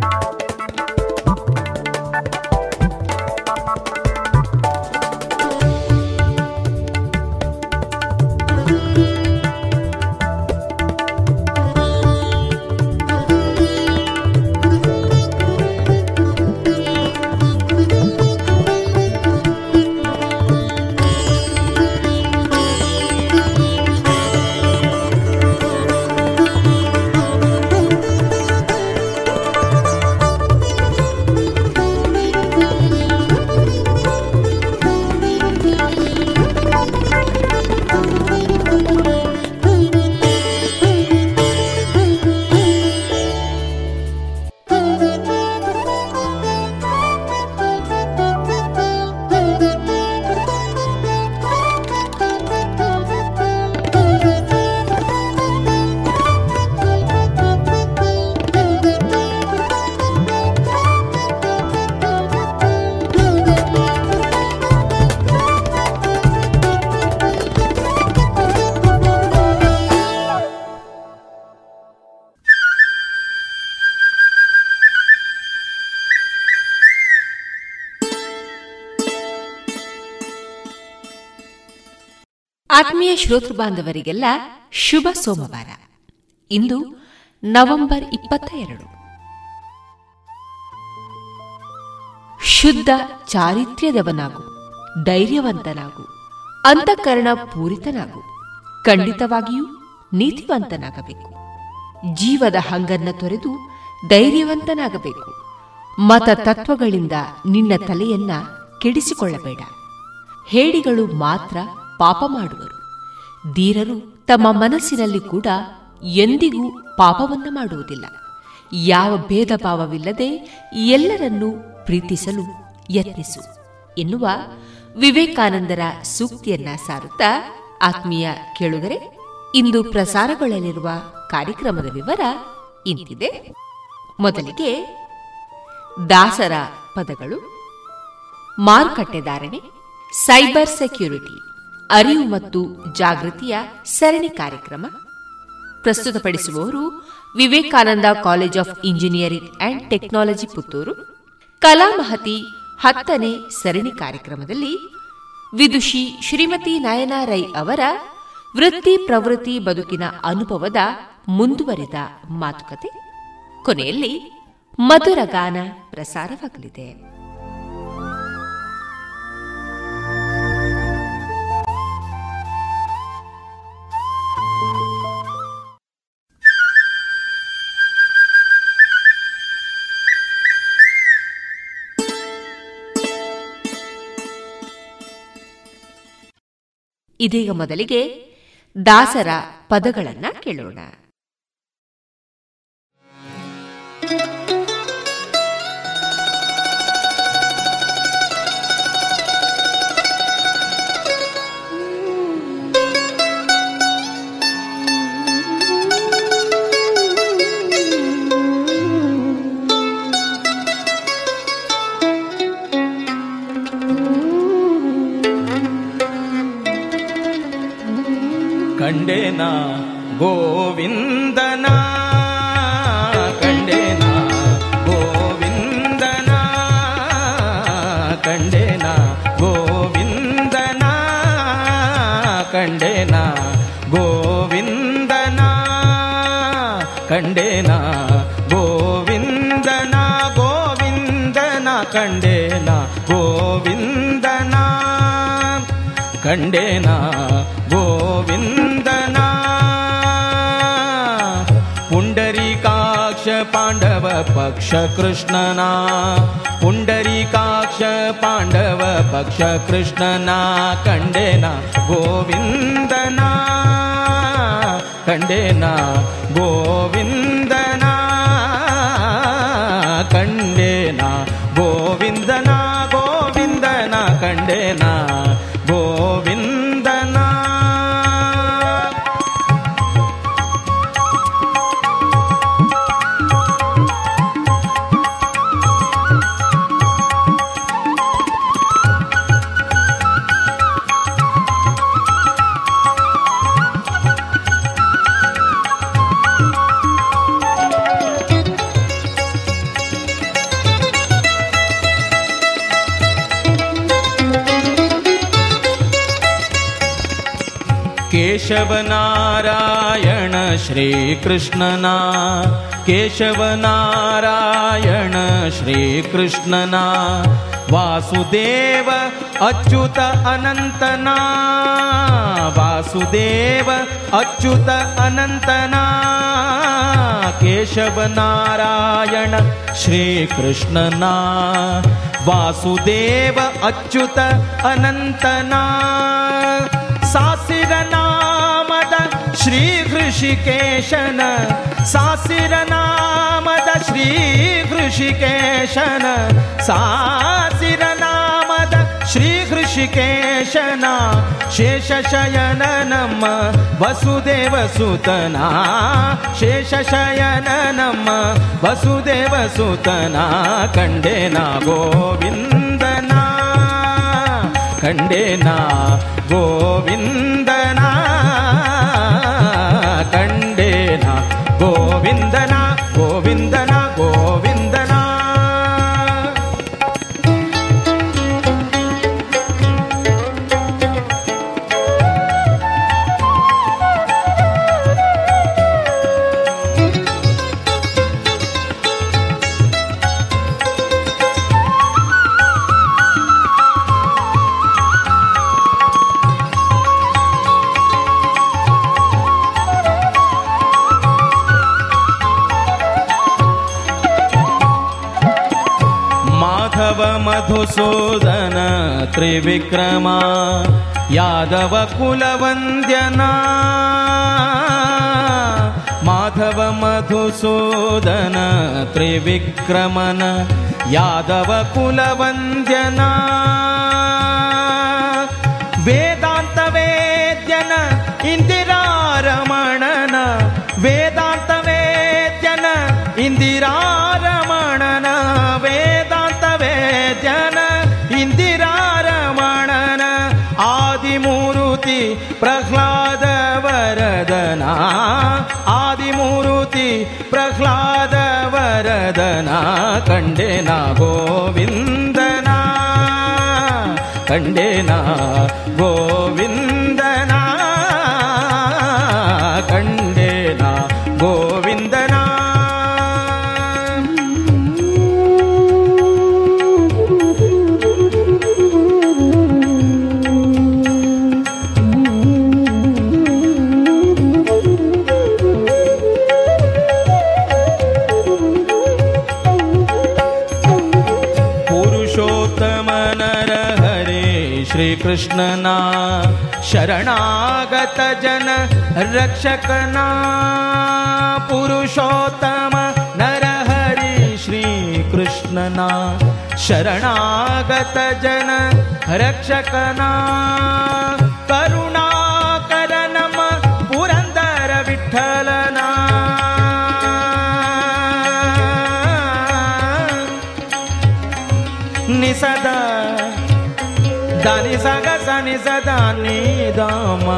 you ಆತ್ಮೀಯ ಶ್ರೋತೃ ಬಾಂಧವರಿಗೆಲ್ಲ ಶುಭ ಸೋಮವಾರ. ಇಂದು ನವೆಂಬರ್ ಇಪ್ಪತ್ತ ಎರಡು ಶುದ್ಧ ಚಾರಿತ್ರ್ಯದವನಾಗು, ಧೈರ್ಯವಂತನಾಗು, ಅಂತಃಕರಣ ಪೂರಿತನಾಗು, ಖಂಡಿತವಾಗಿಯೂ ನೀತಿವಂತನಾಗಬೇಕು. ಜೀವದ ಹಂಗನ್ನ ತೊರೆದು ಧೈರ್ಯವಂತನಾಗಬೇಕು. ಮತ ತತ್ವಗಳಿಂದ ನಿನ್ನ ತಲೆಯನ್ನ ಕೆಡಿಸಿಕೊಳ್ಳಬೇಡ. ಹೇಡಿಗಳು ಮಾತ್ರ ಪಾಪ ಮಾಡುವರು. ಧೀರರು ತಮ್ಮ ಮನಸ್ಸಿನಲ್ಲಿ ಕೂಡ ಎಂದಿಗೂ ಪಾಪವನ್ನು ಮಾಡುವುದಿಲ್ಲ. ಯಾವ ಭೇದ ಭಾವವಿಲ್ಲದೆ ಎಲ್ಲರನ್ನೂ ಪ್ರೀತಿಸಲು ಯತ್ನಿಸು ಎನ್ನುವ ವಿವೇಕಾನಂದರ ಸೂಕ್ತಿಯನ್ನ ಸಾರುತ್ತಾ ಆತ್ಮೀಯ ಕೇಳುಗರೆ, ಇಂದು ಪ್ರಸಾರಗೊಳ್ಳಲಿರುವ ಕಾರ್ಯಕ್ರಮದ ವಿವರ ಇಂತಿದೆ. ಮೊದಲಿಗೆ ದಾಸರ ಪದಗಳು ಮಾರುಕಟ್ಟೆದಾರಣೆ ಸೈಬರ್ ಸೆಕ್ಯೂರಿಟಿ. ಅರಿವು ಮತ್ತು ಜಾಗೃತಿಯ ಸರಣಿ ಕಾರ್ಯಕ್ರಮ. ಪ್ರಸ್ತುತಪಡಿಸುವವರು Vivekananda College of Engineering and Technology Puttur. ಕಲಾಮಹತಿ ಹತ್ತನೇ ಸರಣಿ ಕಾರ್ಯಕ್ರಮದಲ್ಲಿ ವಿದುಷಿ ಶ್ರೀಮತಿ ನಯನಾ ರೈ ಅವರ ವೃತ್ತಿ ಪ್ರವೃತ್ತಿ ಬದುಕಿನ ಅನುಭವದ ಮುಂದುವರಿದ ಮಾತುಕತೆ. ಕೊನೆಯಲ್ಲಿ ಮಧುರ ಗಾನ ಪ್ರಸಾರವಾಗಲಿದೆ. ಇದೀಗ ಮೊದಲಿಗೆ ದಾಸರ ಪದಗಳನ್ನು ಕೇಳೋಣ. ಕಂಡೇನ ಗೋವಿಂದನ. ಕಂಡೇನ ಗೋವಿಂದನ. ಕಂಡೇನ ಗೋವಿಂದನ. ಕಂಡೇನ ಗೋವಿಂದನ. ಕಂಡೇನ ಗೋವಿಂದನ ಗೋವಿಂದನ. ಕಂಡೇನ ಗೋವಿಂದನ. ಕಂಡೇನ. पाण्डव पक्ष कृष्णना। पुण्डरीकाक्ष पाण्डव पक्ष कृष्णना। कण्डेना गोविन्दना। कण्डेना गोविन्द श्रीकृष्णना केशवनारायण श्रीकृष्णना वासुदेव अच्युत अनन्तना वासुदेव अच्युत अनन्तना केशवनारायण श्रीकृष्णना वासुदेव अच्युत अनन्तना सासिरनामद ಋಷಿಕೇಶನ, ಸಾಸಿರ ನಾಮದ ಶ್ರೀ ಋಷಿಕೇಶನ, ಸಾಸಿರ ನಾಮದ ಶ್ರೀ ಋಷಿಕೇಶನ ಶೇಷಶಯನ ನಮ್ಮ ವಸುದೇವ ಸುತನ ಶೇಷಶಯನ ನಮ್ಮ ವಸುದೇವ ಸುತನ ಕಂಡೇನ ಗೋವಿಂದನ ಕಂಡೇನ ಗೋವಿಂದ గోవిందనా గోవింద ತ್ರಿವಿಕ್ರಮ ಯಾದವ ಕುಲವಂದ್ಯನ ಮಾಧವ ಮಧುಸೂದನ ತ್ರಿವಿಕ್ರಮನ ಯಾದವ ಕುಲವಂದ್ಯನ ವೇದಾಂತ ವೇದ್ಯನ ಇಂದಿರಾರಮಣನ ವೇದಾಂತ ವೇದ್ಯನ ಇಂದಿರಾ ಪ್ರಹ್ಲಾದ ವರದನ ಕಂಡೆನ ಗೋವಿಂದನ ಕಂಡೇನ कृष्णना शरणागतजन रक्षकना पुरुषोत्तम नरहरि श्रीकृष्णना शरणागतजन रक्षकना करुणाकरनम पुरन्दर विठ्ठलना। निसदानि ಸಗ ಸನಿ ಸದ ನಿ ದಮ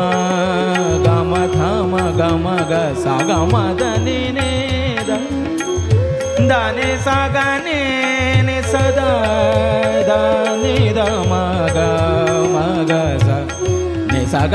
ಗಮ ಧಮ ಗಮ ಗ ಸ ಗಮ ದ ನಿ ನಿ ದ ದಾನಿ ಸಗ ನಿ ನಿ ಸದ ದ ನಿ ದ ಮ ಗ ಮ ಗ ಸ ನಿ ಸ ಗ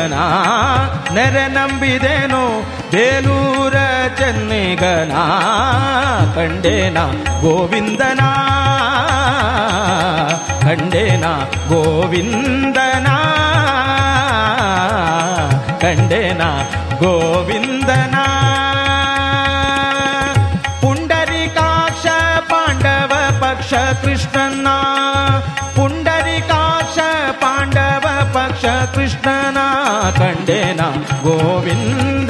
ಚೆನ್ನಿಗನ ನೆರೆ ನಂಬಿದೆನು? ಬೇಲೂರ ಚೆನ್ನಿಗನ ಕಂಡೇನ ಗೋವಿಂದನ? ಕಂಡೇನ ಗೋವಿಂದನ? ಕಂಡೇನ ಗೋವಿಂದನ? ಪುಂಡರಿಕಾಕ್ಷ ಪಾಂಡವ ಪಕ್ಷ ಕೃಷ್ಣನ? ಪುಂಡರಿಕಾಕ್ಷ ಪಾಂಡವ ಪಕ್ಷ ಕೃಷ್ಣನ? ಕಂಡೇನ ಗೋವಿಂದನ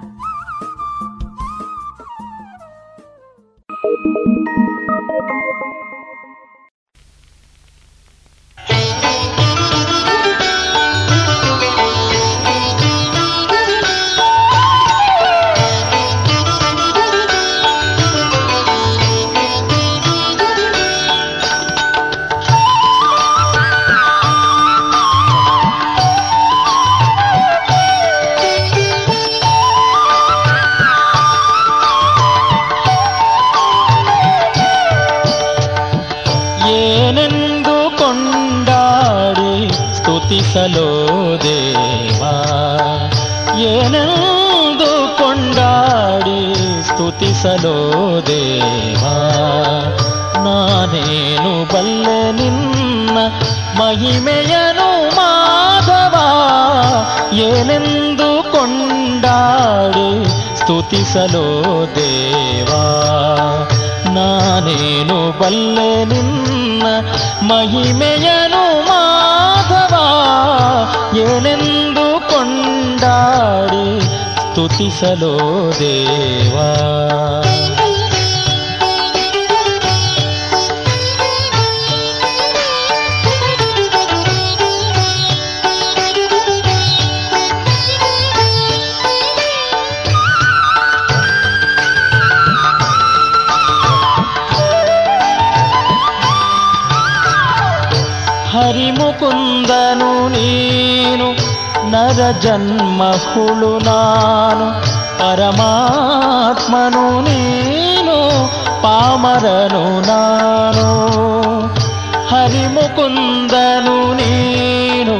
ಸ್ತುತಿಸಲೋ ದೇವಾ ನಾನೇನು ಬಲ್ಲೆ ನಿನ್ನ ಮಹಿಮೆಯನು ಮಾಧವ ಏನೆಂದು ಕೊಂಡಾಡಿ ಸ್ತುತಿಸಲೋ ದೇವಾ ನಾನೇನು ಬಲ್ಲೆ ನಿನ್ನ ಮಹಿಮೆಯನು ಮಾಧವ ಏನೆಂದು ಕೊಂಡಾಡಿ ಸ್ತುತಿಸಲೋ ದೇವಾ ಹರಿಮುಕುಂದನು ನೀನು ನರ ಜನ್ಮ ಹುಳು ನಾನು ಪರಮಾತ್ಮನು ನೀನು ಪಾಮರನು ನಾನು ಹರಿಮುಕುಂದನು ನೀನು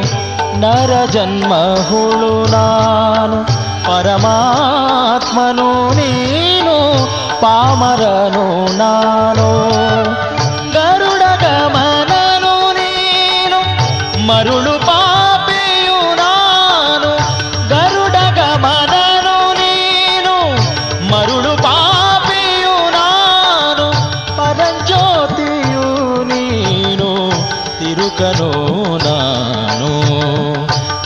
ನರ ಜನ್ಮ ಹುಳು ನಾನು ಪರಮಾತ್ಮನು ನೀನು ಪಾಮರನು ನಾನು ಗರುಡ ಗಮನನು ನೀನು ಮರುಳು ಪಾಪಿಯು ತಿರುಕನು ನಾನು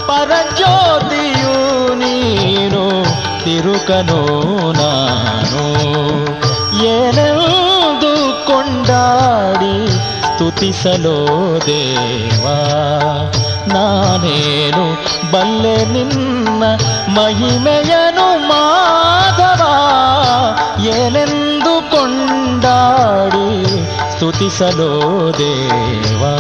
ಪರಂಜ್ಯೋತಿಯು ನೀನು ತಿರುಕನು ನಾನು ಏನೆಂದು ಕೊಂಡಾಡಿ ಸ್ತುತಿಸಲೋ ದೇವಾ ನಾನೇನು ಬಲ್ಲೆ ನಿನ್ನ ಮಹಿಮೆಯನು ಮಾಧವ ಏನೆಂದು ಕೊಂಡಾಡಿ ಸ್ತುತಿಸಲೋ ದೇವಾ.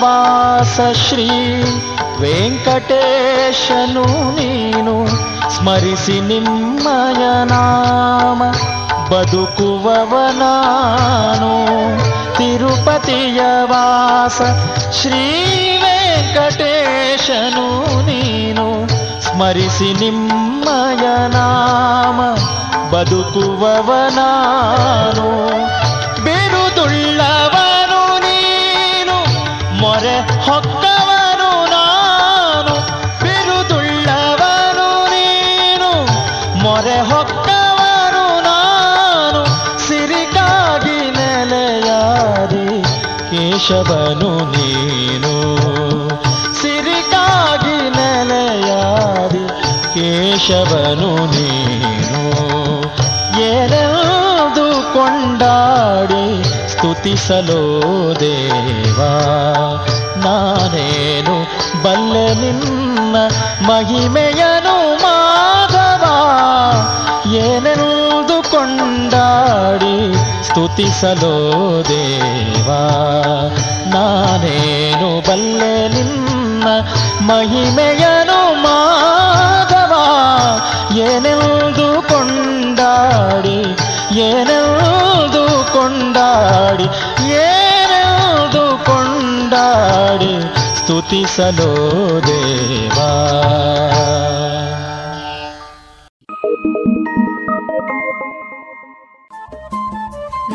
ತಿರುಪತಿಯ ವಾಸ ಶ್ರೀ ವೆಂಕಟೇಶನು ನೀನು ಸ್ಮರಿಸಿ ನಿಮ್ಮಯ ನಾಮ ಬದುಕುವವನಾನು ತಿರುಪತಿಯ ವಾಸ ಶ್ರೀ ವೆಂಕಟೇಶನು ನೀನು ಸ್ಮರಿಸಿ ನಿಮ್ಮಯ ನಾಮ ಬದುಕುವವನಾನು ಕೇಶವನು ನೀನು. ಸಿರಿಗಾಗಿ ನೆಲೆಯಾದಿ ಕೇಶವನು ನೀನು. ಏನೆಂದು ಕೊಂಡಾಡಿ ಸ್ತುತಿಸಲೋ ದೇವಾ. ನಾನೇನು ಬಲ್ಲೆ ನಿನ್ನ ಮಹಿಮೆಯನು ಮಾಧವ? ಏನೆಂದು ಕೊಂಡಾಡಿ ಸ್ತುತಿಸಲೋ ದೇವಾ ನಾನೇನು ಬಲ್ಲೆ ನಿನ್ನ ಮಹಿಮೆಯನು ಮಾಧವ, ಏನೆಂದು ಕೊಂಡಾಡಿ ಏನೆಂದು ಕೊಂಡಾಡಿ ಏನೆಂದು ಕೊಂಡಾಡಿ ಸ್ತುತಿಸಲೋ ದೇವಾ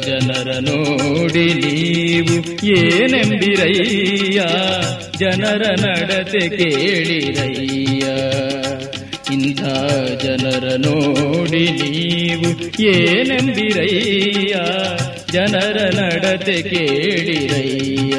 ಜನರ ನೋಡಿ ನೀವು ಏನೆಂಬಿರಯ್ಯ? ಜನರ ನಡತೆ ಕೇಳಿರಯ್ಯ. ಇಂಥ ಜನರ ನೋಡಿ ನೀವು ಏನೆಂಬಿರಯ್ಯ? ಜನರ ನಡತೆ ಕೇಳಿರಯ್ಯ.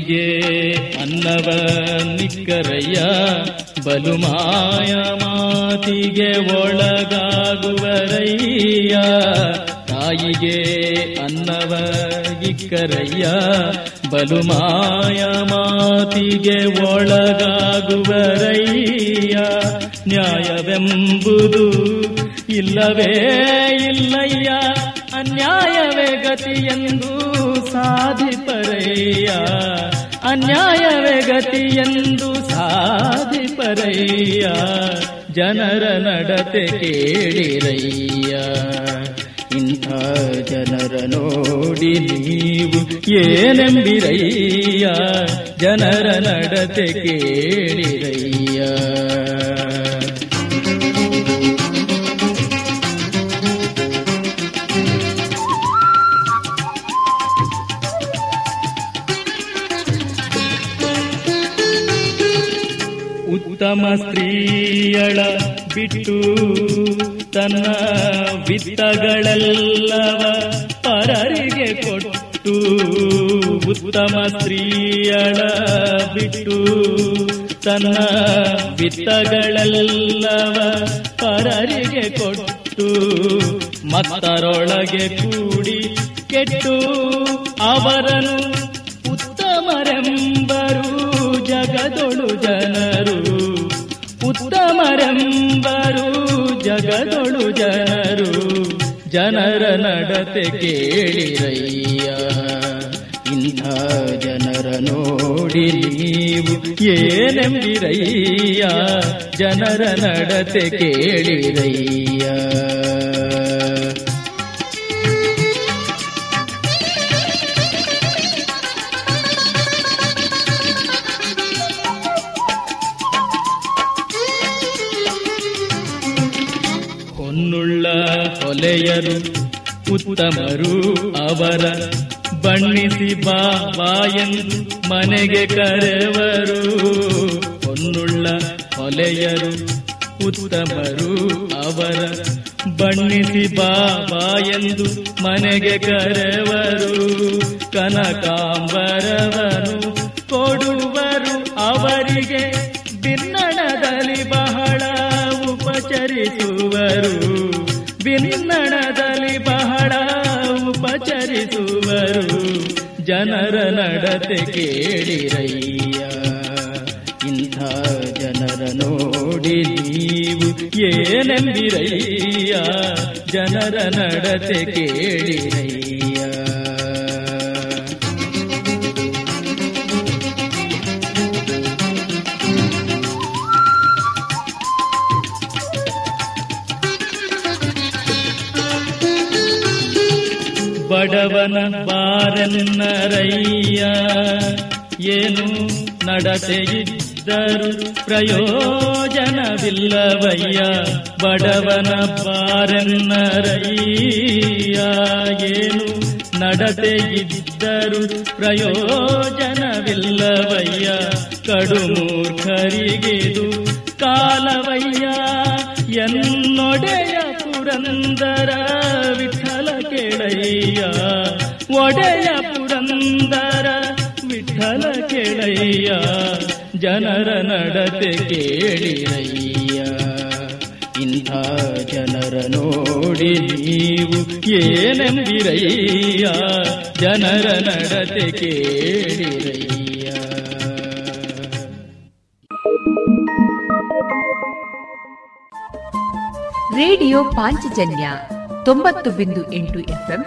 ತಾಯಿಗೆ ಅನ್ನವ ನಿಕ್ಕರಯ್ಯ ಬಲು ಮಾಯ ಮಾತಿಗೆ ಒಳಗಾಗುವರಯ್ಯ. ತಾಯಿಗೆ ಅನ್ನವ ಇಕ್ಕರಯ್ಯ ಬಲು ಮಾಯ ಮಾತಿಗೆ ಒಳಗಾಗುವರಯ್ಯ. ನ್ಯಾಯವೆಂಬುದು ಇಲ್ಲವೇ ಇಲ್ಲಯ್ಯ, ಅನ್ಯಾಯವೇ ಗತಿಯೆಂದು ಸಾಧಿಪರಯ್ಯ ಅನ್ಯಾಯವೇ ಗತಿಯೆಂದು ಸಾಧಿಪರಯ್ಯ ಜನರ ನಡತೆ ಕೇಳಿರಯ್ಯ. ಇಂಥ ಜನರ ನೋಡಿ ನೀವು ಏನೆಂಬಿರಯ್ಯ, ಜನರ ನಡತೆ ಕೇಳಿರಯ್ಯ. ಸ್ತ್ರೀಯಳ ಬಿಟ್ಟು ತನ್ನ ವಿತ್ತಗಳೆಲ್ಲವ ಪರರಿಗೆ ಕೊಟ್ಟು ಉತ್ತಮ ಸ್ತ್ರೀಯಳ ಬಿಟ್ಟು ತನ್ನ ವಿತ್ತಗಳೆಲ್ಲವ ಪರರಿಗೆ ಕೊಟ್ಟು ಮತ್ತರೊಳಗೆ ಕೂಡಿ ಕೆಟ್ಟು ಅವರನ್ನು ಉತ್ತಮರೆಂಬರು ಜಗದೊಳು ಜನರು. ಉತ್ತಮರೆಂಬರು ಜಗದೊಳು ಜನರು ಜನರ ನಡತೆ ಕೇಳಿರಯ್ಯ. ಇಂಥ ಜನರ ನೋಡಿ ನೀವು ಏನೆಂಬಿರಯ್ಯ ಜನರ ನಡತೆ ಕೇಳಿರಯ್ಯ. ಹೊಲೆಯರು ಉತ್ತಮರು ಅವರ ಬಣ್ಣಿಸಿ ಬಾ ಬಾ ಎಂದು ಮನೆಗೆ ಕರೆವರು. ಹೊನ್ನುಳ್ಳ ಒಲೆಯರು ಉತ್ತಮರು ಅವರ ಬಣ್ಣಿಸಿ ಬಾಬಾ ಎಂದು ಮನೆಗೆ ಕರೆವರು. ಕನಕಾಂಬರವನು ಬಿನ್ನಣದಲ್ಲಿ ಬಹಳ ಉಪಚರಿಸುವರು. ಜನರ ನಡತೆ ಕೇಳಿರಯ್ಯ. ಇಂಥ ಜನರ ನೋಡಿ ನೀವು ಏನೆಂದಿರಯ್ಯ? ಜನರ ನಡತೆ ಕೇಳಿರಯ್ಯ. ಬಡವನ ಬಾರನ್ನರಯ್ಯ ಏನು ನಡತೆಯಿದ್ದರು ಪ್ರಯೋಜನವಿಲ್ಲವಯ್ಯ. ಬಡವನ ಬಾರನ್ನರಯ್ಯ ಏನು ನಡತೆಯಿದ್ದರು ಪ್ರಯೋಜನವಿಲ್ಲವಯ್ಯ. ಕಡುಮೂರ್ಖರಿಗೆದು ಕಾಲವಯ್ಯ. ಎನ್ನೊಡೆಯ ಪುರಂದರ ಕೆಳಯ್ಯ ಒಡೆಯ ಪುರಂದರ ವಿಠಲ ಕೆಳಯ್ಯ, ಜನರ ನಡತೆ ಕೇಳಿರಯ್ಯ. ಇಂಥ ಜನರ ನೋಡಿ ನೀವು ಏನೆಂದಿರಯ್ಯ, ಜನರ ನಡತೆ ಕೇಳಿರಯ್ಯ. ರೇಡಿಯೋ ಪಾಂಚಜನ್ಯ ತೊಂಬತ್ತು ಬಿಂದು ಎಂಟು ಎಫ್ಎಂ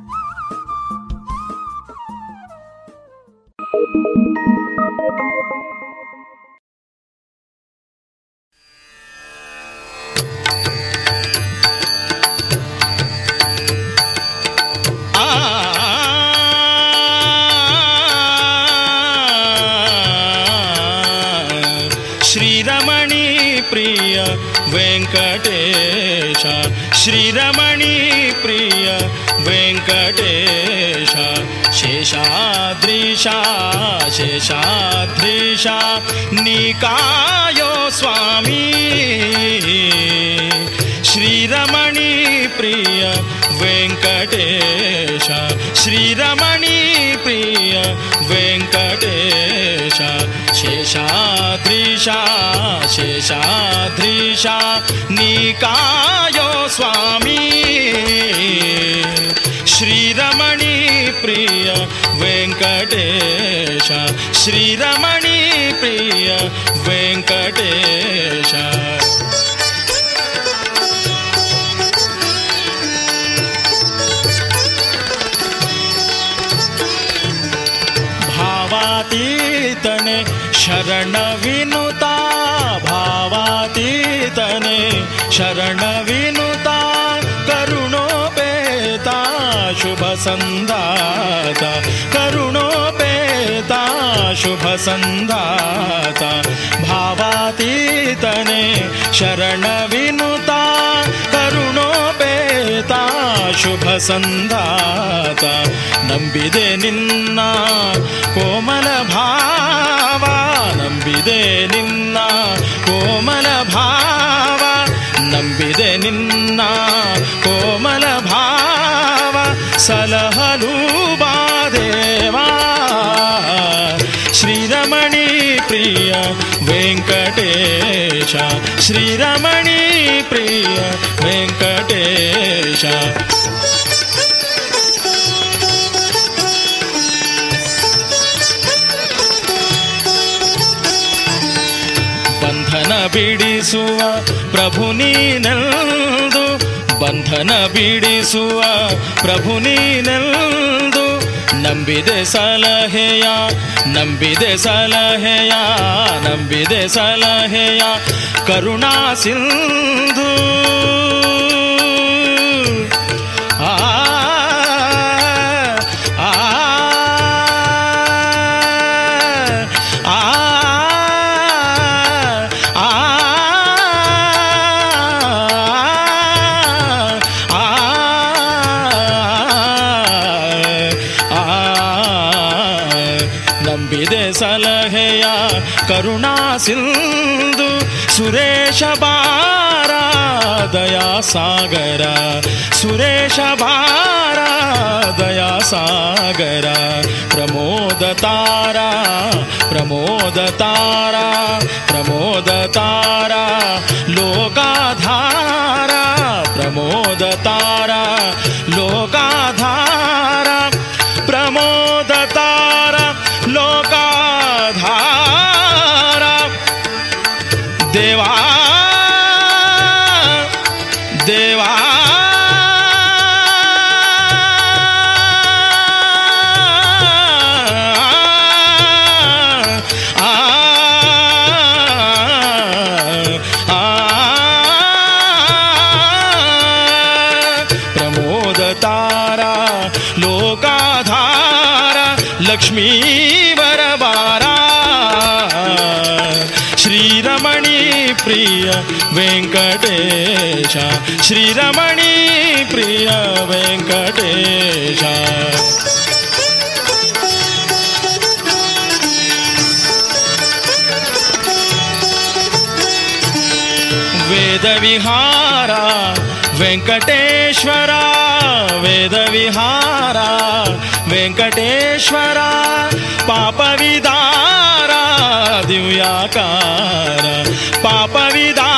कायो स्वामी। श्रीरमणि प्रिय वेङ्कटेश। श्रीरमणि प्रिय वेङ्कटेश। शेषादृशा शेषादृशा निकायो स्वामी। ಶ್ರೀರಮಣಿ ಪ್ರಿಯ ವೆಂಕಟೇಶ ಶ್ರೀರಮಣಿ ಪ್ರಿಯ ವೆಂಕಟೇಶ ಭಾವಾತೀತನೆ ಶರಣ ವಿನುತಾ ಭಾವಾತೀತನೆ शुभसन्दा करुणोपेता शुभसन्दाता भावातीतने शरणविनुता करुणोपेता शुभसन्दाता नम्बिदे निन्ना कोमलभावा नम्बिदे निन्ना कोमलभावा नम्बिदे निन्ना कोमल ನಿನ್ನ ಕೋಮಲ ಭಾವ ನಂಬಿದೆ ನಿನ್ನ ಕೋಮಲ ಭಾವ ಸಲಹಲು ಬಾದೇವಾ ಶ್ರೀರಮಣಿ ಪ್ರಿಯ ವೆಂಕಟೇಶ ಶ್ರೀರಮಣಿ ಪ್ರಿಯ ವೆಂಕಟೇಶ ಬಂಧನ ಬಿಡಿಸುವ ಪ್ರಭು ನೀನೆಲ್ದು ಬಂಧನ ಬಿಡಿಸುವ ಪ್ರಭು ನೀನೆಲ್ದು ನಂಬಿದೆ ಸಲಹೆಯ ನಂಬಿದೆ ಸಲಹೆಯ ನಂಬಿದೆ ಸಲಹೆಯ ಕರುಣಾ ಸಿಂಧು. सिन्धु सुरेश बारा दया सागर। सुरेश बारा दया सागर। प्रमोद तारा प्रमोदता वेङ्कटेश श्रीरमणी प्रिय वेंकटेश्वरा वेद विहारा वेंकटेश्वरा पाप विदारा दिव्याकार पाप पापविदा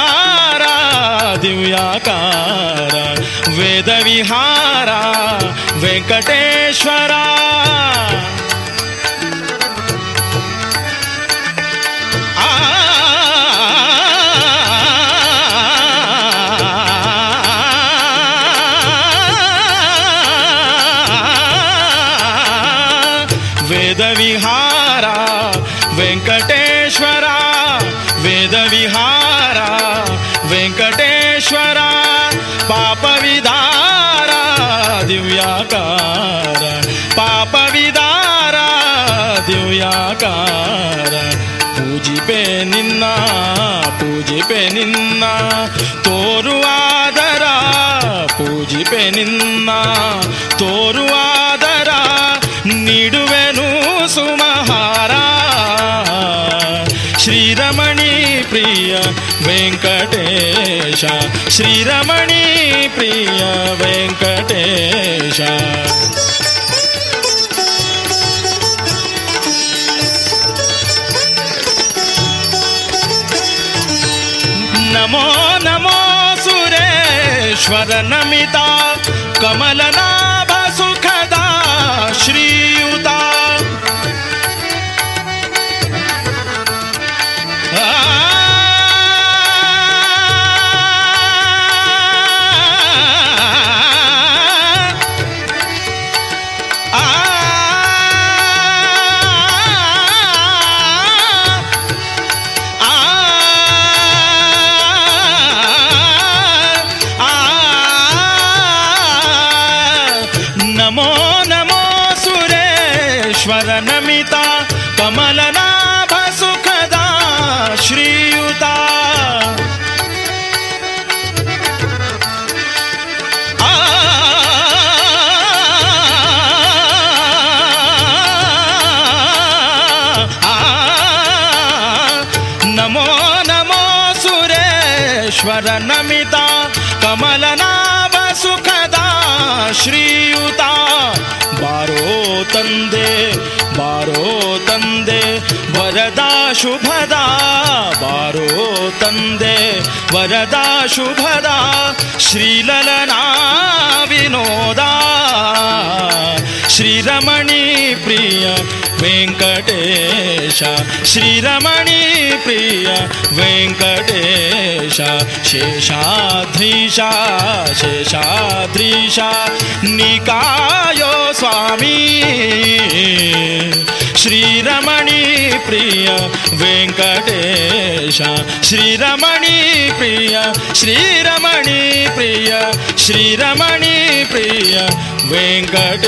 निराकार वेदविहारा वेंकटेश्वरा। ಪೂಜಿಪೆ ನಿನ್ನ ತೋರುವಾದರ ಪೂಜಿಪೆ ನಿನ್ನ ತೋರುವಾದರ ನೀಡುವೆನು ಸುಮಹಾರ. ಶ್ರೀರಮಣಿ ಪ್ರಿಯ ವೆಂಕಟೇಶ ಶ್ರೀರಮಣಿ ಪ್ರಿಯ ವೆಂಕಟೇಶ. ईश्वर नमित शुभदा बारो तन्दे वरदा शुभदा श्रीललना विनोदा। श्रीरमणी प्रिय ವೆಂಕಟೇಶ ಶ್ರೀರಮಣಿ ಪ್ರಿಯ ವೆಂಕಟೇಶ ಶೇಷಾದ್ರೀಶ ಶೇಷಾದ್ರೀಶ ನಿಕಾಯೋ ಸ್ವಾಮಿ ಶ್ರೀರಮಣಿ ಪ್ರಿಯ ವೆಂಕಟೇಶ ಶ್ರೀರಮಣಿ ಪ್ರಿಯ ಶ್ರೀರಮಣಿ ಪ್ರಿಯ ಶ್ರೀರಮಣಿ ಪ್ರಿಯ ವೆಂಕಟೇಶ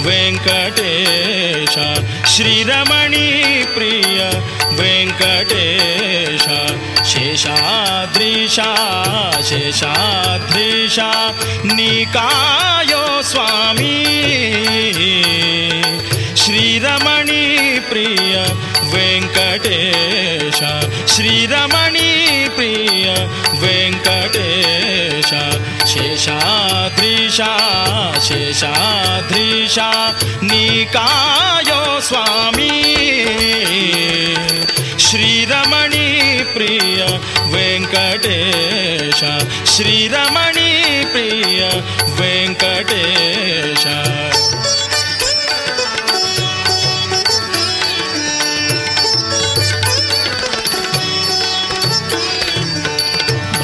वेङ्कटेश। श्रीरमणि प्रिया वेङ्कटेश। शेषादृशा शेषादृशा निकायो स्वामी। श्रीरमणीप्रिया वेङ्कटेश। श्रीरमणि प्रिय वेङ्कटेश। शेषा शेषा धृशा निकायो स्वामी। श्रीरमणी प्रिय वेङ्कटेश श्रीरमणी प्रिय वेङ्कटेश।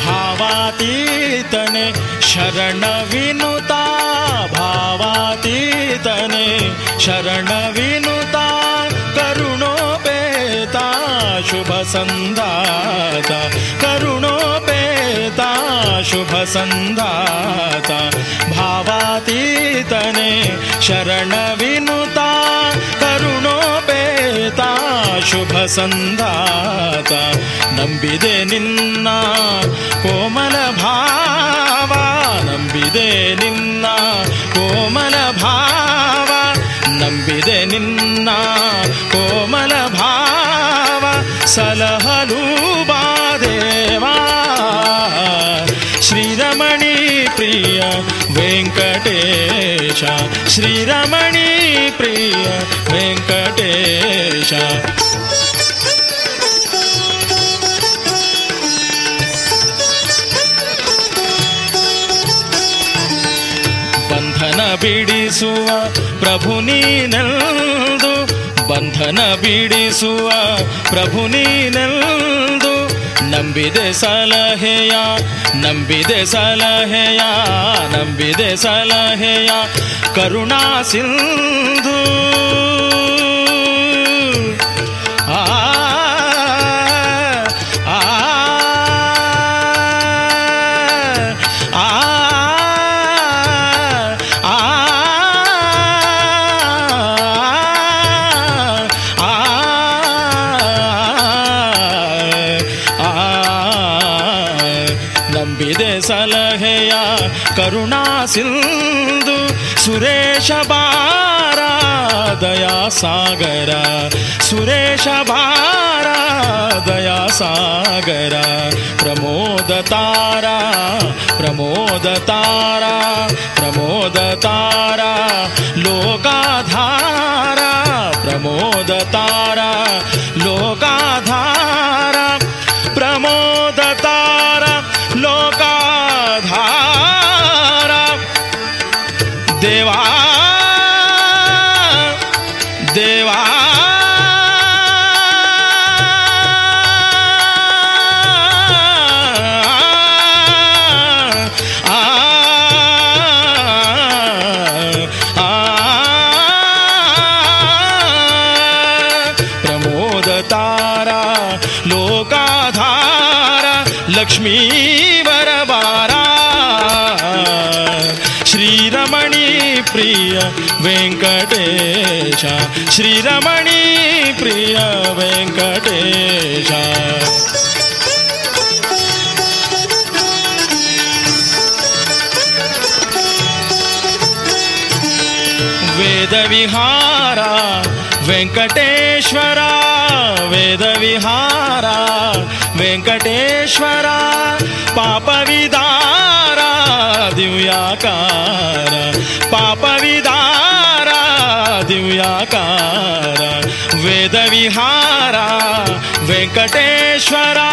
भावातीतने शरण शरणविनुता करुणोपेता सन्दाणोपेता करुणोपेता सन्दा भावातीतने शरणविनुता करुणोपेता शुभ नम्बिदे निन्ना कोमलभावा नम्बिदे निन्ना कोमलभा ನಿನ್ನ ಕೋಮಲ ಭಾವ ನಂಬಿದೆ ನಿನ್ನ ಕೋಮಲ ಭಾವ ನಂಬಿದೆ ನಿನ್ನ ಕೋಮಲ ಭಾವ ಸಲಹಲು ಬಾದೇವಾ ಶ್ರೀರಮಣಿ ಪ್ರಿಯ ವೆಂಕಟೇಶ ಶ್ರೀರಮಣಿ ಪ್ರಿಯ ವೆಂಕಟೇಶ ಬಿಡಿಸುವ ಪ್ರಭು ನೀನೆಲ್ದು ಬಂಧನ ಬಿಡಿಸುವ ಪ್ರಭು ನೀನೆಲ್ದು ನಂಬಿದೆ ಸಲಹೆಯ ನಂಬಿದೆ ಸಲಹೆಯ ನಂಬಿದೆ ಸಲಹೆಯ ಕರುಣಾ ಸಿಂಧು. सिन्धु सुरेश बारा दया सागरा सुरेश बारा दया सागरा प्रमोद तारा प्रमोद तारा प्रमोद तारा लोका ವೆಂಕಟೇಶ ಶ್ರೀರಮಣಿ ಪ್ರಿಯ ವೆಂಕಟೇಶ ವೇದ ವಿಹಾರ ವೆಂಕಟೇಶ್ವರ ವೇದ ವಿಹಾರ ವೆಂಕಟೇಶ್ವರ ಪಾಪ निराकार वेदविहारा वेंकटेश्वरा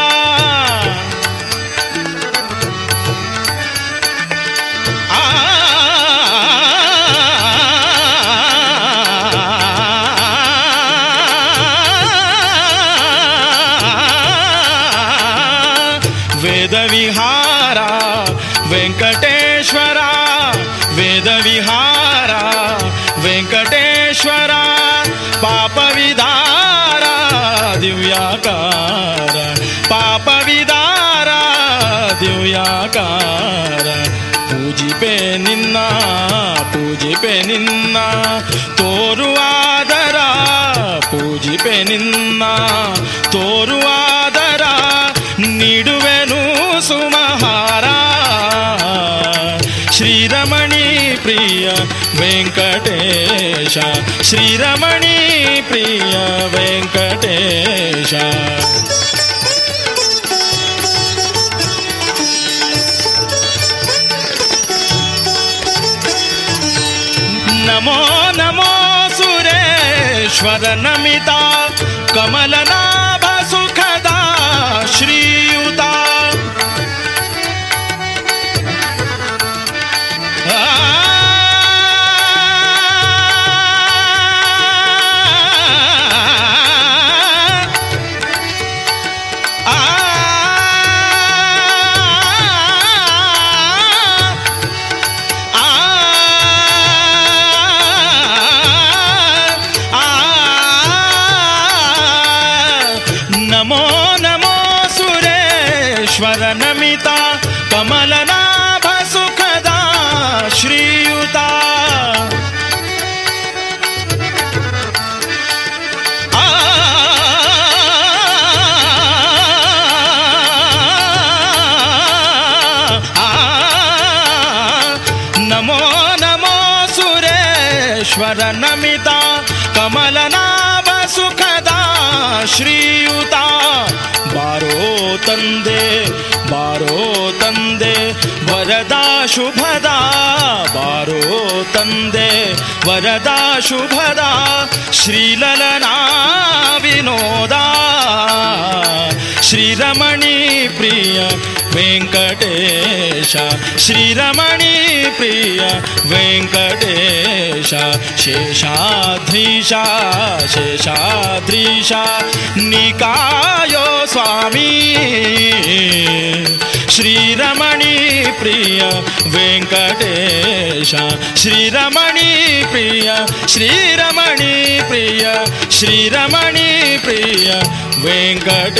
ಪೂಜಿಪೆ ನಿನ್ನ ತೋರುವಾದರ ಪೂಜಿಪೆ ನಿನ್ನ ತೋರುವಾದರ ನೀಡುವೆನು ಸುಮಹಾರ. ಶ್ರೀರಮಣಿ ಪ್ರಿಯ ವೆಂಕಟೇಶ ಶ್ರೀರಮಣಿ ಪ್ರಿಯ ವೆಂಕಟೇಶ. नमो नमो सुरेश्वर नमिता कमलना शुभदा बारो तन्दे वरदा शुभदा श्रीललना विनोदा। श्रीरमणी प्रिय वेङ्कटे ವೆಂಕಟೇಶ ಶ್ರೀರಮಣಿ ಪ್ರಿಯ ವೆಂಕಟೇಶ ಶೇಷಾದ್ರೀಶ ಶೇಷಾದ್ರೀಶ ನಿಕಾಯೋ ಸ್ವಾಮಿ ಶ್ರೀರಮಣಿ ಪ್ರಿಯ ವೆಂಕಟೇಶ ಶ್ರೀರಮಣಿ ಪ್ರಿಯ ಶ್ರೀರಮಣಿ ಪ್ರಿಯ ಶ್ರೀರಮಣಿ ಪ್ರಿಯ ವೆಂಕಟೇಶ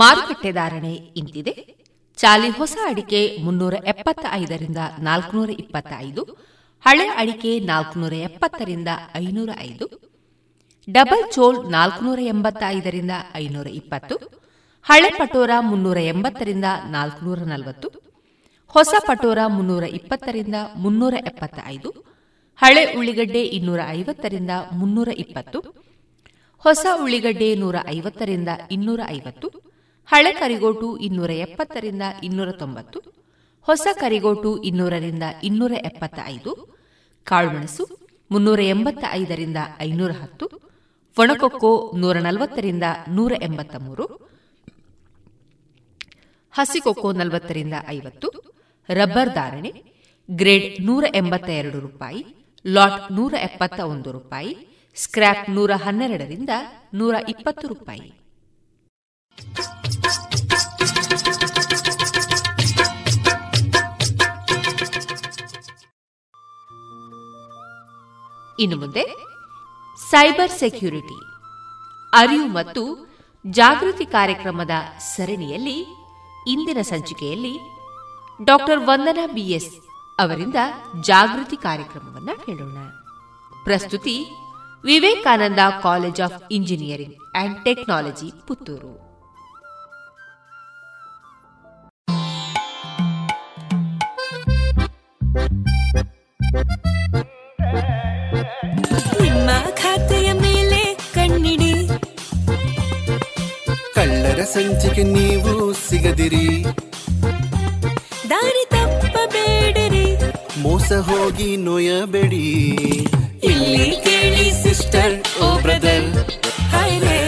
ಮಾರುಕಟ್ಟೆ ಧಾರಣೆ ಇಂತಿದೆ. ಚಾಲಿ ಹೊಸ ಅಡಿಕೆ ಮುನ್ನೂರ ಎಪ್ಪತ್ತ ಐದರಿಂದ ನಾಲ್ಕುನೂರ ಇಪ್ಪತ್ತ ಐದು ಹಳೆ ಅಡಿಕೆ ನಾಲ್ಕುನೂರ ಎಪ್ಪತ್ತರಿಂದ ಐನೂರ ಐದು, ಡಬಲ್ ಚೋಲ್ ನಾಲ್ಕುನೂರ ಎಂಬತ್ತ ಐದರಿಂದ ಐನೂರ ಇಪ್ಪತ್ತು, ಹಳೆ ಪಟೋರ ಮುನ್ನೂರ ಎಂಬತ್ತರಿಂದ ನಾಲ್ಕುನೂರ ನಲವತ್ತು, ಹೊಸ ಪಟೋರ ಮುನ್ನೂರ ಇಪ್ಪತ್ತರಿಂದ ಮುನ್ನೂರ ಎಪ್ಪತ್ತ ಐದು ಹಳೆ ಉಳ್ಳಿಗಡ್ಡೆ ಇನ್ನೂರ ಐವತ್ತರಿಂದ ಮುನ್ನೂರ ಇಪ್ಪತ್ತು, ಹೊಸ ಉಳ್ಳಿಗಡ್ಡೆ ನೂರ ಐವತ್ತರಿಂದ ಇನ್ನೂರ ಐವತ್ತು ಹಳೆ ಕರಿಗೋಟು ಇನ್ನೂರ ಎಪ್ಪತ್ತರಿಂದ ಇನ್ನೂರ ತೊಂಬತ್ತು, ಹೊಸ ಕರಿಗೋಟು ಇನ್ನೂರರಿಂದ ಇನ್ನೂರ ಎಪ್ಪತ್ತ ಐದು ಕಾಳುಮೆಣಸು ಮುನ್ನೂರ ಎಂಬತ್ತ ಐದರಿಂದ ಐನೂರ ಹತ್ತು, ಒಣಕೊಕ್ಕೋ ನೂರ ನಲವತ್ತರಿಂದ ನೂರ ಎಂಬತ್ತ ಮೂರು ಹಸಿಕೊಕ್ಕೋ ನಲವತ್ತರಿಂದ ಐವತ್ತು, ರಬ್ಬರ್ ಧಾರಣೆ ಗ್ರೇಡ್ ನೂರ ಎಂಬತ್ತ ಎರಡು ರೂಪಾಯಿ, ಲಾಟ್ ನೂರ ಎಪ್ಪತ್ತ ಒಂದು ರೂಪಾಯಿ, ಸ್ಕ್ರ್ಯಾಪ್ ನೂರ ಹನ್ನೆರಡರಿಂದ ನೂರ ಇಪ್ಪತ್ತು ರೂಪಾಯಿ. ಇನ್ನು ಮುಂದೆ ಸೈಬರ್ ಸೆಕ್ಯೂರಿಟಿ, ಅರಿವು ಮತ್ತು ಜಾಗೃತಿ ಕಾರ್ಯಕ್ರಮದ ಸರಣಿಯಲ್ಲಿ ಇಂದಿನ ಸಂಚಿಕೆಯಲ್ಲಿ ಡಾಕ್ಟರ್ ವಂದನಾ ಬಿಎಸ್ ಅವರಿಂದ ಜಾಗೃತಿ ಕಾರ್ಯಕ್ರಮವನ್ನು ಕೇಳೋಣ. ಪ್ರಸ್ತುತಿ Vivekananda College of Engineering and Technology, Puttur. ನಿಮ್ಮ ಕಳ್ಳರ ಸಂಚಿಕೆ ನೀವು ಸಿಗದಿರಿ. ದಾರಿ ತಪ್ಪಬೇಡಿರಿ ಮೋಸ ಹೋಗಿ ನೋಯಬೇಡಿ. ಇಲ್ಲಿ ಕೇಳಿ ಸಿಸ್ಟರ್ ಓ ಬ್ರದರ್ ಹಾಯ್ರೆ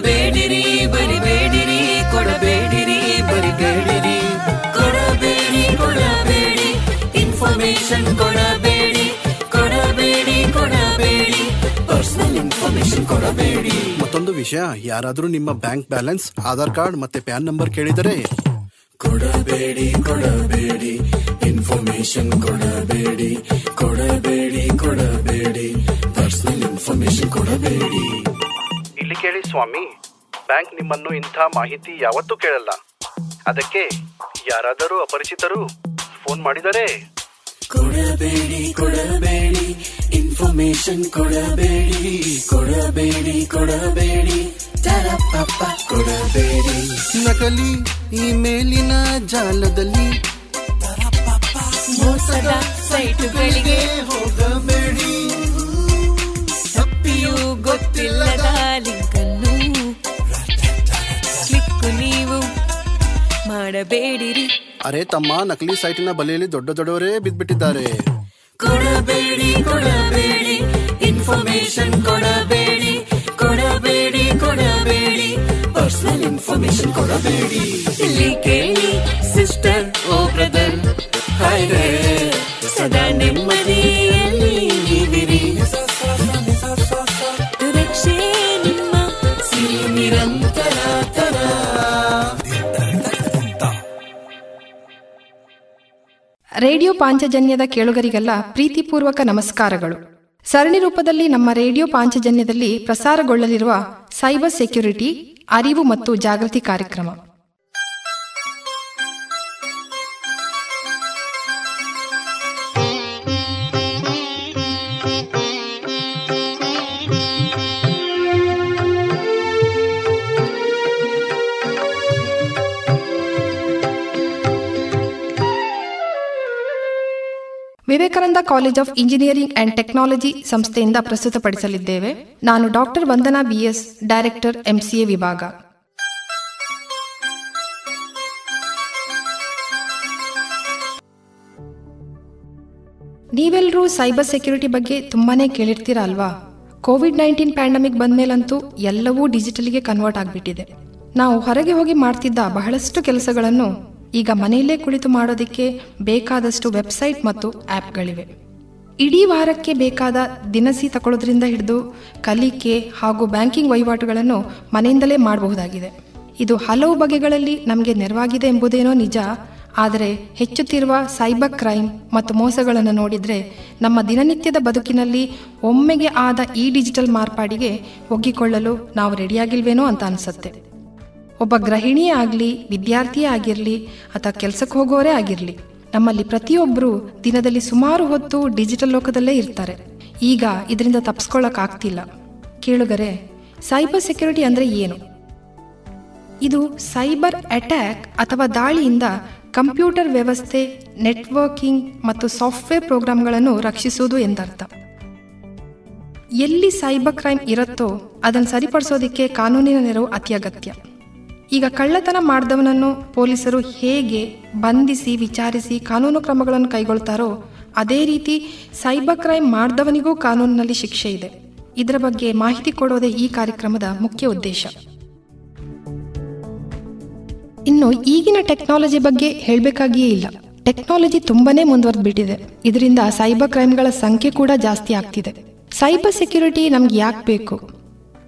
ಕೊಡಬೇಡಿರಿ ಬರಿಬೇಡಿರಿ ಕೊಡಬೇಡಿರಿ ಬರಿಬೇಡಿರಿ. ಕೊಡಬೇಡಿ ಕೊಡಬೇಡಿ ಇನ್ಫಾರ್ಮೇಶನ್ ಕೊಡಬೇಡಿ ಕೊಡಬೇಡಿ ಕೊಡಬೇಡಿ. ಪರ್ಸನಲ್ ಇನ್ಫಾರ್ಮೇಶನ್ ಕೊಡಬೇಡಿ. ಮತ್ತೊಂದು ವಿಷಯ ಯಾರಾದರೂ ನಿಮ್ಮ ಬ್ಯಾಂಕ್ ಬ್ಯಾಲೆನ್ಸ್ ಆಧಾರ್ ಕಾರ್ಡ್ ಮತ್ತೆ ಪ್ಯಾನ್ ನಂಬರ್ ಕೇಳಿದರೆ? ಕೊಡಬೇಡಿ ಕೊಡಬೇಡಿ ಇನ್ಫಾರ್ಮೇಶನ್ ಕೊಡಬೇಡಿ ಕೊಡಬೇಡಿ ಕೊಡಬೇಡಿ ಪರ್ಸನಲ್ ಇನ್ಫಾರ್ಮೇಶನ್ ಕೊಡಬೇಡಿ. ಕೇಳಿ ಸ್ವಾಮಿ. ಬ್ಯಾಂಕ್ ನಿಮ್ಮನ್ನು ಇಂಥ ಮಾಹಿತಿ ಯಾವತ್ತೂ ಕೇಳಲ್ಲ. ಅದಕ್ಕೆ ಯಾರಾದರೂ ಅಪರಿಚಿತರು ಫೋನ್ ಮಾಡಿದರೆ. ಕೊಡಬೇಡಿ ಕೊಡಬೇಡಿ. ಇನ್ಫಾರ್ಮೇಶನ್ ಕೊಡಬೇಡಿ. ಕೊಡಬೇಡಿ ಕೊಡಬೇಡಿ. ಕೊಡಬೇಡಿ. ನಕಲಿ ಇಮೇಲಿನ ಜಾಲದಲ್ಲಿ. ಮೋಸದ ಸೈಟುಗಳಿಗೆ ಹೋಗಬೇಡಿ. ತಪ್ಪಿಯೂ ಗೊತ್ತಿಲ್ಲದ ಲಿಂಕನ್ನು. ಕ್ಲಿಕ್ ನೀವು ಮಾಡಬೇಡಿರಿ. ಅರೆ ತಮ್ಮ ನಕಲಿ ಸೈಟಿನ ಬಲೆಯಲ್ಲಿ ದೊಡ್ಡ ದೊಡ್ಡವರೇ ಬಿದ್ದ್ಬಿಟ್ಟಿದ್ದಾರೆ. ಕೊಡಬೇಡಿ ಕೊಡಬೇಡಿ ಇನ್ಫಾರ್ಮೇಶನ್ ಕೊಡಬೇಡಿ ಕೊಡಬೇಡಿ ಕೊಡಬೇಡಿ ಪರ್ಸನಲ್ ಇನ್ಫಾರ್ಮೇಶನ್ ಕೊಡಬೇಡಿ. ಇಲ್ಲಿ ಕೇಳಿ ಸಿಸ್ಟರ್ ಓ ಬ್ರದರ್ ಹಾಯ್ ಸದಾ ನೆಮ್ಮದಿಯಲ್ಲಿ ರೇಡಿಯೋ ಪಾಂಚಜನ್ಯದ ಕೇಳುಗರಿಗೆಲ್ಲ ಪ್ರೀತಿಪೂರ್ವಕ ನಮಸ್ಕಾರಗಳು. ಸರಣಿ ರೂಪದಲ್ಲಿ ನಮ್ಮ ರೇಡಿಯೋ ಪಾಂಚಜನ್ಯದಲ್ಲಿ ಪ್ರಸಾರಗೊಳ್ಳಲಿರುವ ಸೈಬರ್ ಸೆಕ್ಯುರಿಟಿ, ಅರಿವು ಮತ್ತು ಜಾಗೃತಿ ಕಾರ್ಯಕ್ರಮ. Vivekananda College of Engineering and Technology ಸಂಸ್ಥೆಯಿಂದ ಪ್ರಸ್ತುತಪಡಿಸಲಿದ್ದೇವೆ. ನಾನು doctor Vandana BS director MCA ವಿಭಾಗ. ನೀವೆಲ್ಲರೂ ಸೈಬರ್ ಸೆಕ್ಯೂರಿಟಿ ಬಗ್ಗೆ ತುಂಬಾನೇ ಕೇಳಿರ್ತೀರ ಅಲ್ವಾ? ಕೋವಿಡ್ ನೈನ್ಟೀನ್ ಪ್ಯಾಂಡಮಿಕ್ ಬಂದ್ಮೇಲಂತೂ ಎಲ್ಲವೂ ಡಿಜಿಟಲ್ಗೆ ಕನ್ವರ್ಟ್ ಆಗಿಬಿಟ್ಟಿದೆ. ನಾವು ಹೊರಗೆ ಹೋಗಿ ಮಾಡ್ತಿದ್ದ ಬಹಳಷ್ಟು ಕೆಲಸಗಳನ್ನು ಈಗ ಮನೆಯಲ್ಲೇ ಕುಳಿತು ಮಾಡೋದಕ್ಕೆ ಬೇಕಾದಷ್ಟು ವೆಬ್ಸೈಟ್ ಮತ್ತು ಆ್ಯಪ್ಗಳಿವೆ. ಇಡೀ ವಾರಕ್ಕೆ ಬೇಕಾದ ದಿನಸಿ ತಗೊಳ್ಳೋದ್ರಿಂದ ಹಿಡಿದು ಕಲಿಕೆ ಹಾಗೂ ಬ್ಯಾಂಕಿಂಗ್ ವಹಿವಾಟುಗಳನ್ನು ಮನೆಯಿಂದಲೇ ಮಾಡಬಹುದಾಗಿದೆ. ಇದು ಹಲವು ಬಗೆಗಳಲ್ಲಿ ನಮಗೆ ನೆರವಾಗಿದೆ ಎಂಬುದೇನೋ ನಿಜ, ಆದರೆ ಹೆಚ್ಚುತ್ತಿರುವ ಸೈಬರ್ ಕ್ರೈಮ್ ಮತ್ತು ಮೋಸಗಳನ್ನು ನೋಡಿದರೆ ನಮ್ಮ ದಿನನಿತ್ಯದ ಬದುಕಿನಲ್ಲಿ ಒಮ್ಮೆಗೆ ಆದ ಈ ಡಿಜಿಟಲ್ ಮಾರ್ಪಾಡಿಗೆ ಒಗ್ಗಿಕೊಳ್ಳಲು ನಾವು ರೆಡಿಯಾಗಿಲ್ವೇನೋ ಅಂತ ಅನಿಸುತ್ತೆ. ಒಬ್ಬ ಗೃಹಿಣಿಯೇ ಆಗಲಿ ವಿದ್ಯಾರ್ಥಿಯೇ ಆಗಿರಲಿ ಅಥವಾ ಕೆಲಸಕ್ಕೆ ಹೋಗೋರೇ ಆಗಿರಲಿ. ನಮ್ಮಲ್ಲಿ ಪ್ರತಿಯೊಬ್ಬರು ದಿನದಲ್ಲಿ ಸುಮಾರು ಹೊತ್ತು ಡಿಜಿಟಲ್ ಲೋಕದಲ್ಲೇ ಇರ್ತಾರೆ. ಈಗ ಇದರಿಂದ ತಪ್ಪಿಸ್ಕೊಳ್ಳೋಕ್ಕಾಗ್ತಿಲ್ಲ ಕೇಳುಗರೆ, ಸೈಬರ್ ಸೆಕ್ಯೂರಿಟಿ ಅಂದರೆ ಏನು? ಇದು ಸೈಬರ್ ಅಟ್ಯಾಕ್ ಅಥವಾ ದಾಳಿಯಿಂದ ಕಂಪ್ಯೂಟರ್ ವ್ಯವಸ್ಥೆ, ನೆಟ್ವರ್ಕಿಂಗ್ ಮತ್ತು ಸಾಫ್ಟ್ವೇರ್ ಪ್ರೋಗ್ರಾಮ್ಗಳನ್ನು ರಕ್ಷಿಸುವುದು ಎಂದರ್ಥ. ಎಲ್ಲಿ ಸೈಬರ್ ಕ್ರೈಮ್ ಇರುತ್ತೋ ಅದನ್ನು ಸರಿಪಡಿಸೋದಕ್ಕೆ ಕಾನೂನಿನ ನೆರವು ಅತಿ ಅಗತ್ಯ ಈಗ ಕಳ್ಳತನ ಮಾಡಿದವನನ್ನು ಪೊಲೀಸರು ಹೇಗೆ ಬಂಧಿಸಿ ವಿಚಾರಿಸಿ ಕಾನೂನು ಕ್ರಮಗಳನ್ನು ಕೈಗೊಳ್ತಾರೋ ಅದೇ ರೀತಿ ಸೈಬರ್ ಕ್ರೈಮ್ ಮಾಡಿದವನಿಗೂ ಕಾನೂನಿನಲ್ಲಿ ಶಿಕ್ಷೆ ಇದೆ. ಇದರ ಬಗ್ಗೆ ಮಾಹಿತಿ ಕೊಡೋದೇ ಈ ಕಾರ್ಯಕ್ರಮದ ಮುಖ್ಯ ಉದ್ದೇಶ. ಇನ್ನು ಈಗಿನ ಟೆಕ್ನಾಲಜಿ ಬಗ್ಗೆ ಹೇಳಬೇಕಾಗಿಯೇ ಇಲ್ಲ. ಟೆಕ್ನಾಲಜಿ ತುಂಬಾನೇ ಮುಂದುವರೆದ್ಬಿಟ್ಟಿದೆ. ಇದರಿಂದ ಸೈಬರ್ ಕ್ರೈಮ್ಗಳ ಸಂಖ್ಯೆ ಕೂಡ ಜಾಸ್ತಿ ಆಗ್ತಿದೆ. ಸೈಬರ್ ಸೆಕ್ಯುರಿಟಿ ನಮ್ಗೆ ಯಾಕೆ ಬೇಕು?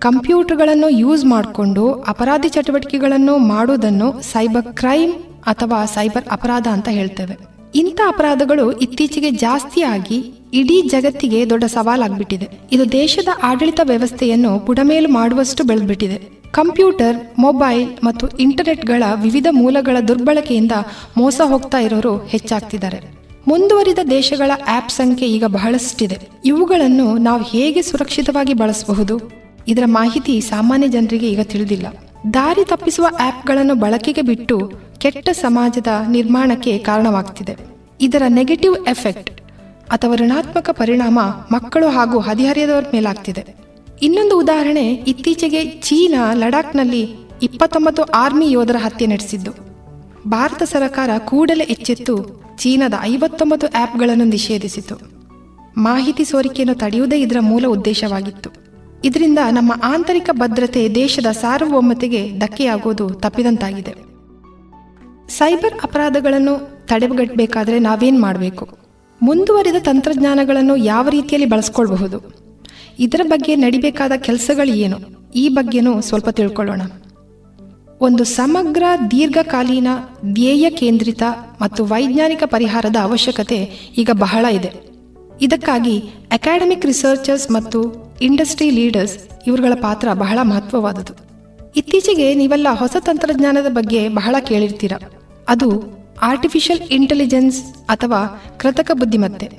ಕಂಪ್ಯೂಟರ್ಗಳನ್ನು ಯೂಸ್ ಮಾಡಿಕೊಂಡು ಅಪರಾಧಿ ಚಟುವಟಿಕೆಗಳನ್ನು ಮಾಡುವುದನ್ನು ಸೈಬರ್ ಕ್ರೈಮ್ ಅಥವಾ ಸೈಬರ್ ಅಪರಾಧ ಅಂತ ಹೇಳ್ತೇವೆ. ಇಂಥ ಅಪರಾಧಗಳು ಇತ್ತೀಚೆಗೆ ಜಾಸ್ತಿಯಾಗಿ ಇಡೀ ಜಗತ್ತಿಗೆ ದೊಡ್ಡ ಸವಾಲಾಗ್ಬಿಟ್ಟಿದೆ. ಇದು ದೇಶದ ಆಡಳಿತ ವ್ಯವಸ್ಥೆಯನ್ನು ಬುಡಮೇಲು ಮಾಡುವಷ್ಟು ಬೆಳೆದ್ಬಿಟ್ಟಿದೆ. ಕಂಪ್ಯೂಟರ್, ಮೊಬೈಲ್ ಮತ್ತು ಇಂಟರ್ನೆಟ್ಗಳ ವಿವಿಧ ಮೂಲಗಳ ದುರ್ಬಳಕೆಯಿಂದ ಮೋಸ ಹೋಗ್ತಾ ಇರೋರು ಹೆಚ್ಚಾಗ್ತಿದ್ದಾರೆ. ಮುಂದುವರಿದ ದೇಶಗಳ ಆಪ್ ಸಂಖ್ಯೆ ಈಗ ಬಹಳಷ್ಟಿದೆ. ಇವುಗಳನ್ನು ನಾವು ಹೇಗೆ ಸುರಕ್ಷಿತವಾಗಿ ಬಳಸಬಹುದು? ಇದರ ಮಾಹಿತಿ ಸಾಮಾನ್ಯ ಜನರಿಗೆ ಈಗ ತಿಳಿದಿಲ್ಲ. ದಾರಿ ತಪ್ಪಿಸುವ ಆಪ್ಗಳನ್ನು ಬಳಕೆಗೆ ಬಿಟ್ಟು ಕೆಟ್ಟ ಸಮಾಜದ ನಿರ್ಮಾಣಕ್ಕೆ ಕಾರಣವಾಗ್ತಿದೆ. ಇದರ ನೆಗೆಟಿವ್ ಎಫೆಕ್ಟ್ ಅಥವಾ ಋಣಾತ್ಮಕ ಪರಿಣಾಮ ಮಕ್ಕಳು ಹಾಗೂ ಹದಿಹರೆಯದವರ ಮೇಲಾಗ್ತಿದೆ. ಇನ್ನೊಂದು ಉದಾಹರಣೆ ಇತ್ತೀಚೆಗೆ ಚೀನಾ ಲಡಾಖ್ನಲ್ಲಿ ಇಪ್ಪತ್ತೊಂಬತ್ತು ಆರ್ಮಿ ಯೋಧರ ಹತ್ಯೆ ನಡೆಸಿದ್ದು. ಭಾರತ ಸರ್ಕಾರ ಕೂಡಲೇ ಎಚ್ಚೆತ್ತು ಚೀನಾದ ಐವತ್ತೊಂಬತ್ತು ಆ್ಯಪ್ಗಳನ್ನು ನಿಷೇಧಿಸಿತು ಮಾಹಿತಿ ಸೋರಿಕೆಯನ್ನು ತಡೆಯುವುದೇ ಇದರ ಮೂಲ ಉದ್ದೇಶವಾಗಿತ್ತು. ಇದರಿಂದ ನಮ್ಮ ಆಂತರಿಕ ಭದ್ರತೆ ದೇಶದ ಸಾರ್ವಭೌಮತೆಗೆ ಧಕ್ಕೆಯಾಗುವುದು ತಪ್ಪಿದಂತಾಗಿದೆ. ಸೈಬರ್ ಅಪರಾಧಗಳನ್ನು ತಡೆಗಟ್ಟಬೇಕಾದ್ರೆ ನಾವೇನು ಮಾಡಬೇಕು? ಮುಂದುವರಿದ ತಂತ್ರಜ್ಞಾನಗಳನ್ನು ಯಾವ ರೀತಿಯಲ್ಲಿ ಬಳಸ್ಕೊಳ್ಬಹುದು? ಇದರ ಬಗ್ಗೆ ನಡಿಬೇಕಾದ ಕೆಲಸಗಳು ಏನು? ಈ ಬಗ್ಗೆನೂ ಸ್ವಲ್ಪ ತಿಳ್ಕೊಳ್ಳೋಣ. ಒಂದು ಸಮಗ್ರ, ದೀರ್ಘಕಾಲೀನ, ಧ್ಯೇಯ ಕೇಂದ್ರಿತ ಮತ್ತು ವೈಜ್ಞಾನಿಕ ಪರಿಹಾರದ ಅವಶ್ಯಕತೆ ಈಗ ಬಹಳ ಇದೆ. ಇದಕ್ಕಾಗಿ ಅಕಾಡೆಮಿಕ್ ರಿಸರ್ಚರ್ಸ್ ಮತ್ತು ಇಂಡಸ್ಟ್ರಿ ಲೀಡರ್ಸ್ ಇವರುಗಳ ಪಾತ್ರ ಬಹಳ ಮಹತ್ವವಾದುದು ಇತ್ತೀಚೆಗೆ ನೀವೆಲ್ಲ ಹೊಸ ತಂತ್ರಜ್ಞಾನದ ಬಗ್ಗೆ ಬಹಳ ಕೇಳಿರ್ತೀರ. ಅದು ಆರ್ಟಿಫಿಷಿಯಲ್ ಇಂಟೆಲಿಜೆನ್ಸ್ ಅಥವಾ ಕೃತಕ ಬುದ್ಧಿಮತ್ತೆ.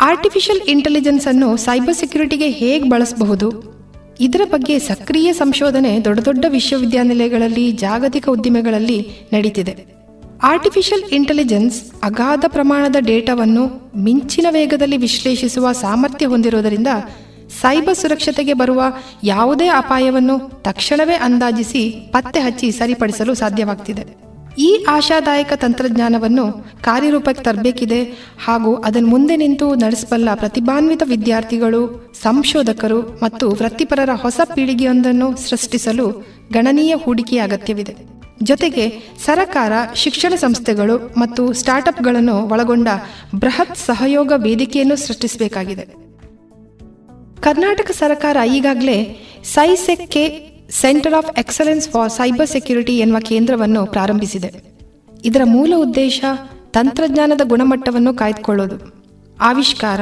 ಆರ್ಟಿಫಿಷಿಯಲ್ ಇಂಟೆಲಿಜೆನ್ಸ್ ಅನ್ನು ಸೈಬರ್ ಸೆಕ್ಯುರಿಟಿಗೆ ಹೇಗೆ ಬಳಸಬಹುದು? ಇದರ ಬಗ್ಗೆ ಸಕ್ರಿಯ ಸಂಶೋಧನೆ ದೊಡ್ಡ ದೊಡ್ಡ ವಿಶ್ವವಿದ್ಯಾನಿಲಯಗಳಲ್ಲಿ, ಜಾಗತಿಕ ಉದ್ದಿಮೆಗಳಲ್ಲಿ ನಡೀತಿದೆ. ಆರ್ಟಿಫಿಷಿಯಲ್ ಇಂಟೆಲಿಜೆನ್ಸ್ ಅಗಾಧ ಪ್ರಮಾಣದ ಡೇಟಾವನ್ನು ಮಿಂಚಿನ ವೇಗದಲ್ಲಿ ವಿಶ್ಲೇಷಿಸುವ ಸಾಮರ್ಥ್ಯ ಹೊಂದಿರುವುದರಿಂದ ಸೈಬರ್ ಸುರಕ್ಷತೆಗೆ ಬರುವ ಯಾವುದೇ ಅಪಾಯವನ್ನು ತಕ್ಷಣವೇ ಅಂದಾಜಿಸಿ ಪತ್ತೆ ಹಚ್ಚಿ ಸರಿಪಡಿಸಲು ಸಾಧ್ಯವಾಗ್ತಿದೆ. ಈ ಆಶಾದಾಯಕ ತಂತ್ರಜ್ಞಾನವನ್ನು ಕಾರ್ಯರೂಪಕ್ಕೆ ತರಬೇಕಿದೆ ಹಾಗೂ ಅದನ್ನು ಮುಂದೆ ನಿಂತು ನಡೆಸಬಲ್ಲ ಪ್ರತಿಭಾನ್ವಿತ ವಿದ್ಯಾರ್ಥಿಗಳು, ಸಂಶೋಧಕರು ಮತ್ತು ವೃತ್ತಿಪರರ ಹೊಸ ಪೀಳಿಗೆಯೊಂದನ್ನು ಸೃಷ್ಟಿಸಲು ಗಣನೀಯ ಹೂಡಿಕೆಯ ಅಗತ್ಯವಿದೆ. ಜೊತೆಗೆ ಸರಕಾರ, ಶಿಕ್ಷಣ ಸಂಸ್ಥೆಗಳು ಮತ್ತು ಸ್ಟಾರ್ಟ್ಅಪ್ಗಳನ್ನು ಒಳಗೊಂಡ ಬೃಹತ್ ಸಹಯೋಗ ವೇದಿಕೆಯನ್ನು ಸೃಷ್ಟಿಸಬೇಕಾಗಿದೆ. ಕರ್ನಾಟಕ ಸರ್ಕಾರ ಈಗಾಗಲೇ ಸೈಸೆಕ್ಕೆ Centre of Excellence for Cyber Security ಎನ್ನುವ ಕೇಂದ್ರವನ್ನು ಪ್ರಾರಂಭಿಸಿದೆ. ಇದರ ಮೂಲ ಉದ್ದೇಶ ತಂತ್ರಜ್ಞಾನದ ಗುಣಮಟ್ಟವನ್ನು ಕಾಯ್ದುಕೊಳ್ಳೋದು. ಆವಿಷ್ಕಾರ,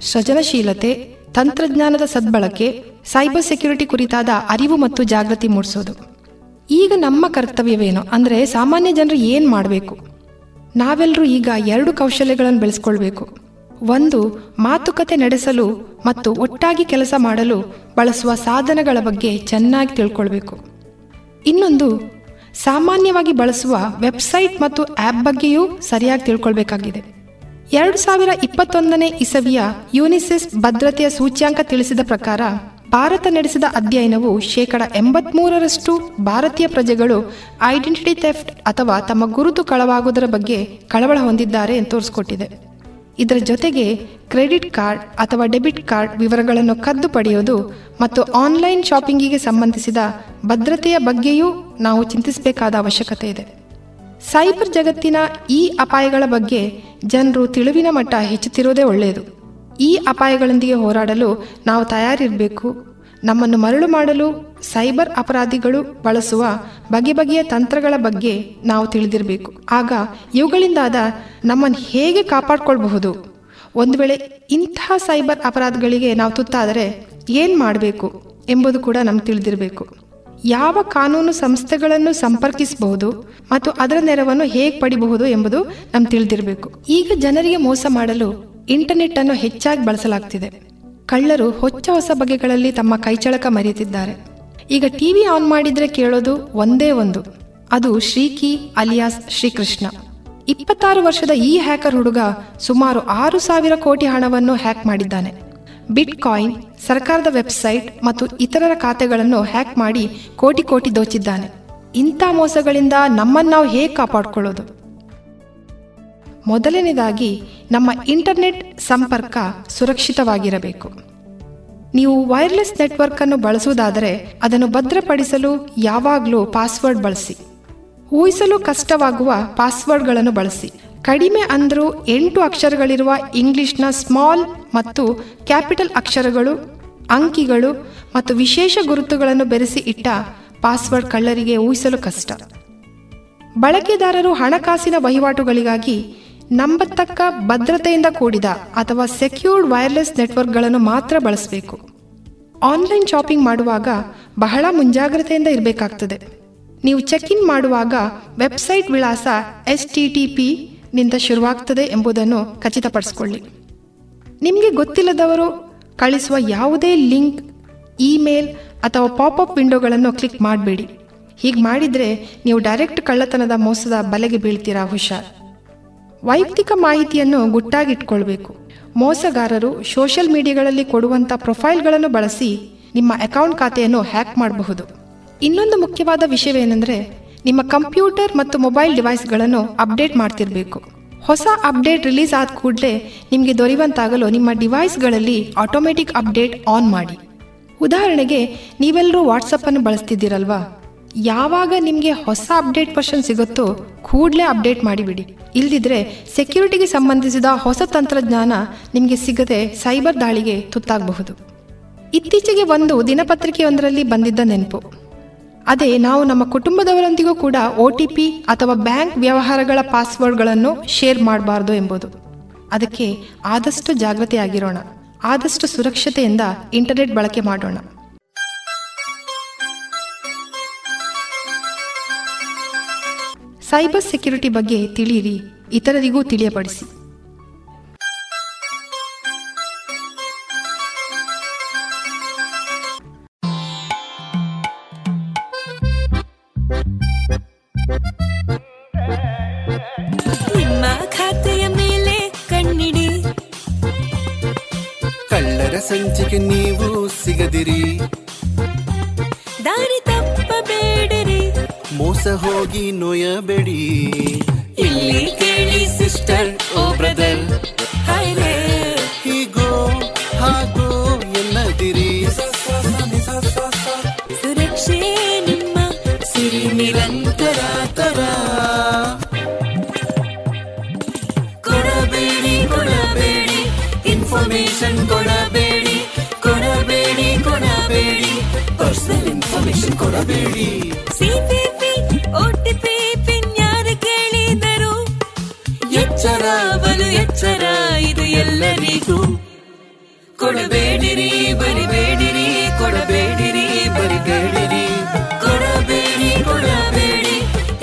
ಸೃಜನಶೀಲತೆ, ತಂತ್ರಜ್ಞಾನದ ಸದ್ಬಳಕೆ ಸೈಬರ್ ಸೆಕ್ಯೂರಿಟಿ ಕುರಿತಾದ ಅರಿವು ಮತ್ತು ಜಾಗೃತಿ ಮೂಡಿಸೋದು. ಈಗ ನಮ್ಮ ಕರ್ತವ್ಯವೇನು ಅಂದರೆ ಸಾಮಾನ್ಯ ಜನರು ಏನು ಮಾಡಬೇಕು? ನಾವೆಲ್ಲರೂ ಈಗ ಎರಡು ಕೌಶಲ್ಯಗಳನ್ನು ಬೆಳೆಸ್ಕೊಳ್ಬೇಕು. ಒಂದು, ಮಾತುಕತೆ ನಡೆಸಲು ಮತ್ತು ಒಟ್ಟಾಗಿ ಕೆಲಸ ಮಾಡಲು ಬಳಸುವ ಸಾಧನಗಳ ಬಗ್ಗೆ ಚೆನ್ನಾಗಿ ತಿಳ್ಕೊಳ್ಬೇಕು. ಇನ್ನೊಂದು, ಸಾಮಾನ್ಯವಾಗಿ ಬಳಸುವ ವೆಬ್ಸೈಟ್ ಮತ್ತು ಆ್ಯಪ್ ಬಗ್ಗೆಯೂ ಸರಿಯಾಗಿ ತಿಳ್ಕೊಳ್ಬೇಕಾಗಿದೆ. ಎರಡು ಸಾವಿರ ಇಪ್ಪತ್ತೊಂದನೇ ಇಸವಿಯ ಯುನಿಸೆಸ್ ಭದ್ರತೆಯ ಸೂಚ್ಯಾಂಕ ತಿಳಿಸಿದ ಪ್ರಕಾರ, ಭಾರತ ನಡೆಸಿದ ಅಧ್ಯಯನವು ಶೇಕಡ ಎಂಬತ್ಮೂರರಷ್ಟು ಭಾರತೀಯ ಪ್ರಜೆಗಳು ಐಡೆಂಟಿಟಿ ಥೆಫ್ಟ್ ಅಥವಾ ತಮ್ಮ ಗುರುತು ಕಳವಾಗುವುದರ ಬಗ್ಗೆ ಕಳವಳ ಹೊಂದಿದ್ದಾರೆ ಎಂದು ತೋರಿಸಿಕೊಟ್ಟಿದೆ. ಇದರ ಜೊತೆಗೆ ಕ್ರೆಡಿಟ್ ಕಾರ್ಡ್ ಅಥವಾ ಡೆಬಿಟ್ ಕಾರ್ಡ್ ವಿವರಗಳನ್ನು ಕದ್ದು ಪಡೆಯೋದು ಮತ್ತು ಆನ್ಲೈನ್ ಶಾಪಿಂಗಿಗೆ ಸಂಬಂಧಿಸಿದ ಭದ್ರತೆಯ ಬಗ್ಗೆಯೂ ನಾವು ಚಿಂತಿಸಬೇಕಾದ ಅವಶ್ಯಕತೆ ಇದೆ. ಸೈಬರ್ ಜಗತ್ತಿನ ಈ ಅಪಾಯಗಳ ಬಗ್ಗೆ ಜನರು ತಿಳಿವಿನ ಮಟ್ಟ ಹೆಚ್ಚುತ್ತಿರುವುದೇ ಒಳ್ಳೆಯದು. ಈ ಅಪಾಯಗಳೊಂದಿಗೆ ಹೋರಾಡಲು ನಾವು ತಯಾರಿರಬೇಕು. ನಮ್ಮನ್ನು ಮರಳು ಮಾಡಲು ಸೈಬರ್ ಅಪರಾಧಿಗಳು ಬಳಸುವ ಬಗೆ ಬಗೆಯ ತಂತ್ರಗಳ ಬಗ್ಗೆ ನಾವು ತಿಳಿದಿರಬೇಕು. ಆಗ ಇವುಗಳಿಂದಾದ ನಮ್ಮನ್ನು ಹೇಗೆ ಕಾಪಾಡಿಕೊಳ್ಬಹುದು? ಒಂದು ವೇಳೆ ಇಂತಹ ಸೈಬರ್ ಅಪರಾಧಗಳಿಗೆ ನಾವು ತುತ್ತಾದರೆ ಏನು ಮಾಡಬೇಕು ಎಂಬುದು ಕೂಡ ನಮ್ಗೆ ತಿಳಿದಿರಬೇಕು. ಯಾವ ಕಾನೂನು ಸಂಸ್ಥೆಗಳನ್ನು ಸಂಪರ್ಕಿಸಬಹುದು ಮತ್ತು ಅದರ ನೆರವನ್ನು ಹೇಗೆ ಪಡಿಬಹುದು ಎಂಬುದು ನಮ್ಗೆ ತಿಳಿದಿರಬೇಕು. ಈಗ ಜನರಿಗೆ ಮೋಸ ಮಾಡಲು ಇಂಟರ್ನೆಟ್ ಅನ್ನು ಹೆಚ್ಚಾಗಿ ಬಳಸಲಾಗ್ತಿದೆ. ಕಳ್ಳರು ಹೊಚ್ಚ ಹೊಸ ಬಗೆಗಳಲ್ಲಿ ತಮ್ಮ ಕೈಚಳಕ ಮರೆಯುತ್ತಿದ್ದಾರೆ. ಈಗ ಟಿವಿ ಆನ್ ಮಾಡಿದ್ರೆ ಕೇಳೋದು ಒಂದೇ ಒಂದು. ಅದು ಶ್ರೀಕಿ ಅಲಿಯಾಸ್ ಶ್ರೀಕೃಷ್ಣ. ಇಪ್ಪತ್ತಾರು ವರ್ಷದ ಈ ಹ್ಯಾಕರ್ ಹುಡುಗ ಸುಮಾರು ಆರು ಸಾವಿರ ಕೋಟಿ ಹಣವನ್ನು ಹ್ಯಾಕ್ ಮಾಡಿದ್ದಾನೆ. ಬಿಟ್ ಕಾಯಿನ್ ಸರ್ಕಾರದ ವೆಬ್ಸೈಟ್ ಮತ್ತು ಇತರರ ಖಾತೆಗಳನ್ನು ಹ್ಯಾಕ್ ಮಾಡಿ ಕೋಟಿ ಕೋಟಿ ದೋಚಿದ್ದಾನೆ. ಇಂಥ ಮೋಸಗಳಿಂದ ನಮ್ಮನ್ನು ನಾವು ಹೇಗೆ ಕಾಪಾಡ್ಕೊಳ್ಳೋದು? ಮೊದಲನೇದಾಗಿ ನಮ್ಮ ಇಂಟರ್ನೆಟ್ ಸಂಪರ್ಕ ಸುರಕ್ಷಿತವಾಗಿರಬೇಕು. ನೀವು ವೈರ್ಲೆಸ್ ನೆಟ್ವರ್ಕ್ ಅನ್ನು ಬಳಸುವುದಾದರೆ ಅದನ್ನು ಭದ್ರಪಡಿಸಲು ಯಾವಾಗಲೂ ಪಾಸ್ವರ್ಡ್ ಬಳಸಿ. ಊಹಿಸಲು ಕಷ್ಟವಾಗುವ ಪಾಸ್ವರ್ಡ್ಗಳನ್ನು ಬಳಸಿ. ಕಡಿಮೆ ಅಂದರೂ ಎಂಟು ಅಕ್ಷರಗಳಿರುವ ಇಂಗ್ಲಿಷ್ನ ಸ್ಮಾಲ್ ಮತ್ತು ಕ್ಯಾಪಿಟಲ್ ಅಕ್ಷರಗಳು, ಅಂಕಿಗಳು ಮತ್ತು ವಿಶೇಷ ಗುರುತುಗಳನ್ನು ಬೆರೆಸಿ ಇಟ್ಟ ಪಾಸ್ವರ್ಡ್ ಕಳ್ಳರಿಗೆ ಊಹಿಸಲು ಕಷ್ಟ. ಬಳಕೆದಾರರು ಹಣಕಾಸಿನ ವಹಿವಾಟುಗಳಿಗಾಗಿ ನಂಬತಕ್ಕ ಭದ್ರತೆಯಿಂದ ಕೂಡಿದ ಅಥವಾ ಸೆಕ್ಯೂರ್ಡ್ ವೈರ್ಲೆಸ್ ನೆಟ್ವರ್ಕ್ಗಳನ್ನು ಮಾತ್ರ ಬಳಸಬೇಕು. ಆನ್ಲೈನ್ ಶಾಪಿಂಗ್ ಮಾಡುವಾಗ ಬಹಳ ಮುಂಜಾಗ್ರತೆಯಿಂದ ಇರಬೇಕಾಗ್ತದೆ. ನೀವು ಚೆಕ್ ಇನ್ ಮಾಡುವಾಗ ವೆಬ್ಸೈಟ್ ವಿಳಾಸ ಎಸ್ ಟಿ ಟಿ ಪಿ ನಿಂದ ಶುರುವಾಗ್ತದೆ ಎಂಬುದನ್ನು ಖಚಿತಪಡಿಸಿಕೊಳ್ಳಿ. ನಿಮಗೆ ಗೊತ್ತಿಲ್ಲದವರು ಕಳಿಸುವ ಯಾವುದೇ ಲಿಂಕ್, ಇಮೇಲ್ ಅಥವಾ ಪಾಪಪ್ ವಿಂಡೋಗಳನ್ನು ಕ್ಲಿಕ್ ಮಾಡಬೇಡಿ. ಹೀಗೆ ಮಾಡಿದರೆ ನೀವು ಡೈರೆಕ್ಟ್ ಕಳ್ಳತನದ ಮೋಸದ ಬಲೆಗೆ ಬೀಳ್ತೀರಾ ಹುಷಾರ್. ವೈಯಕ್ತಿಕ ಮಾಹಿತಿಯನ್ನು ಗುಟ್ಟಾಗಿಟ್ಕೊಳ್ಬೇಕು. ಮೋಸಗಾರರು ಸೋಷಿಯಲ್ ಮೀಡಿಯಾಗಳಲ್ಲಿ ಕೊಡುವಂಥ ಪ್ರೊಫೈಲ್ಗಳನ್ನು ಬಳಸಿ ನಿಮ್ಮ ಅಕೌಂಟ್ ಖಾತೆಯನ್ನು ಹ್ಯಾಕ್ ಮಾಡಬಹುದು. ಇನ್ನೊಂದು ಮುಖ್ಯವಾದ ವಿಷಯವೇನೆಂದರೆ, ನಿಮ್ಮ ಕಂಪ್ಯೂಟರ್ ಮತ್ತು ಮೊಬೈಲ್ ಡಿವೈಸ್ಗಳನ್ನು ಅಪ್ಡೇಟ್ ಮಾಡ್ತಿರಬೇಕು. ಹೊಸ ಅಪ್ಡೇಟ್ ರಿಲೀಸ್ ಆದ ಕೂಡಲೇ ನಿಮಗೆ ದೊರೆಯುವಂತಾಗಲು ನಿಮ್ಮ ಡಿವೈಸ್ಗಳಲ್ಲಿ ಆಟೋಮೆಟಿಕ್ ಅಪ್ಡೇಟ್ ಆನ್ ಮಾಡಿ. ಉದಾಹರಣೆಗೆ, ನೀವೆಲ್ಲರೂ ವಾಟ್ಸಪ್ಪನ್ನು ಬಳಸ್ತಿದ್ದೀರಲ್ವಾ? ಯಾವಾಗ ನಿಮಗೆ ಹೊಸ ಅಪ್ಡೇಟ್ ವರ್ಷನ್ ಸಿಗುತ್ತೋ ಕೂಡಲೇ ಅಪ್ಡೇಟ್ ಮಾಡಿಬಿಡಿ. ಇಲ್ದಿದ್ರೆ ಸೆಕ್ಯೂರಿಟಿಗೆ ಸಂಬಂಧಿಸಿದ ಹೊಸ ತಂತ್ರಜ್ಞಾನ ನಿಮಗೆ ಸಿಗದೆ ಸೈಬರ್ ದಾಳಿಗೆ ತುತ್ತಾಗಬಹುದು. ಇತ್ತೀಚೆಗೆ ಒಂದು ದಿನಪತ್ರಿಕೆಯೊಂದರಲ್ಲಿ ಬಂದಿದ್ದ ನೆನಪು. ಅದೇ ನಾವು ನಮ್ಮ ಕುಟುಂಬದವರೊಂದಿಗೂ ಕೂಡ ಒ ಟಿ ಪಿ ಅಥವಾ ಬ್ಯಾಂಕ್ ವ್ಯವಹಾರಗಳ ಪಾಸ್ವರ್ಡ್ಗಳನ್ನು ಶೇರ್ ಮಾಡಬಾರ್ದು ಎಂಬುದು. ಅದಕ್ಕೆ ಆದಷ್ಟು ಜಾಗೃತೆಯಾಗಿರೋಣ ಆದಷ್ಟು ಸುರಕ್ಷತೆಯಿಂದ ಇಂಟರ್ನೆಟ್ ಬಳಕೆ ಮಾಡೋಣ. ಸೈಬರ್ ಸೆಕ್ಯುರಿಟಿ ಬಗ್ಗೆ ತಿಳಿಯಿರಿ ಇತರರಿಗೂ ತಿಳಿಯಪಡಿಸಿ. ನಿಮ್ಮ ಖಾತೆಯ ಮೇಲೆ ಕಣ್ಣಿಡಿ. ಕಳ್ಳರ ಸಂಚಿಕೆ ನೀವು ಸಿಗದಿರಿ. ದಾರಿ ತಪ್ಪಬೇಡಿರಿ ಮೋಸ ಹೋಗಿ ನೋಯಬೇಡಿ. ಇಲ್ಲಿ ಕೇಳಿ ಸಿಸ್ಟರ್ ಓ ಬ್ರದರ್ ಹೀಗೋ ಹಾಗೋ ಎನ್ನದಿರಿ ಸುರಕ್ಷೆ ನಿಮ್ಮ ಸಿರಿ ನಿರಂತರ ತರ ಕೊಡಬೇಡಿ ಕೊಡಬೇಡಿ ಇನ್ಫಾರ್ಮೇಶನ್ ಕೊಡಬೇಡಿ ಕೊಡಬೇಡಿ ಕೊಡಬೇಡಿ ಪರ್ಸನಲ್ ಇನ್ಫಾರ್ಮೇಶನ್ ಕೊಡಬೇಡಿ. ಎಲ್ಲರಿಗೂ ಕೊಡಬೇಡಿರಿ ಬರಿಬೇಡಿರಿ ಕೊಡಬೇಡಿರಿ ಬರಿಬೇಡಿರಿ. ಕೊಡಬೇಡಿ ಕೊಡಬೇಡಿ.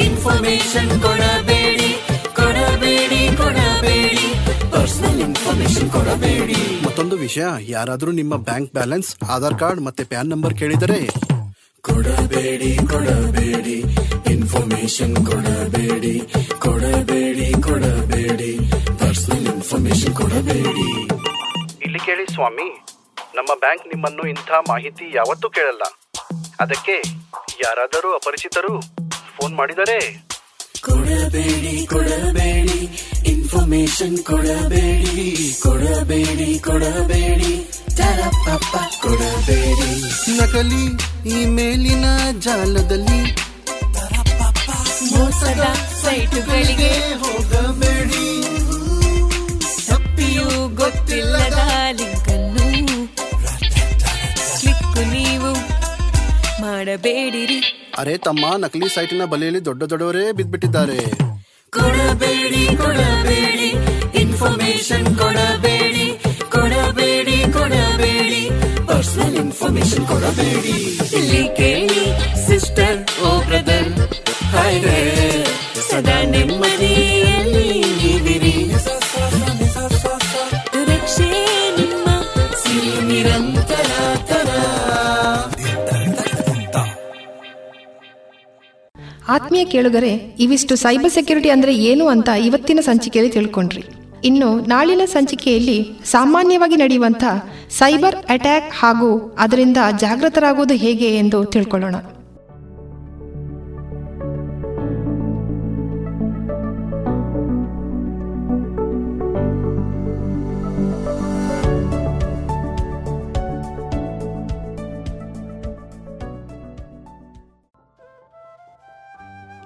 ಇನ್ಫಾರ್ಮೇಶನ್ ಕೊಡಬೇಡಿ ಕೊಡಬೇಡಿ ಕೊಡಬೇಡಿ. ಪರ್ಸನಲ್ ಇನ್ಫಾರ್ಮೇಶನ್ ಕೊಡಬೇಡಿ. ಮತ್ತೊಂದು ವಿಷಯ ಯಾರಾದರೂ ನಿಮ್ಮ ಬ್ಯಾಂಕ್ ಬ್ಯಾಲೆನ್ಸ್ ಆಧಾರ್ ಕಾರ್ಡ್ ಮತ್ತೆ ಪ್ಯಾನ್ ನಂಬರ್ ಕೇಳಿದರೆ. ಕೊಡಬೇಡಿ ಕೊಡಬೇಡಿ. ಇನ್ಫಾರ್ಮೇಶನ್ ಕೊಡಬೇಡಿ ಕೊಡಬೇಡಿ. ಕೇಳಿ ಸ್ವಾಮಿ. ನಮ್ಮ ಬ್ಯಾಂಕ್ ನಿಮ್ಮನ್ನು ಇಂಥ ಮಾಹಿತಿ ಯಾವತ್ತೂ ಕೇಳಲ್ಲ. ಅದಕ್ಕೆ ಯಾರಾದರೂ ಅಪರಿಚಿತರು ಫೋನ್ ಮಾಡಿದರೆ. ಕೊಡಬೇಡಿ ಕೊಡಬೇಡಿ ಇನ್ಫಾರ್ಮೇಶನ್ ಕೊಡಬೇಡಿ ಕೊಡಬೇಡಿ ಕೊಡಬೇಡಿ ಕೊಡಬೇಡಿ. ನಕಲಿ ಇಮೇಲಿನ ಜಾಲದಲ್ಲಿ ಮೋಸದ ಸೈಟುಗಳಿಗೆ ಹೋಗಬೇಡಿ. ತಪ್ಪಿಯೂ ಗೊತ್ತಿಲ್ಲದ ಲಿಂಕ್ ಅನ್ನು ಕ್ಲಿಕ್ ನೀವು ಮಾಡಬೇಡಿರಿ. ಅರೆ ತಮ್ಮ ನಕಲಿ ಸೈಟಿನ ಬಲೆಯಲ್ಲಿ ದೊಡ್ಡ ದೊಡ್ಡವರೇ ಬಿದ್ದ್ಬಿಟ್ಟಿದ್ದಾರೆ. ಕೊಡಬೇಡಿ ಕೊಡಬೇಡಿ ಇನ್ಫಾರ್ಮೇಶನ್ ಕೊಡಬೇಡಿ ಕೊಡಬೇಡಿ ಕೊಡಬೇಡಿ ಪರ್ಸನಲ್ ಇನ್ಫಾರ್ಮೇಶನ್ ಕೊಡಬೇಡಿ. ಇಲ್ಲಿ ಕೇಳಿ ಸಿಸ್ಟರ್ ಓ ಬ್ರದರ್ ಹಾಯ್ರೆ ಆತ್ಮೀಯ ಕೇಳುಗರೆ, ಇವಿಷ್ಟು ಸೈಬರ್ ಸೆಕ್ಯುರಿಟಿ ಅಂದ್ರೆ ಏನು ಅಂತ ಇವತ್ತಿನ ಸಂಚಿಕೆಯಲ್ಲಿ ತಿಳ್ಕೊಂಡ್ರಿ. ಇನ್ನು ನಾಳಿನ ಸಂಚಿಕೆಯಲ್ಲಿ ಸಾಮಾನ್ಯವಾಗಿ ನಡೆಯುವಂಥ ಸೈಬರ್ ಅಟ್ಯಾಕ್ ಹಾಗೂ ಅದರಿಂದ ಜಾಗೃತರಾಗುವುದು ಹೇಗೆ ಎಂದು ತಿಳ್ಕೊಳ್ಳೋಣ.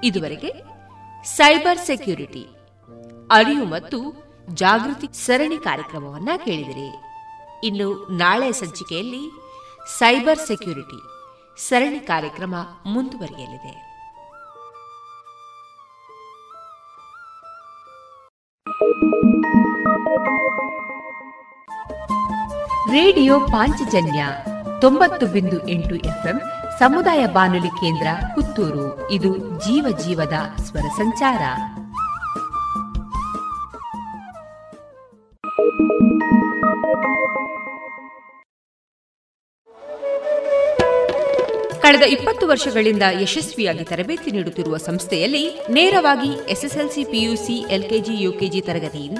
ಇದುವರೆಗೆ ಸೈಬರ್ ಸೆಕ್ಯೂರಿಟಿ, ಅರಿವು ಮತ್ತು ಜಾಗೃತಿ ಸರಣಿ ಕಾರ್ಯಕ್ರಮವನ್ನ ಕೇಳಿದಿರಿ. ಇನ್ನು ನಾಳೆ ಸಂಚಿಕೆಯಲ್ಲಿ ಸೈಬರ್ ಸೆಕ್ಯೂರಿಟಿ ಸರಣಿ ಕಾರ್ಯಕ್ರಮ ಮುಂದುವರಿಯಲಿದೆ. ರೇಡಿಯೋ ಪಾಂಚಜನ್ಯ ತೊಂಬತ್ತು ಬಿಂದು ಎಂಟು ಎಫ್ಎಂ ಸಮುದಾಯ ಬಾನುಲಿ ಕೇಂದ್ರ ಪುತ್ತೂರು. ಇದು ಜೀವ ಜೀವದ ಸ್ವರ ಸಂಚಾರ. ಕಳೆದ ಇಪ್ಪತ್ತು ವರ್ಷಗಳಿಂದ ಯಶಸ್ವಿಯಾಗಿ ತರಬೇತಿ ನೀಡುತ್ತಿರುವ ಸಂಸ್ಥೆಯಲ್ಲಿ ನೇರವಾಗಿ ಎಸ್ಎಸ್ಎಲ್ಸಿ ಪಿಯುಸಿ ಎಲ್ಕೆಜಿ ಯುಕೆಜಿ ತರಗತಿಯಿಂದ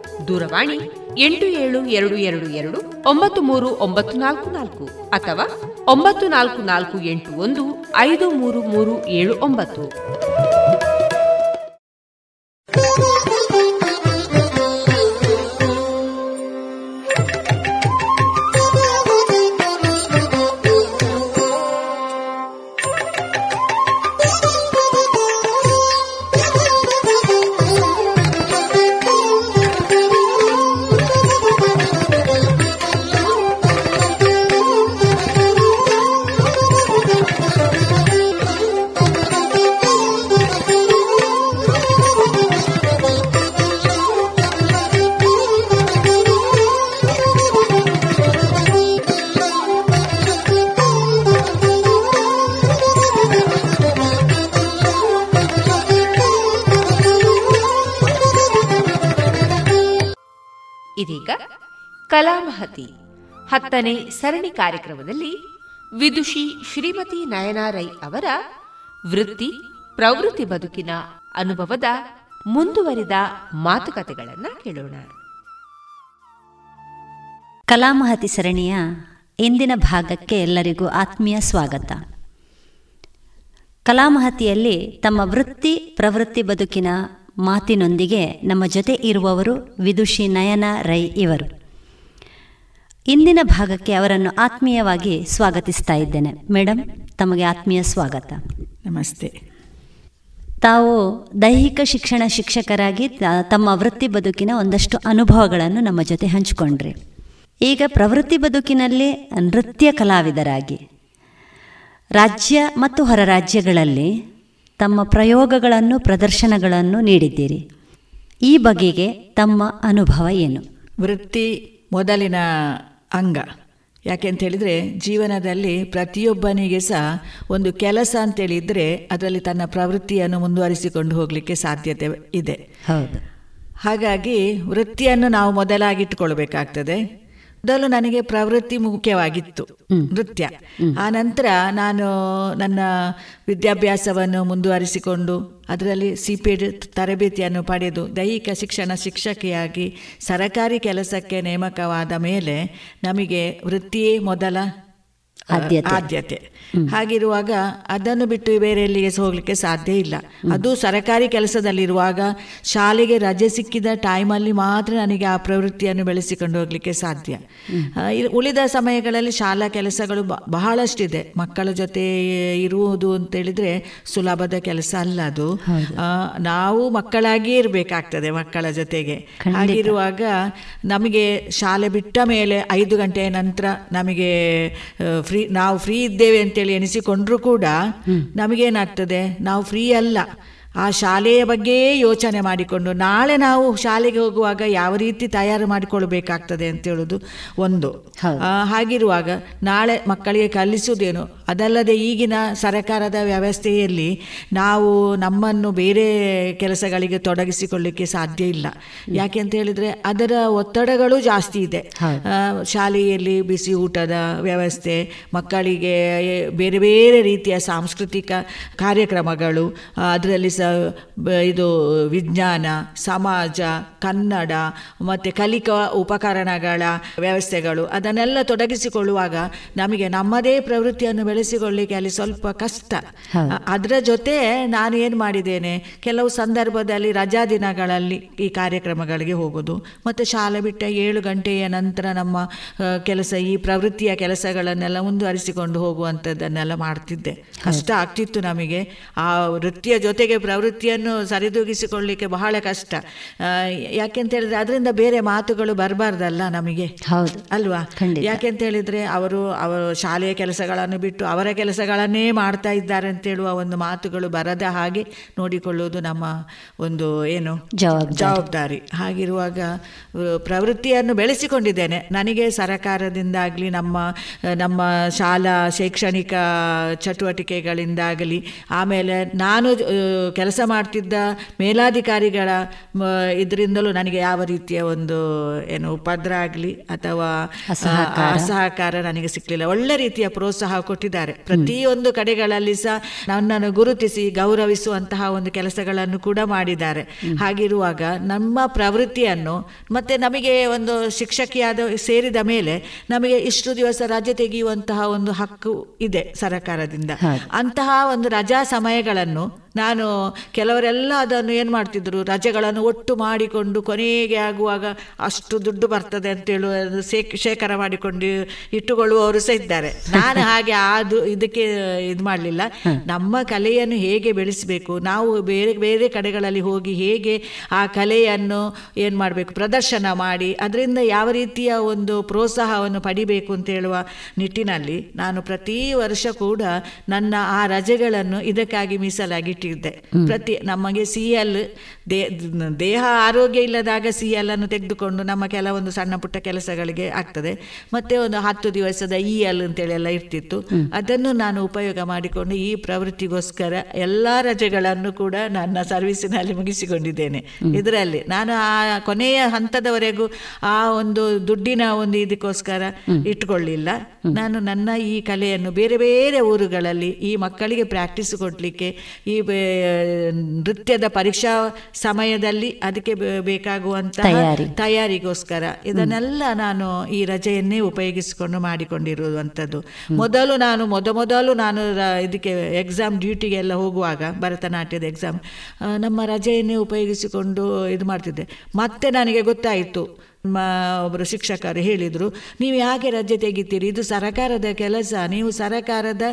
ದೂರವಾಣಿ ಎಂಟು ಏಳು ಎರಡು ಎರಡು ಎರಡು ಒಂಬತ್ತು ಮೂರು ಒಂಬತ್ತು ನಾಲ್ಕು ನಾಲ್ಕು ಅಥವಾ ಒಂಬತ್ತು ನಾಲ್ಕು ನಾಲ್ಕು ಎಂಟು ಒಂದು ಐದು ಮೂರು ಮೂರು ಏಳು ಒಂಬತ್ತು. ಹತ್ತನೇ ಸರಣಿ ಕಾರ್ಯಕ್ರಮದಲ್ಲಿ ವಿದುಷಿ ಶ್ರೀಮತಿ ನಯನಾ ರೈ ಅವರ ವೃತ್ತಿ, ಪ್ರವೃತ್ತಿ ಬದುಕಿನ ಅನುಭವದ ಮುಂದುವರಿದ ಮಾತುಕತೆಗಳನ್ನು ಕೇಳೋಣ. ಕಲಾಮಹತಿ ಸರಣಿಯ ಇಂದಿನ ಭಾಗಕ್ಕೆ ಎಲ್ಲರಿಗೂ ಆತ್ಮೀಯ ಸ್ವಾಗತ. ಕಲಾಮಹತಿಯಲ್ಲಿ ತಮ್ಮ ವೃತ್ತಿ, ಪ್ರವೃತ್ತಿ ಬದುಕಿನ ಮಾತಿನೊಂದಿಗೆ ನಮ್ಮ ಜೊತೆ ಇರುವವರು ವಿದುಷಿ ನಯನ ರೈ ಇವರು. ಇಂದಿನ ಭಾಗಕ್ಕೆ ಅವರನ್ನು ಆತ್ಮೀಯವಾಗಿ ಸ್ವಾಗತಿಸ್ತಾ ಇದ್ದೇನೆ. ಮೇಡಮ್ ತಮಗೆ ಆತ್ಮೀಯ ಸ್ವಾಗತ. ನಮಸ್ತೆ. ತಾವು ದೈಹಿಕ ಶಿಕ್ಷಣ ಶಿಕ್ಷಕರಾಗಿ ತಮ್ಮ ವೃತ್ತಿ ಬದುಕಿನ ಒಂದಷ್ಟು ಅನುಭವಗಳನ್ನು ನಮ್ಮ ಜೊತೆ ಹಂಚಿಕೊಂಡ್ರಿ. ಈಗ ಪ್ರವೃತ್ತಿ ಬದುಕಿನಲ್ಲಿ ನೃತ್ಯ ಕಲಾವಿದರಾಗಿ ರಾಜ್ಯ ಮತ್ತು ಹೊರ ರಾಜ್ಯಗಳಲ್ಲಿ ತಮ್ಮ ಪ್ರಯೋಗಗಳನ್ನು ಪ್ರದರ್ಶನಗಳನ್ನು ನೀಡಿದ್ದೀರಿ. ಈ ಬಗೆಗೆ ತಮ್ಮ ಅನುಭವ ಏನು? ವೃತ್ತಿ ಮೊದಲಿನ ಅಂಗ. ಯಾಕೆ ಅಂತ ಹೇಳಿದರೆ ಜೀವನದಲ್ಲಿ ಪ್ರತಿಯೊಬ್ಬನಿಗೆ ಸಹ ಒಂದು ಕೆಲಸ ಅಂತೇಳಿದರೆ ಅದರಲ್ಲಿ ತನ್ನ ಪ್ರವೃತ್ತಿಯನ್ನು ಮುಂದುವರಿಸಿಕೊಂಡು ಹೋಗಲಿಕ್ಕೆ ಸಾಧ್ಯತೆ ಇದೆ. ಹೌದು. ಹಾಗಾಗಿ ವೃತ್ತಿಯನ್ನು ನಾವು ಮೊದಲಾಗಿಟ್ಟುಕೊಳ್ಬೇಕಾಗ್ತದೆ ಮೊದಲು ನನಗೆ ಪ್ರವೃತ್ತಿ ಮುಖ್ಯವಾಗಿತ್ತು ನೃತ್ಯ. ಆ ನಂತರ ನಾನು ನನ್ನ ವಿದ್ಯಾಭ್ಯಾಸವನ್ನು ಮುಂದುವರಿಸಿಕೊಂಡು ಅದರಲ್ಲಿ ಸಿಪಿಡ್ ತರಬೇತಿಯನ್ನು ಪಡೆದು ದೈಹಿಕ ಶಿಕ್ಷಣ ಶಿಕ್ಷಕಿಯಾಗಿ ಸರಕಾರಿ ಕೆಲಸಕ್ಕೆ ನೇಮಕವಾದ ಮೇಲೆ ನಮಗೆ ವೃತ್ತಿಯೇ ಮೊದಲ ಆದ್ಯತೆ. ಹಾಗಿರುವಾಗ ಅದನ್ನು ಬಿಟ್ಟು ಬೇರೆ ಎಲ್ಲಿಗೆ ಹೋಗ್ಲಿಕ್ಕೆ ಸಾಧ್ಯ ಇಲ್ಲ. ಅದು ಸರಕಾರಿ ಕೆಲಸದಲ್ಲಿರುವಾಗ ಶಾಲೆಗೆ ರಜೆ ಸಿಕ್ಕಿದ ಟೈಮಲ್ಲಿ ಮಾತ್ರ ನನಗೆ ಆ ಪ್ರವೃತ್ತಿಯನ್ನು ಬೆಳೆಸಿಕೊಂಡು ಹೋಗ್ಲಿಕ್ಕೆ ಸಾಧ್ಯ. ಉಳಿದ ಸಮಯಗಳಲ್ಲಿ ಶಾಲಾ ಕೆಲಸಗಳು ಬಹಳಷ್ಟಿದೆ. ಮಕ್ಕಳ ಜೊತೆ ಇರುವುದು ಅಂತ ಹೇಳಿದ್ರೆ ಸುಲಭದ ಕೆಲಸ ಅಲ್ಲ ಅದು. ನಾವು ಮಕ್ಕಳಾಗಿಯೇ ಇರಬೇಕಾಗ್ತದೆ ಮಕ್ಕಳ ಜೊತೆಗೆ. ಹಾಗಿರುವಾಗ ನಮಗೆ ಶಾಲೆ ಬಿಟ್ಟ ಮೇಲೆ ಐದು ಗಂಟೆಯ ನಂತರ ನಮಗೆ ಫ್ರೀ ನಾವು ಫ್ರೀ ಇದ್ದೇವೆ ಅಂತೇಳಿ ಎನಿಸಿಕೊಂಡ್ರೂ ಕೂಡ ನಮಗೇನಾಗ್ತದೆ? ನಾವು ಫ್ರೀ ಅಲ್ಲ. ಆ ಶಾಲೆಯ ಬಗ್ಗೆ ಯೋಚನೆ ಮಾಡಿಕೊಂಡು ನಾಳೆ ನಾವು ಶಾಲೆಗೆ ಹೋಗುವಾಗ ಯಾವ ರೀತಿ ತಯಾರು ಮಾಡಿಕೊಳ್ಬೇಕಾಗ್ತದೆ ಅಂತ ಹೇಳುದು ಒಂದು. ಹಾಗಿರುವಾಗ ನಾಳೆ ಮಕ್ಕಳಿಗೆ ಕಲಿಸುವುದೇನು? ಅದಲ್ಲದೆ ಈಗಿನ ಸರಕಾರದ ವ್ಯವಸ್ಥೆಯಲ್ಲಿ ನಾವು ನಮ್ಮನ್ನು ಬೇರೆ ಕೆಲಸಗಳಿಗೆ ತೊಡಗಿಸಿಕೊಳ್ಳಿಕ್ಕೆ ಸಾಧ್ಯ ಇಲ್ಲ. ಯಾಕೆ ಅಂತ ಹೇಳಿದ್ರೆ ಅದರ ಒತ್ತಡಗಳು ಜಾಸ್ತಿ ಇದೆ. ಶಾಲೆಯಲ್ಲಿ ಬಿಸಿ ಊಟದ ವ್ಯವಸ್ಥೆ ಮಕ್ಕಳಿಗೆ ಬೇರೆ ಬೇರೆ ರೀತಿಯ ಸಾಂಸ್ಕೃತಿಕ ಕಾರ್ಯಕ್ರಮಗಳು ಅದರಲ್ಲಿ ಇದು ವಿಜ್ಞಾನ ಸಮಾಜ ಕನ್ನಡ ಮತ್ತು ಕಲಿಕಾ ಉಪಕರಣಗಳ ವ್ಯವಸ್ಥೆಗಳು ಅದನ್ನೆಲ್ಲ ತೊಡಗಿಸಿಕೊಳ್ಳುವಾಗ ನಮಗೆ ನಮ್ಮದೇ ಪ್ರವೃತ್ತಿಯನ್ನು ಬೆಳೆಸಿಕೊಳ್ಳಿಕ್ಕೆ ಅಲ್ಲಿ ಸ್ವಲ್ಪ ಕಷ್ಟ. ಅದರ ಜೊತೆ ನಾನು ಏನು ಮಾಡಿದ್ದೇನೆ ಕೆಲವು ಸಂದರ್ಭದಲ್ಲಿ ರಜಾ ದಿನಗಳಲ್ಲಿ ಈ ಕಾರ್ಯಕ್ರಮಗಳಿಗೆ ಹೋಗೋದು ಮತ್ತು ಶಾಲೆ ಬಿಟ್ಟ ಏಳು ಗಂಟೆಯ ನಂತರ ನಮ್ಮ ಕೆಲಸ ಈ ಪ್ರವೃತ್ತಿಯ ಕೆಲಸಗಳನ್ನೆಲ್ಲ ಮುಂದುವರಿಸಿಕೊಂಡು ಹೋಗುವಂಥದ್ದನ್ನೆಲ್ಲ ಮಾಡ್ತಿದ್ದೆ. ಕಷ್ಟ ಆಗ್ತಿತ್ತು ನಮಗೆ. ಆ ವೃತ್ತಿಯ ಜೊತೆಗೆ ಪ್ರವೃತ್ತಿಯನ್ನು ಸರಿದೂಗಿಸಿಕೊಳ್ಳಿಕ್ಕೆ ಬಹಳ ಕಷ್ಟ. ಯಾಕೆಂತ ಹೇಳಿದ್ರೆ ಅದರಿಂದ ಬೇರೆ ಮಾತುಗಳು ಬರಬಾರ್ದಲ್ಲ ನಮಗೆ. ಹೌದು. ಅಲ್ವಾ? ಯಾಕೆಂತ ಹೇಳಿದ್ರೆ ಅವರು ಅವರು ಶಾಲೆಯ ಕೆಲಸಗಳನ್ನು ಬಿಟ್ಟು ಅವರ ಕೆಲಸಗಳನ್ನೇ ಮಾಡ್ತಾ ಇದ್ದಾರೆ ಅಂತ ಹೇಳುವ ಒಂದು ಮಾತುಗಳು ಬರದ ಹಾಗೆ ನೋಡಿಕೊಳ್ಳುವುದು ನಮ್ಮ ಒಂದು ಏನು? ಜವಾಬ್ದಾರಿ. ಹಾಗಿರುವಾಗ ಪ್ರವೃತ್ತಿಯನ್ನು ಬೆಳೆಸಿಕೊಂಡಿದ್ದೇನೆ. ನನಗೆ ಸರಕಾರದಿಂದಾಗಲಿ ನಮ್ಮ ನಮ್ಮ ಶಾಲಾ ಶೈಕ್ಷಣಿಕ ಚಟುವಟಿಕೆಗಳಿಂದಾಗಲಿ ಆಮೇಲೆ ನಾನು ಕೆಲಸ ಮಾಡ್ತಿದ್ದ ಮೇಲಾಧಿಕಾರಿಗಳ ಇದರಿಂದಲೂ ನನಗೆ ಯಾವ ರೀತಿಯ ಒಂದು ಏನು ಉಪದ್ರ ಆಗಲಿ ಅಥವಾ ಅಸಹಕಾರ. ನನಗೆ ಸಿಕ್ಕಲಿಲ್ಲ ಒಳ್ಳೆ ರೀತಿಯ ಪ್ರೋತ್ಸಾಹ ಕೊಟ್ಟಿದ್ದಾರೆ. ಪ್ರತಿಯೊಂದು ಕಡೆಗಳಲ್ಲಿ ಸಹ ನನ್ನನ್ನು ಗುರುತಿಸಿ ಗೌರವಿಸುವಂತಹ ಒಂದು ಕೆಲಸಗಳನ್ನು ಕೂಡ ಮಾಡಿದ್ದಾರೆ. ಹಾಗಿರುವಾಗ ನಮ್ಮ ಪ್ರವೃತ್ತಿಯನ್ನು ಮತ್ತೆ ನಮಗೆ ಒಂದು ಶಿಕ್ಷಕಿಯಾದ ಸೇರಿದ ಮೇಲೆ ನಮಗೆ ಇಷ್ಟು ದಿವಸ ರಜೆ ತೆಗೆಯುವಂತಹ ಒಂದು ಹಕ್ಕು ಇದೆ ಸರಕಾರದಿಂದ. ಅಂತಹ ಒಂದು ರಜಾ ಸಮಯಗಳನ್ನು ನಾನು ಕೆಲವರೆಲ್ಲ ಅದನ್ನು ಏನು ಮಾಡ್ತಿದ್ರು? ರಜೆಗಳನ್ನು ಒಟ್ಟು ಮಾಡಿಕೊಂಡು ಕೊನೆಗೆ ಆಗುವಾಗ ಅಷ್ಟು ದುಡ್ಡು ಬರ್ತದೆ ಅಂತೇಳಿ ಅದು ಶೇಖರ ಮಾಡಿಕೊಂಡು ಇಟ್ಟುಕೊಳ್ಳುವವರು ಸಹ ಇದ್ದಾರೆ. ನಾನು ಹಾಗೆ ಅದು ಇದಕ್ಕೆ ಇದು ಮಾಡಲಿಲ್ಲ. ನಮ್ಮ ಕಲೆಯನ್ನು ಹೇಗೆ ಬೆಳೆಸಬೇಕು? ನಾವು ಬೇರೆ ಬೇರೆ ಕಡೆಗಳಲ್ಲಿ ಹೋಗಿ ಹೇಗೆ ಆ ಕಲೆಯನ್ನು ಏನು ಮಾಡಬೇಕು? ಪ್ರದರ್ಶನ ಮಾಡಿ ಅದರಿಂದ ಯಾವ ರೀತಿಯ ಒಂದು ಪ್ರೋತ್ಸಾಹವನ್ನು ಪಡಿಬೇಕು ಅಂತ ಹೇಳುವ ನಿಟ್ಟಿನಲ್ಲಿ ನಾನು ಪ್ರತಿ ವರ್ಷ ಕೂಡ ನನ್ನ ಆ ರಜೆಗಳನ್ನು ಇದಕ್ಕಾಗಿ ಮೀಸಲಾಗಿಟ್ಟಿದ್ದೆ ಪ್ರತಿ ನಮಗೆ ಸಿ ಎಲ್ ದೇಹ ಆರೋಗ್ಯ ಇಲ್ಲದಾಗ ಸಿ ಎಲ್ ಅನ್ನು ತೆಗೆದುಕೊಂಡು ನಮ್ಮ ಕೆಲವೊಂದು ಸಣ್ಣ ಪುಟ್ಟ ಕೆಲಸಗಳಿಗೆ ಆಗ್ತದೆ. ಮತ್ತೆ ಒಂದು ಹತ್ತು ದಿವಸದ ಇ ಎಲ್ ಅಂತೇಳಿ ಎಲ್ಲ ಇರ್ತಿತ್ತು. ಅದನ್ನು ನಾನು ಉಪಯೋಗ ಮಾಡಿಕೊಂಡು ಈ ಪ್ರವೃತ್ತಿಗೋಸ್ಕರ ಎಲ್ಲ ರಜೆಗಳನ್ನು ಕೂಡ ನನ್ನ ಸರ್ವಿಸಿನಲ್ಲಿ ಮುಗಿಸಿಕೊಂಡಿದ್ದೇನೆ. ಇದರಲ್ಲಿ ನಾನು ಆ ಕೊನೆಯ ಹಂತದವರೆಗೂ ಆ ಒಂದು ದುಡ್ಡಿನ ಒಂದು ಇದಕ್ಕೋಸ್ಕರ ಇಟ್ಕೊಳ್ಳಿಲ್ಲ. ನಾನು ನನ್ನ ಈ ಕಲೆಯನ್ನು ಬೇರೆ ಬೇರೆ ಊರುಗಳಲ್ಲಿ ಈ ಮಕ್ಕಳಿಗೆ ಪ್ರಾಕ್ಟೀಸ್ ಕೊಡಲಿಕ್ಕೆ ಈ ನೃತ್ಯದ ಪರೀಕ್ಷಾ ಸಮಯದಲ್ಲಿ ಅದಕ್ಕೆ ಬೇಕಾಗುವಂತ. ತಯಾರಿಗೋಸ್ಕರ. ಇದನ್ನೆಲ್ಲ ನಾನು ಈ ರಜೆಯನ್ನೇ ಉಪಯೋಗಿಸಿಕೊಂಡು ಮಾಡಿಕೊಂಡಿರುವಂಥದ್ದು. ಮೊದಲು ನಾನು ಮೊದ ಮೊದಲು ನಾನು ಇದಕ್ಕೆ ಎಕ್ಸಾಮ್ ಡ್ಯೂಟಿಗೆಲ್ಲ ಹೋಗುವಾಗ ಭರತನಾಟ್ಯದ ಎಕ್ಸಾಮ್ ನಮ್ಮ ರಜೆಯನ್ನೇ ಉಪಯೋಗಿಸಿಕೊಂಡು ಇದು ಮಾಡ್ತಿದ್ದೆ. ಮತ್ತೆ ನನಗೆ ಗೊತ್ತಾಯಿತು. ಮ ಒಬ್ಬರು ಶಿಕ್ಷಕರು ಹೇಳಿದರು ನೀವು ಯಾಕೆ ರಜೆ ತೆಗಿತೀರಿ? ಇದು ಸರಕಾರದ ಕೆಲಸ. ನೀವು ಸರಕಾರದ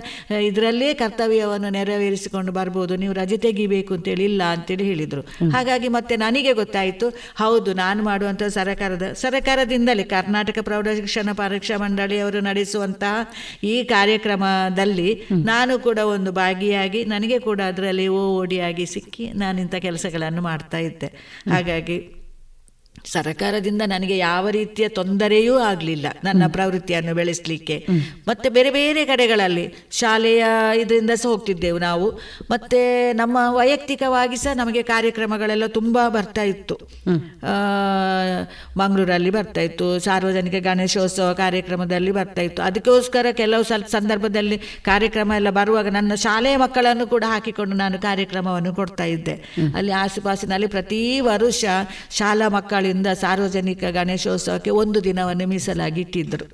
ಇದರಲ್ಲೇ ಕರ್ತವ್ಯವನ್ನು ನೆರವೇರಿಸಿಕೊಂಡು ಬರ್ಬೋದು. ನೀವು ರಜೆ ತೆಗಿಬೇಕು ಅಂತೇಳಿ ಇಲ್ಲ ಅಂತೇಳಿ ಹೇಳಿದರು. ಹಾಗಾಗಿ ಮತ್ತೆ ನನಗೆ ಗೊತ್ತಾಯಿತು ಹೌದು ನಾನು ಮಾಡುವಂಥ ಸರಕಾರದ ಸರಕಾರದಿಂದಲೇ ಕರ್ನಾಟಕ ಪ್ರೌಢ ಶಿಕ್ಷಣ ಪರೀಕ್ಷಾ ಮಂಡಳಿಯವರು ನಡೆಸುವಂತಹ ಈ ಕಾರ್ಯಕ್ರಮದಲ್ಲಿ ನಾನು ಕೂಡ ಒಂದು ಭಾಗಿಯಾಗಿ ನನಗೆ ಕೂಡ ಅದರಲ್ಲಿ ಓ ಓಡಿಯಾಗಿ ಸಿಕ್ಕಿ ನಾನು ಇಂಥ ಕೆಲಸಗಳನ್ನು ಮಾಡ್ತಾ ಇದ್ದೆ. ಹಾಗಾಗಿ ಸರಕಾರದಿಂದ ನನಗೆ ಯಾವ ರೀತಿಯ ತೊಂದರೆಯೂ ಆಗಲಿಲ್ಲ. ನನ್ನ ಪ್ರವೃತ್ತಿಯನ್ನು ಬೆಳೆಸಲಿಕ್ಕೆ. ಮತ್ತೆ ಬೇರೆ ಬೇರೆ ಕಡೆಗಳಲ್ಲಿ ಶಾಲೆಯ ಇದರಿಂದ ಸಹ ಹೋಗ್ತಿದ್ದೆವು ನಾವು. ಮತ್ತೆ ನಮ್ಮ ವೈಯಕ್ತಿಕವಾಗಿ ಸಹ ನಮಗೆ ಕಾರ್ಯಕ್ರಮಗಳೆಲ್ಲ ತುಂಬ ಬರ್ತಾ ಇತ್ತು. ಮಂಗಳೂರಲ್ಲಿ ಬರ್ತಾ ಇತ್ತು. ಸಾರ್ವಜನಿಕ ಗಣೇಶೋತ್ಸವ ಕಾರ್ಯಕ್ರಮದಲ್ಲಿ ಬರ್ತಾ ಇತ್ತು. ಅದಕ್ಕೋಸ್ಕರ ಕೆಲವು ಸ್ವಲ್ಪ ಸಂದರ್ಭದಲ್ಲಿ ಕಾರ್ಯಕ್ರಮ ಎಲ್ಲ ಬರುವಾಗ ನನ್ನ ಶಾಲೆಯ ಮಕ್ಕಳನ್ನು ಕೂಡ ಹಾಕಿಕೊಂಡು ನಾನು ಕಾರ್ಯಕ್ರಮವನ್ನು ಕೊಡ್ತಾ ಇದ್ದೆ. ಅಲ್ಲಿ ಆಸುಪಾಸಿನಲ್ಲಿ ಪ್ರತಿ ವರ್ಷ ಶಾಲಾ ಮಕ್ಕಳಿಂದ ಸಾರ್ವಜನಿಕ ಗಣೇಶೋತ್ಸವಕ್ಕೆ ಒಂದು ದಿನವನ್ನು ಮೀಸಲಾಗಿ ಇಟ್ಟಿದ್ದರು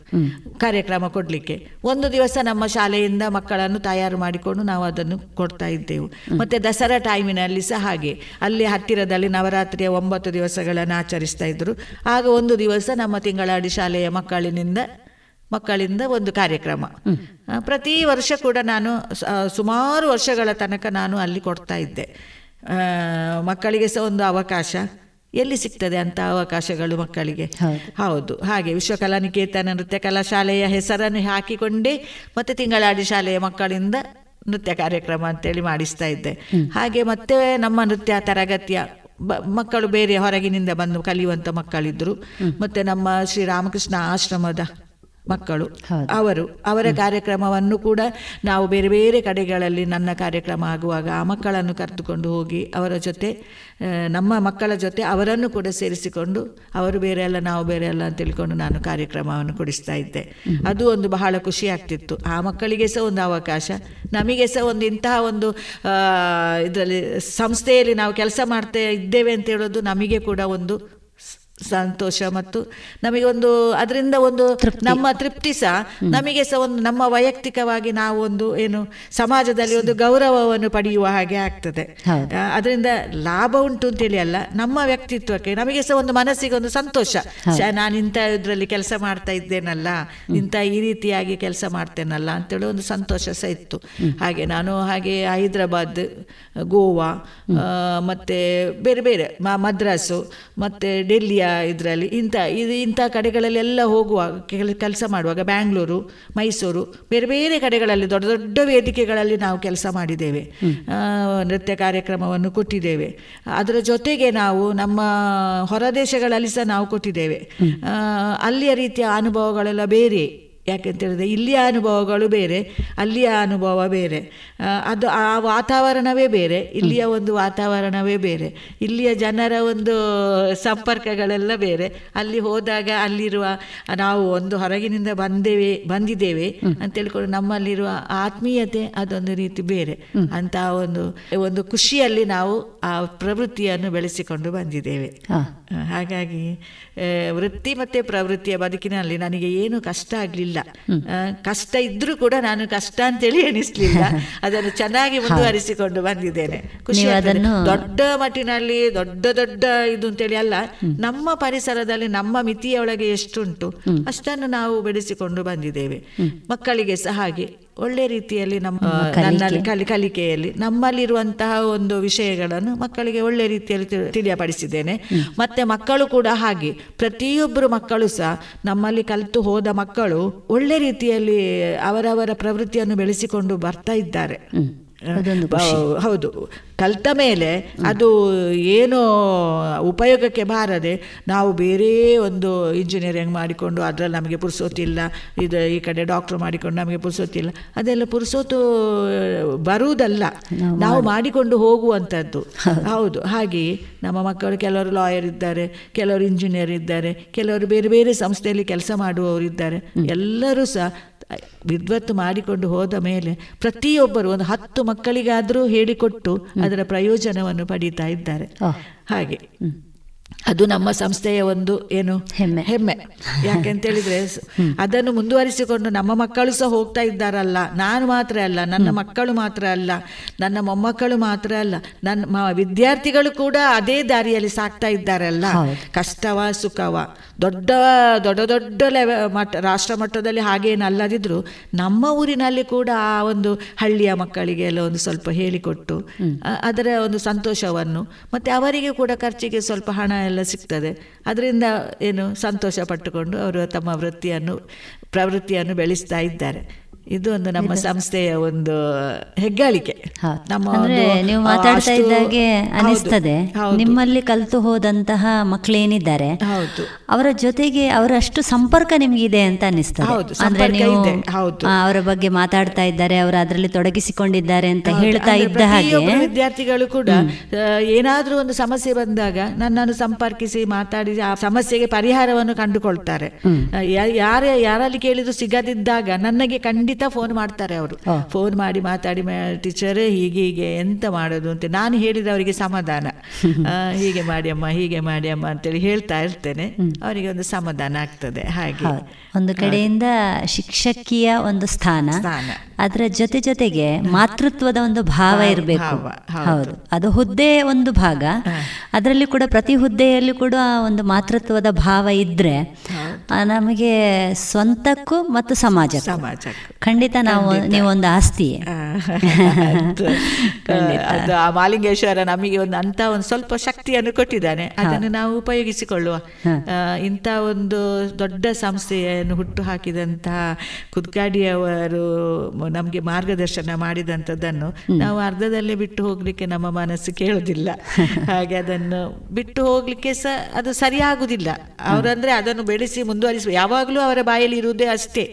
ಕಾರ್ಯಕ್ರಮ ಕೊಡಲಿಕ್ಕೆ. ಒಂದು ದಿವಸ ನಮ್ಮ ಶಾಲೆಯಿಂದ ಮಕ್ಕಳನ್ನು ತಯಾರು ಮಾಡಿಕೊಂಡು ನಾವು ಅದನ್ನು ಕೊಡ್ತಾ ಇದ್ದೆವು. ಮತ್ತೆ ದಸರಾ ಟೈಮಿನಲ್ಲಿ ಸಹ ಹಾಗೆ. ಅಲ್ಲಿ ಹತ್ತಿರದಲ್ಲಿ ನವರಾತ್ರಿಯ ಒಂಬತ್ತು ದಿವಸಗಳನ್ನು ಆಚರಿಸ್ತಾ ಇದ್ದರು ಆಗ ಒಂದು ದಿವಸ ನಮ್ಮ ತಿಂಗಳಾಡಿ ಶಾಲೆಯ ಮಕ್ಕಳಿನಿಂದ ಮಕ್ಕಳಿಂದ ಒಂದು ಕಾರ್ಯಕ್ರಮ. ಪ್ರತಿ ವರ್ಷ ಕೂಡ ನಾನು ಸುಮಾರು ವರ್ಷಗಳ ತನಕ ನಾನು ಅಲ್ಲಿ ಕೊಡ್ತಾ ಇದ್ದೆ. ಮಕ್ಕಳಿಗೆ ಸಹ ಒಂದು ಅವಕಾಶ. ಎಲ್ಲಿ ಸಿಗ್ತದೆ ಅಂತ ಅವಕಾಶಗಳು ಮಕ್ಕಳಿಗೆ? ಹೌದು. ಹಾಗೆ ವಿಶ್ವಕಲಾ ನಿಕೇತನ ನೃತ್ಯ ಕಲಾ ಶಾಲೆಯ ಹೆಸರನ್ನು ಹಾಕಿಕೊಂಡೇ ಮತ್ತೆ ತಿಂಗಳಾಡಿ ಶಾಲೆಯ ಮಕ್ಕಳಿಂದ ನೃತ್ಯ ಕಾರ್ಯಕ್ರಮ ಅಂತೇಳಿ ಮಾಡಿಸ್ತಾ ಇದ್ದೆ. ಹಾಗೆ ಮತ್ತೆ ನಮ್ಮ ನೃತ್ಯ ತರಗತಿಯ ಬ- ಮಕ್ಕಳು ಬೇರೆ ಹೊರಗಿನಿಂದ ಬಂದು ಕಲಿಯುವಂಥ ಮಕ್ಕಳಿದ್ರು. ಮತ್ತೆ ನಮ್ಮ ಶ್ರೀರಾಮಕೃಷ್ಣ ಆಶ್ರಮದ ಮಕ್ಕಳು. ಅವರು ಅವರ ಕಾರ್ಯಕ್ರಮವನ್ನು ಕೂಡ ನಾವು ಬೇರೆ ಬೇರೆ ಕಡೆಗಳಲ್ಲಿ ನನ್ನ ಕಾರ್ಯಕ್ರಮ ಆಗುವಾಗ ಆ ಮಕ್ಕಳನ್ನು ಕರೆದುಕೊಂಡು ಹೋಗಿ ಅವರ ಜೊತೆ ನಮ್ಮ ಮಕ್ಕಳ ಜೊತೆ ಅವರನ್ನು ಕೂಡ ಸೇರಿಸಿಕೊಂಡು ಅವರು ಬೇರೆ ಅಲ್ಲ ನಾವು ಬೇರೆ ಅಲ್ಲ ಅಂತ ತಿಳ್ಕೊಂಡು ನಾನು ಕಾರ್ಯಕ್ರಮವನ್ನು ಕೊಡಿಸ್ತಾ ಇದ್ದೆ. ಅದು ಒಂದು ಬಹಳ ಖುಷಿ ಆಗ್ತಿತ್ತು. ಆ ಮಕ್ಕಳಿಗೆ ಸಹ ಒಂದು ಅವಕಾಶ ನಮಗೆ ಸಹ ಒಂದು ಇಂತಹ ಒಂದು ಇದರಲ್ಲಿ ಸಂಸ್ಥೆಯಲ್ಲಿ ನಾವು ಕೆಲಸ ಮಾಡ್ತಾ ಇದ್ದೇವೆ ಅಂತ ಹೇಳೋದು ನಮಗೆ ಕೂಡ ಒಂದು ಸಂತೋಷ ಮತ್ತು ನಮಗೆ ಒಂದು ಅದರಿಂದ ಒಂದು ನಮ್ಮ ತೃಪ್ತಿ ಸಹ ನಮಗೆ ಸಹ ಒಂದು ನಮ್ಮ ವೈಯಕ್ತಿಕವಾಗಿ ನಾವು ಒಂದು ಏನು ಸಮಾಜದಲ್ಲಿ ಒಂದು ಗೌರವವನ್ನು ಪಡೆಯುವ ಹಾಗೆ ಆಗ್ತದೆ. ಅದರಿಂದ ಲಾಭ ಉಂಟು ಅಂತೇಳಿ ಅಲ್ಲ ನಮ್ಮ ವ್ಯಕ್ತಿತ್ವಕ್ಕೆ ನಮಗೆ ಸಹ ಒಂದು ಮನಸ್ಸಿಗೆ ಒಂದು ಸಂತೋಷ. ನಾನು ಇಂಥ ಇದರಲ್ಲಿ ಕೆಲಸ ಮಾಡ್ತಾ ಇದ್ದೇನಲ್ಲ ಇಂಥ ಈ ರೀತಿಯಾಗಿ ಕೆಲಸ ಮಾಡ್ತೇನಲ್ಲ ಅಂತೇಳಿ ಒಂದು ಸಂತೋಷ ಸಹ ಇತ್ತು. ಹಾಗೆ ನಾನು ಹಾಗೆ ಹೈದ್ರಾಬಾದ್ ಗೋವಾ ಮತ್ತೆ ಬೇರೆ ಬೇರೆ ಮದ್ರಾಸು ಮತ್ತೆ ಡೆಲ್ಲಿಯ ಇದರಲ್ಲಿ ಇಂಥ ಇದು ಇಂಥ ಕಡೆಗಳಲ್ಲೆಲ್ಲ ಹೋಗುವಾಗ ಕೆಲಸ ಮಾಡುವಾಗ ಬ್ಯಾಂಗ್ಳೂರು ಮೈಸೂರು ಬೇರೆ ಬೇರೆ ಕಡೆಗಳಲ್ಲಿ ದೊಡ್ಡ ದೊಡ್ಡ ವೇದಿಕೆಗಳಲ್ಲಿ ನಾವು ಕೆಲಸ ಮಾಡಿದ್ದೇವೆ. ನೃತ್ಯ ಕಾರ್ಯಕ್ರಮವನ್ನು ಕೊಟ್ಟಿದ್ದೇವೆ. ಅದರ ಜೊತೆಗೆ ನಾವು ನಮ್ಮ ಹೊರದೇಶಗಳಲ್ಲಿ ಸಹ ನಾವು ಕೊಟ್ಟಿದ್ದೇವೆ. ಅಲ್ಲಿಯ ರೀತಿಯ ಅನುಭವಗಳೆಲ್ಲ ಬೇರೆ. ಯಾಕೆಂತ ಹೇಳಿದ್ರೆ ಇಲ್ಲಿಯ ಅನುಭವಗಳು ಬೇರೆ ಅಲ್ಲಿಯ ಅನುಭವ ಬೇರೆ. ಅದು ಆ ವಾತಾವರಣವೇ ಬೇರೆ ಇಲ್ಲಿಯ ಒಂದು ವಾತಾವರಣವೇ ಬೇರೆ ಇಲ್ಲಿಯ ಜನರ ಒಂದು ಸಂಪರ್ಕಗಳೆಲ್ಲ ಬೇರೆ. ಅಲ್ಲಿ ಹೋದಾಗ ಅಲ್ಲಿರುವ ನಾವು ಒಂದು ಹೊರಗಿನಿಂದ ಬಂದೇವೆ ಬಂದಿದ್ದೇವೆ ಅಂತ ಹೇಳ್ಕೊಂಡು ನಮ್ಮಲ್ಲಿರುವ ಆತ್ಮೀಯತೆ ಅದೊಂದು ರೀತಿ ಬೇರೆ. ಅಂತ ಒಂದು ಒಂದು ಖುಷಿಯಲ್ಲಿ ನಾವು ಆ ಪ್ರವೃತ್ತಿಯನ್ನು ಬೆಳೆಸಿಕೊಂಡು ಬಂದಿದ್ದೇವೆ. ಹಾಗಾಗಿ ವೃತ್ತಿ ಮತ್ತೆ ಪ್ರವೃತ್ತಿಯ ಬದುಕಿನಲ್ಲಿ ನನಗೆ ಏನು ಕಷ್ಟ ಆಗಲಿಲ್ಲ. ಕಷ್ಟ ಇದ್ರೂ ಕೂಡ ನಾನು ಕಷ್ಟ ಅಂತೇಳಿ ಎಣಿಸ್ಲಿಲ್ಲ. ಅದನ್ನು ಚೆನ್ನಾಗಿ ಮುಂದುವರಿಸಿಕೊಂಡು ಬಂದಿದ್ದೇನೆ. ಖುಷಿ ಅದನ್ನು- ದೊಡ್ಡ ಮಟ್ಟಿನಲ್ಲಿ ದೊಡ್ಡ ದೊಡ್ಡ ಇದು ಅಂತೇಳಿ ಅಲ್ಲ ನಮ್ಮ ಪರಿಸರದಲ್ಲಿ ನಮ್ಮ ಮಿತಿಯೊಳಗೆ ಎಷ್ಟುಂಟು ಅಷ್ಟನ್ನು ನಾವು ಬೆಳೆಸಿಕೊಂಡು ಬಂದಿದ್ದೇವೆ. ಮಕ್ಕಳಿಗೆ ಸಹ ಹಾಗೆ. ಒಳ್ಳೆ ರೀತಿಯಲ್ಲಿ ನಮ್ಮ ನನ್ನಲ್ಲಿ ಕಲಿ ಕಲಿಕೆಯಲ್ಲಿ ನಮ್ಮಲ್ಲಿರುವಂತಹ ಒಂದು ವಿಷಯಗಳನ್ನು ಮಕ್ಕಳಿಗೆ ಒಳ್ಳೆ ರೀತಿಯಲ್ಲಿ ತಿಳಿ- ತಿಳಿಯಪಡಿಸಿದ್ದೇನೆ. ಮತ್ತೆ ಮಕ್ಕಳು ಕೂಡ ಹಾಗೆ. ಪ್ರತಿಯೊಬ್ಬರು ಮಕ್ಕಳು ಸಹ ನಮ್ಮಲ್ಲಿ ಕಲಿತು ಹೋದ ಮಕ್ಕಳು ಒಳ್ಳೆ ರೀತಿಯಲ್ಲಿ ಅವರವರ ಪ್ರವೃತ್ತಿಯನ್ನು ಬೆಳೆಸಿಕೊಂಡು ಬರ್ತಾ ಇದ್ದಾರೆ. ಹೌದು. ಕಲ್ತ ಮೇಲೆ ಅದು ಏನು ಉಪಯೋಗಕ್ಕೆ ಬಾರದೆ ನಾವು ಬೇರೆ ಒಂದು ಇಂಜಿನಿಯರಿಂಗ್ ಮಾಡಿಕೊಂಡು ಅದರಲ್ಲಿ ನಮಗೆ ಪುರ್ಸೋತಿಲ್ಲ ಇದು ಈ ಕಡೆ ಡಾಕ್ಟರ್ ಮಾಡಿಕೊಂಡು ನಮಗೆ ಪುರ್ಸೋತಿಲ್ಲ ಅದೆಲ್ಲ ಪುರ್ಸೋತು ಬರುವುದಲ್ಲ. ನಾವು ಮಾಡಿಕೊಂಡು ಹೋಗುವಂಥದ್ದು. ಹೌದು. ಹಾಗೆ ನಮ್ಮ ಮಕ್ಕಳು ಕೆಲವರು ಲಾಯರ್ ಇದ್ದಾರೆ ಕೆಲವರು ಇಂಜಿನಿಯರ್ ಇದ್ದಾರೆ ಕೆಲವರು ಬೇರೆ ಬೇರೆ ಸಂಸ್ಥೆಯಲ್ಲಿ ಕೆಲಸ ಮಾಡುವವರು ಇದ್ದಾರೆ ಎಲ್ಲರೂ ಸಹ ವಿದ್ವತ್ತು ಮಾಡಿಕೊಂಡು ಹೋದ ಮೇಲೆ ಪ್ರತಿಯೊಬ್ಬರು ಒಂದು ಹತ್ತು ಮಕ್ಕಳಿಗಾದರೂ ಹೇಳಿಕೊಟ್ಟು ಅದರ ಪ್ರಯೋಜನವನ್ನು ಪಡೀತಾ ಇದ್ದಾರೆ. ಹಾಗೆ. ಅದು ನಮ್ಮ ಸಂಸ್ಥೆಯ ಒಂದು ಏನು ಹೆಮ್ಮೆ. ಹೆಮ್ಮೆ. ಯಾಕೆಂತೇಳಿದ್ರೆ ಹೇಳಿದ್ರೆ ಅದನ್ನು ಮುಂದುವರಿಸಿಕೊಂಡು ನಮ್ಮ ಮಕ್ಕಳು ಸಹ ಹೋಗ್ತಾ ಇದ್ದಾರಲ್ಲ. ನಾನು ಮಾತ್ರ ಅಲ್ಲ ನನ್ನ ಮಕ್ಕಳು ಮಾತ್ರ ಅಲ್ಲ ನನ್ನ ಮೊಮ್ಮಕ್ಕಳು ಮಾತ್ರ ಅಲ್ಲ ನನ್ನ ವಿದ್ಯಾರ್ಥಿಗಳು ಕೂಡ ಅದೇ ದಾರಿಯಲ್ಲಿ ಸಾಕ್ತಾ ಇದ್ದಾರಲ್ಲ. ಕಷ್ಟವ ಸುಖವ. ದೊಡ್ಡ ದೊಡ್ಡ ದೊಡ್ಡ ಲೆವ ಮಟ್ಟ ರಾಷ್ಟ್ರ ಮಟ್ಟದಲ್ಲಿ ಹಾಗೇನಲ್ಲದಿದ್ರು ನಮ್ಮ ಊರಿನಲ್ಲಿ ಕೂಡ ಆ ಒಂದು ಹಳ್ಳಿಯ ಮಕ್ಕಳಿಗೆ ಎಲ್ಲ ಒಂದು ಸ್ವಲ್ಪ ಹೇಳಿಕೊಟ್ಟು ಅದರ ಒಂದು ಸಂತೋಷವನ್ನು ಮತ್ತೆ ಅವರಿಗೆ ಕೂಡ ಖರ್ಚಿಗೆ ಸ್ವಲ್ಪ ಹಣ ಎಲ್ಲ ಸಿಗ್ತದೆ. ಅದರಿಂದ ಏನು ಸಂತೋಷ ಪಟ್ಟುಕೊಂಡು ಅವರು ತಮ್ಮ ವೃತ್ತಿಯನ್ನು ಪ್ರವೃತ್ತಿಯನ್ನು ಬೆಳೆಸ್ತಾ ಇದ್ದಾರೆ. ಇದು ಒಂದು ನಮ್ಮ ಸಂಸ್ಥೆಯ ಒಂದು ಹೆಗ್ಗಳಿಕೆ. ನಮ್ಮ ನೀವು ಮಾತಾಡ್ತಾ ಇದ್ದಾಗೆ ಅನಿಸ್ತದೆ. ನಿಮ್ಮಲ್ಲಿ ಕಲಿತು ಹೋದಂತಹ ಮಕ್ಕಳೇನಿದ್ದಾರೆ ಅವರ ಜೊತೆಗೆ ಅವರಷ್ಟು ಸಂಪರ್ಕ ನಿಮ್ಗಿದೆ ಅಂತ ಅನಿಸ್ತದೆ. ಅಂದ್ರೆ ನೀವು. ಅವರ ಬಗ್ಗೆ ಮಾತಾಡ್ತಾ ಇದ್ದಾರೆ ಅವರು ಅದರಲ್ಲಿ ತೊಡಗಿಸಿಕೊಂಡಿದ್ದಾರೆ ಅಂತ ಹೇಳ್ತಾ ಇದ್ದ ಹಾಗೆ. ವಿದ್ಯಾರ್ಥಿಗಳು ಕೂಡ ಏನಾದ್ರೂ ಒಂದು ಸಮಸ್ಯೆ ಬಂದಾಗ ನನ್ನನ್ನು ಸಂಪರ್ಕಿಸಿ ಮಾತಾಡಿ ಆ ಸಮಸ್ಯೆಗೆ ಪರಿಹಾರವನ್ನು ಕಂಡುಕೊಳ್ತಾರೆ. ಯಾರೇ ಯಾರಲ್ಲಿ ಕೇಳಿದ್ರು ಸಿಗದಿದ್ದಾಗ ನನಗೆ ಖಂಡಿತ ಫೋನ್ ಮಾಡ್ತಾರೆ ಅವರು. ಫೋನ್ ಮಾಡಿ ಮಾತಾಡಿ ಟೀಚರ್ ಹೀಗೆ ಹೀಗೆ ಎಂತ ಮಾಡೋದು ಅಂತ ನಾನು ಹೇಳಿದ ಅವರಿಗೆ ಸಮಾಧಾನ. ಹೀಗೆ ಮಾಡಿ ಅಮ್ಮ ಹೀಗೆ ಮಾಡಿ ಅಮ್ಮ ಅಂತೇಳಿ ಹೇಳ್ತಾ ಇರ್ತೇನೆ. ಅವರಿಗೆ ಒಂದು ಸಮಾಧಾನ ಆಗ್ತದೆ. ಹಾಗೆ. ಒಂದು ಕಡೆಯಿಂದ ಶಿಕ್ಷಕಿಯ ಒಂದು ಸ್ಥಾನ. ಅದರ ಜೊತೆ ಜೊತೆಗೆ ಮಾತೃತ್ವದ ಒಂದು ಭಾವ ಇರಬೇಕು. ಹೌದು. ಅದು ಹುದ್ದೆ ಒಂದು ಭಾಗ. ಅದರಲ್ಲಿ ಕೂಡ ಪ್ರತಿ ಹುದ್ದೆಯಲ್ಲಿ ಕೂಡ ಒಂದು ಮಾತೃತ್ವದ ಭಾವ ಇದ್ರೆ ನಮಗೆ ಸ್ವಂತಕ್ಕೂ ಮತ್ತು ಸಮಾಜಕ್ಕೂ. ಸಮಾಜಕ್ಕೂ. ಖಂಡಿತ ನಾವು ನೀವು ಒಂದು ಆಸ್ತಿಯೇ. ಅದು ಆ ಮಾಲಿಂಗೇಶ್ವರ ನಮಗೆ ಒಂದು ಅಂತ ಒಂದು ಸ್ವಲ್ಪ ಶಕ್ತಿಯನ್ನು ಕೊಟ್ಟಿದ್ದಾನೆ. ಅದನ್ನು ನಾವು ಉಪಯೋಗಿಸಿಕೊಳ್ಳುವ. ಇಂಥ ಒಂದು ದೊಡ್ಡ ಸಂಸ್ಥೆಯನ್ನು ಹುಟ್ಟು ಹಾಕಿದಂತಹ ಕುದ್ಗಾಡಿಯವರು ನಮಗೆ ಮಾರ್ಗದರ್ಶನ ಮಾಡಿದಂಥದ್ದನ್ನು ನಾವು ಅರ್ಧದಲ್ಲೇ ಬಿಟ್ಟು ಹೋಗಲಿಕ್ಕೆ ನಮ್ಮ ಮನಸ್ಸು ಕೇಳುವುದಿಲ್ಲ ಹಾಗೆ ಅದನ್ನು ಬಿಟ್ಟು ಹೋಗಲಿಕ್ಕೆ ಸಹ ಅದು ಸರಿಯಾಗುವುದಿಲ್ಲ ಅವರಂದ್ರೆ ಅದನ್ನು ಬೆಳೆಸಿ ಮುಂದುವರಿಸುವ ಯಾವಾಗಲೂ ಅವರ ಬಾಯಲ್ಲಿ ಇರುವುದೇ ಅಷ್ಟೇ.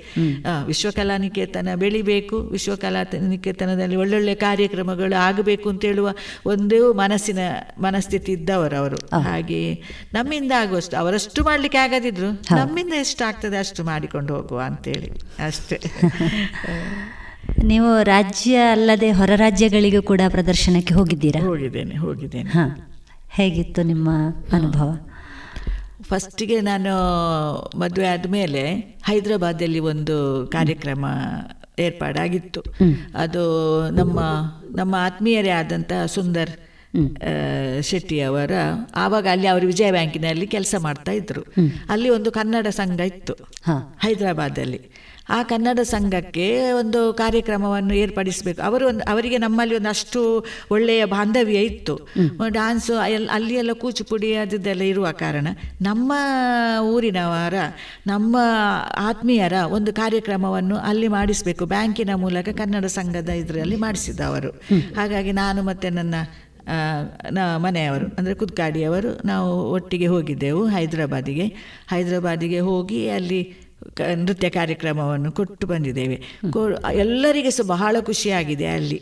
ವಿಶ್ವಕಲಾನಿಕೇತನ ವಿಶ್ವಕಲಾ ನಿಕೇತನ ಬೆಳಿಬೇಕು ವಿಶ್ವಕಲಾ ನಿಕೇತನದಲ್ಲಿ ಒಳ್ಳೊಳ್ಳೆ ಕಾರ್ಯಕ್ರಮಗಳು ಆಗಬೇಕು ಅಂತ ಹೇಳುವ ಒಂದು ಮನಸ್ಸಿನ ಮನಸ್ಥಿತಿ ಇದ್ದವರು ಅವರು ಹಾಗೆ ನಮ್ಮಿಂದ ಆಗುವಷ್ಟು ಅವರಷ್ಟು ಮಾಡ್ಲಿಕ್ಕೆ ಆಗದಿದ್ರು ನಮ್ಮಿಂದ ಎಷ್ಟು ಆಗ್ತದೆ ಅಷ್ಟು ಮಾಡಿಕೊಂಡು ಹೋಗುವ ಅಂತೇಳಿ. ಅಷ್ಟೇ. ನೀವು ರಾಜ್ಯ ಅಲ್ಲದೆ ಹೊರ ರಾಜ್ಯಗಳಿಗೂ ಕೂಡ ಪ್ರದರ್ಶನಕ್ಕೆ ಹೋಗಿದ್ದೀರಾ? ಹೋಗಿದ್ದೇನೆ ಹೋಗಿದ್ದೇನೆ. ಹಾ. ಹೇಗಿತ್ತು ನಿಮ್ಮ ಅನುಭವ? ಫಸ್ಟಿಗೆ ನಾನು ಮದುವೆ ಆದಮೇಲೆ ಹೈದರಾಬಾದಲ್ಲಿ ಒಂದು ಕಾರ್ಯಕ್ರಮ ಏರ್ಪಾಡಾಗಿತ್ತು. ಅದು ನಮ್ಮ ನಮ್ಮ ಆತ್ಮೀಯರೇ ಆದಂಥ ಸುಂದರ್ ಶೆಟ್ಟಿ ಅವರ ಆವಾಗ ಅಲ್ಲಿ ಅವರು ವಿಜಯ ಬ್ಯಾಂಕಿನಲ್ಲಿ ಕೆಲಸ ಮಾಡ್ತಾ ಇದ್ರು. ಅಲ್ಲಿ ಒಂದು ಕನ್ನಡ ಸಂಘ ಇತ್ತು. ಹೈದರಾಬಾದಲ್ಲಿ. ಆ ಕನ್ನಡ ಸಂಘಕ್ಕೆ ಒಂದು ಕಾರ್ಯಕ್ರಮವನ್ನು ಏರ್ಪಡಿಸಬೇಕು. ಅವರು ಒಂದು ಅವರಿಗೆ ನಮ್ಮಲ್ಲಿ ಒಂದು ಅಷ್ಟು ಒಳ್ಳೆಯ ಬಾಂಧವ್ಯ ಇತ್ತು. ಡಾನ್ಸು ಅಲ್ಲಿ ಎಲ್ಲ ಕೂಚುಪುಡಿ ಅದೆಲ್ಲ ಇರುವ ಕಾರಣ ನಮ್ಮ ಊರಿನವರ ನಮ್ಮ ಆತ್ಮೀಯರ ಒಂದು ಕಾರ್ಯಕ್ರಮವನ್ನು ಅಲ್ಲಿ ಮಾಡಿಸಬೇಕು. ಬ್ಯಾಂಕಿನ ಮೂಲಕ ಕನ್ನಡ ಸಂಘದ ಇದರಲ್ಲಿ ಮಾಡಿಸಿದ ಅವರು. ಹಾಗಾಗಿ ನಾನು ಮತ್ತೆ ನನ್ನ ಮನೆಯವರು ಅಂದರೆ ಕುದ್ಕಾಡಿಯವರು ನಾವು ಒಟ್ಟಿಗೆ ಹೋಗಿದ್ದೆವು ಹೈದರಾಬಾದಿಗೆ. ಹೈದರಾಬಾದಿಗೆ ಹೋಗಿ ಅಲ್ಲಿ ನೃತ್ಯ ಕಾರ್ಯಕ್ರಮವನ್ನು ಕೊಟ್ಟು ಬಂದಿದ್ದೇವೆ. ಕೊ ಎಲ್ಲರಿಗೆ ಸಹ ಬಹಳ ಖುಷಿಯಾಗಿದೆ ಅಲ್ಲಿ.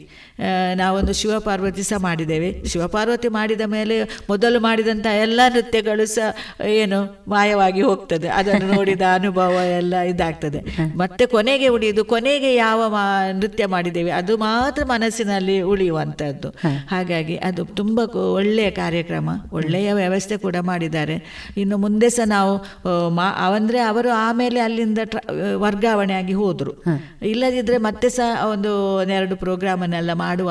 ನಾವೊಂದು ಶಿವಪಾರ್ವತಿ ಸಹ ಮಾಡಿದ್ದೇವೆ. ಶಿವಪಾರ್ವತಿ ಮಾಡಿದ ಮೇಲೆ ಮೊದಲು ಮಾಡಿದಂಥ ಎಲ್ಲ ನೃತ್ಯಗಳು ಸಹ ಏನು ಮಾಯವಾಗಿ ಹೋಗ್ತದೆ. ಅದನ್ನು ನೋಡಿದ ಅನುಭವ ಎಲ್ಲ ಇದಾಗ್ತದೆ. ಮತ್ತೆ ಕೊನೆಗೆ ಉಳಿಯುವುದು ಕೊನೆಗೆ ಯಾವ ಮಾ ನೃತ್ಯ ಮಾಡಿದ್ದೇವೆ ಅದು ಮಾತ್ರ ಮನಸ್ಸಿನಲ್ಲಿ ಉಳಿಯುವಂಥದ್ದು. ಹಾಗಾಗಿ ಅದು ತುಂಬ ಒಳ್ಳೆಯ ಕಾರ್ಯಕ್ರಮ ಒಳ್ಳೆಯ ವ್ಯವಸ್ಥೆ ಕೂಡ ಮಾಡಿದ್ದಾರೆ. ಇನ್ನು ಮುಂದೆ ಸಹ ನಾವು ಮಾ ಅವಂದ್ರೆ ಅವರು ಆಮೇಲೆ ಅಲ್ಲಿಂದ ವರ್ಗಾವಣೆ ಆಗಿ ಹೋದರು. ಇಲ್ಲದಿದ್ದರೆ ಮತ್ತೆ ಸಹ ಒಂದು ಒಂದೆರಡು ಪ್ರೋಗ್ರಾಮನ್ನೆಲ್ಲ ಮಾಡುವ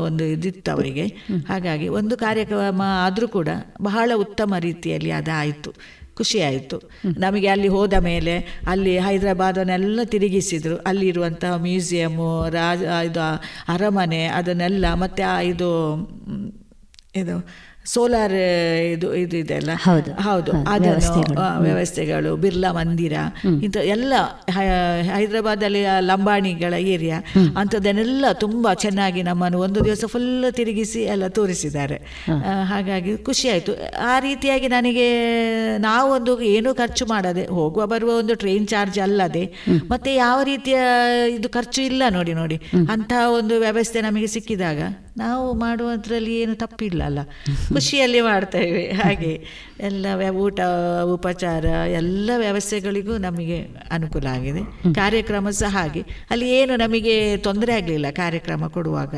ಒಂದು ಇದಿತ್ತು ಅವರಿಗೆ. ಹಾಗಾಗಿ ಒಂದು ಕಾರ್ಯಕ್ರಮ ಆದರೂ ಕೂಡ ಬಹಳ ಉತ್ತಮ ರೀತಿಯಲ್ಲಿ ಅದಾಯಿತು. ಖುಷಿಯಾಯಿತು ನಮಗೆ ಅಲ್ಲಿ ಹೋದ ಮೇಲೆ ಅಲ್ಲಿ ಹೈದರಾಬಾದನ್ನೆಲ್ಲ ತಿರುಗಿಸಿದ್ರು. ಅಲ್ಲಿರುವಂತಹ ಮ್ಯೂಸಿಯಮ್ಮು ರಾಜ ಇದು ಅರಮನೆ ಅದನ್ನೆಲ್ಲ ಮತ್ತು ಆ ಇದು ಇದು ಸೋಲಾರ್ ಇದು ಇದು ಇದೆಲ್ಲ ಹೌದು. ಹೌದು. ಅದನ್ನು ವ್ಯವಸ್ಥೆಗಳು. ಬಿರ್ಲಾ ಮಂದಿರ ಇಂಥ ಎಲ್ಲ ಹೈದರಾಬಾದಲ್ಲಿ ಲಂಬಾಣಿಗಳ ಏರಿಯಾ ಅಂಥದ್ದನ್ನೆಲ್ಲ ತುಂಬ ಚೆನ್ನಾಗಿ ನಮ್ಮನ್ನು ಒಂದು ದಿವಸ ಫುಲ್ ತಿರುಗಿಸಿ ಎಲ್ಲ ತೋರಿಸಿದ್ದಾರೆ. ಹಾಗಾಗಿ ಖುಷಿ ಆಯಿತು. ಆ ರೀತಿಯಾಗಿ ನನಗೆ ನಾವೊಂದು ಏನು ಖರ್ಚು ಮಾಡದೆ ಹೋಗುವ ಬರುವ ಒಂದು ಟ್ರೈನ್ ಚಾರ್ಜ್ ಅಲ್ಲದೆ ಮತ್ತೆ ಯಾವ ರೀತಿಯ ಇದು ಖರ್ಚು ಇಲ್ಲ ನೋಡಿ ನೋಡಿ. ಅಂತಹ ಒಂದು ವ್ಯವಸ್ಥೆ ನಮಗೆ ಸಿಕ್ಕಿದಾಗ ನಾವು ಮಾಡುವುದರಲ್ಲಿ ಏನು ತಪ್ಪಿಲ್ಲ ಅಲ್ಲ ಖುಷಿಯಲ್ಲಿ ಮಾಡ್ತೇವೆ. ಹಾಗೆ ಎಲ್ಲ ಊಟ ಉಪಚಾರ ಎಲ್ಲ ವ್ಯವಸ್ಥೆಗಳಿಗೂ ನಮಗೆ ಅನುಕೂಲ ಆಗಿದೆ. ಕಾರ್ಯಕ್ರಮ ಸಹ ಹಾಗೆ. ಅಲ್ಲಿ ಏನು ನಮಗೆ ತೊಂದರೆ ಆಗಲಿಲ್ಲ ಕಾರ್ಯಕ್ರಮ ಕೊಡುವಾಗ.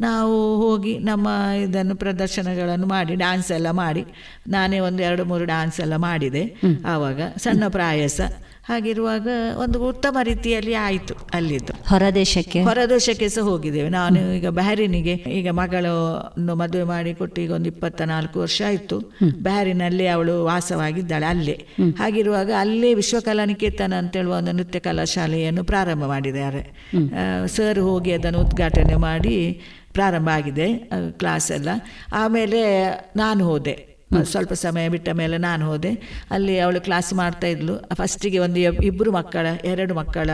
ನಾವು ಹೋಗಿ ನಮ್ಮ ಇದನ್ನು ಪ್ರದರ್ಶನಗಳನ್ನು ಮಾಡಿ ಡ್ಯಾನ್ಸ್ ಎಲ್ಲ ಮಾಡಿ. ನಾನೇ ಒಂದು ಎರಡು ಮೂರು ಡ್ಯಾನ್ಸ್ ಎಲ್ಲ ಮಾಡಿದೆ. ಆವಾಗ ಸಣ್ಣ ಪ್ರಾಯಸ. ಹಾಗಿರುವಾಗ ಒಂದು ಉತ್ತಮ ರೀತಿಯಲ್ಲಿ ಆಯಿತು ಅಲ್ಲಿದ್ದು. ಹೊರದೇಶಕ್ಕೆ? ಹೊರದೇಶಕ್ಕೆ ಸಹ ಹೋಗಿದ್ದೇವೆ. ನಾನು ಈಗ ಬಹರಿನಿಗೆ ಈಗ ಮಗಳನ್ನು ಮದುವೆ ಮಾಡಿ ಕೊಟ್ಟು ಈಗ ಒಂದು ಇಪ್ಪತ್ತ ನಾಲ್ಕು ವರ್ಷ ಆಯಿತು. ಬಹರಿನಲ್ಲಿ ಅವಳು ವಾಸವಾಗಿದ್ದಾಳೆ ಅಲ್ಲೇ. ಹಾಗಿರುವಾಗ ಅಲ್ಲೇ ವಿಶ್ವಕಲಾ ನಿಕೇತನ ಅಂತೇಳುವ ಒಂದು ನೃತ್ಯ ಕಲಾ ಶಾಲೆಯನ್ನು ಪ್ರಾರಂಭ ಮಾಡಿದ್ದಾರೆ. ಸರ್ ಹೋಗಿ ಅದನ್ನು ಉದ್ಘಾಟನೆ ಮಾಡಿ ಪ್ರಾರಂಭ ಆಗಿದೆ ಕ್ಲಾಸ್ ಎಲ್ಲ. ಆಮೇಲೆ ನಾನು ಹೋದೆ. ಸ್ವಲ್ಪ ಸಮಯ ಬಿಟ್ಟ ಮೇಲೆ ನಾನು ಹೋದೆ. ಅಲ್ಲಿ ಅವಳು ಕ್ಲಾಸ್ ಮಾಡ್ತಾ ಇದ್ಲು. ಫಸ್ಟಿಗೆ ಒಂದು ಇಬ್- ಇಬ್ಬರು ಮಕ್ಕಳ ಎರಡು ಮಕ್ಕಳ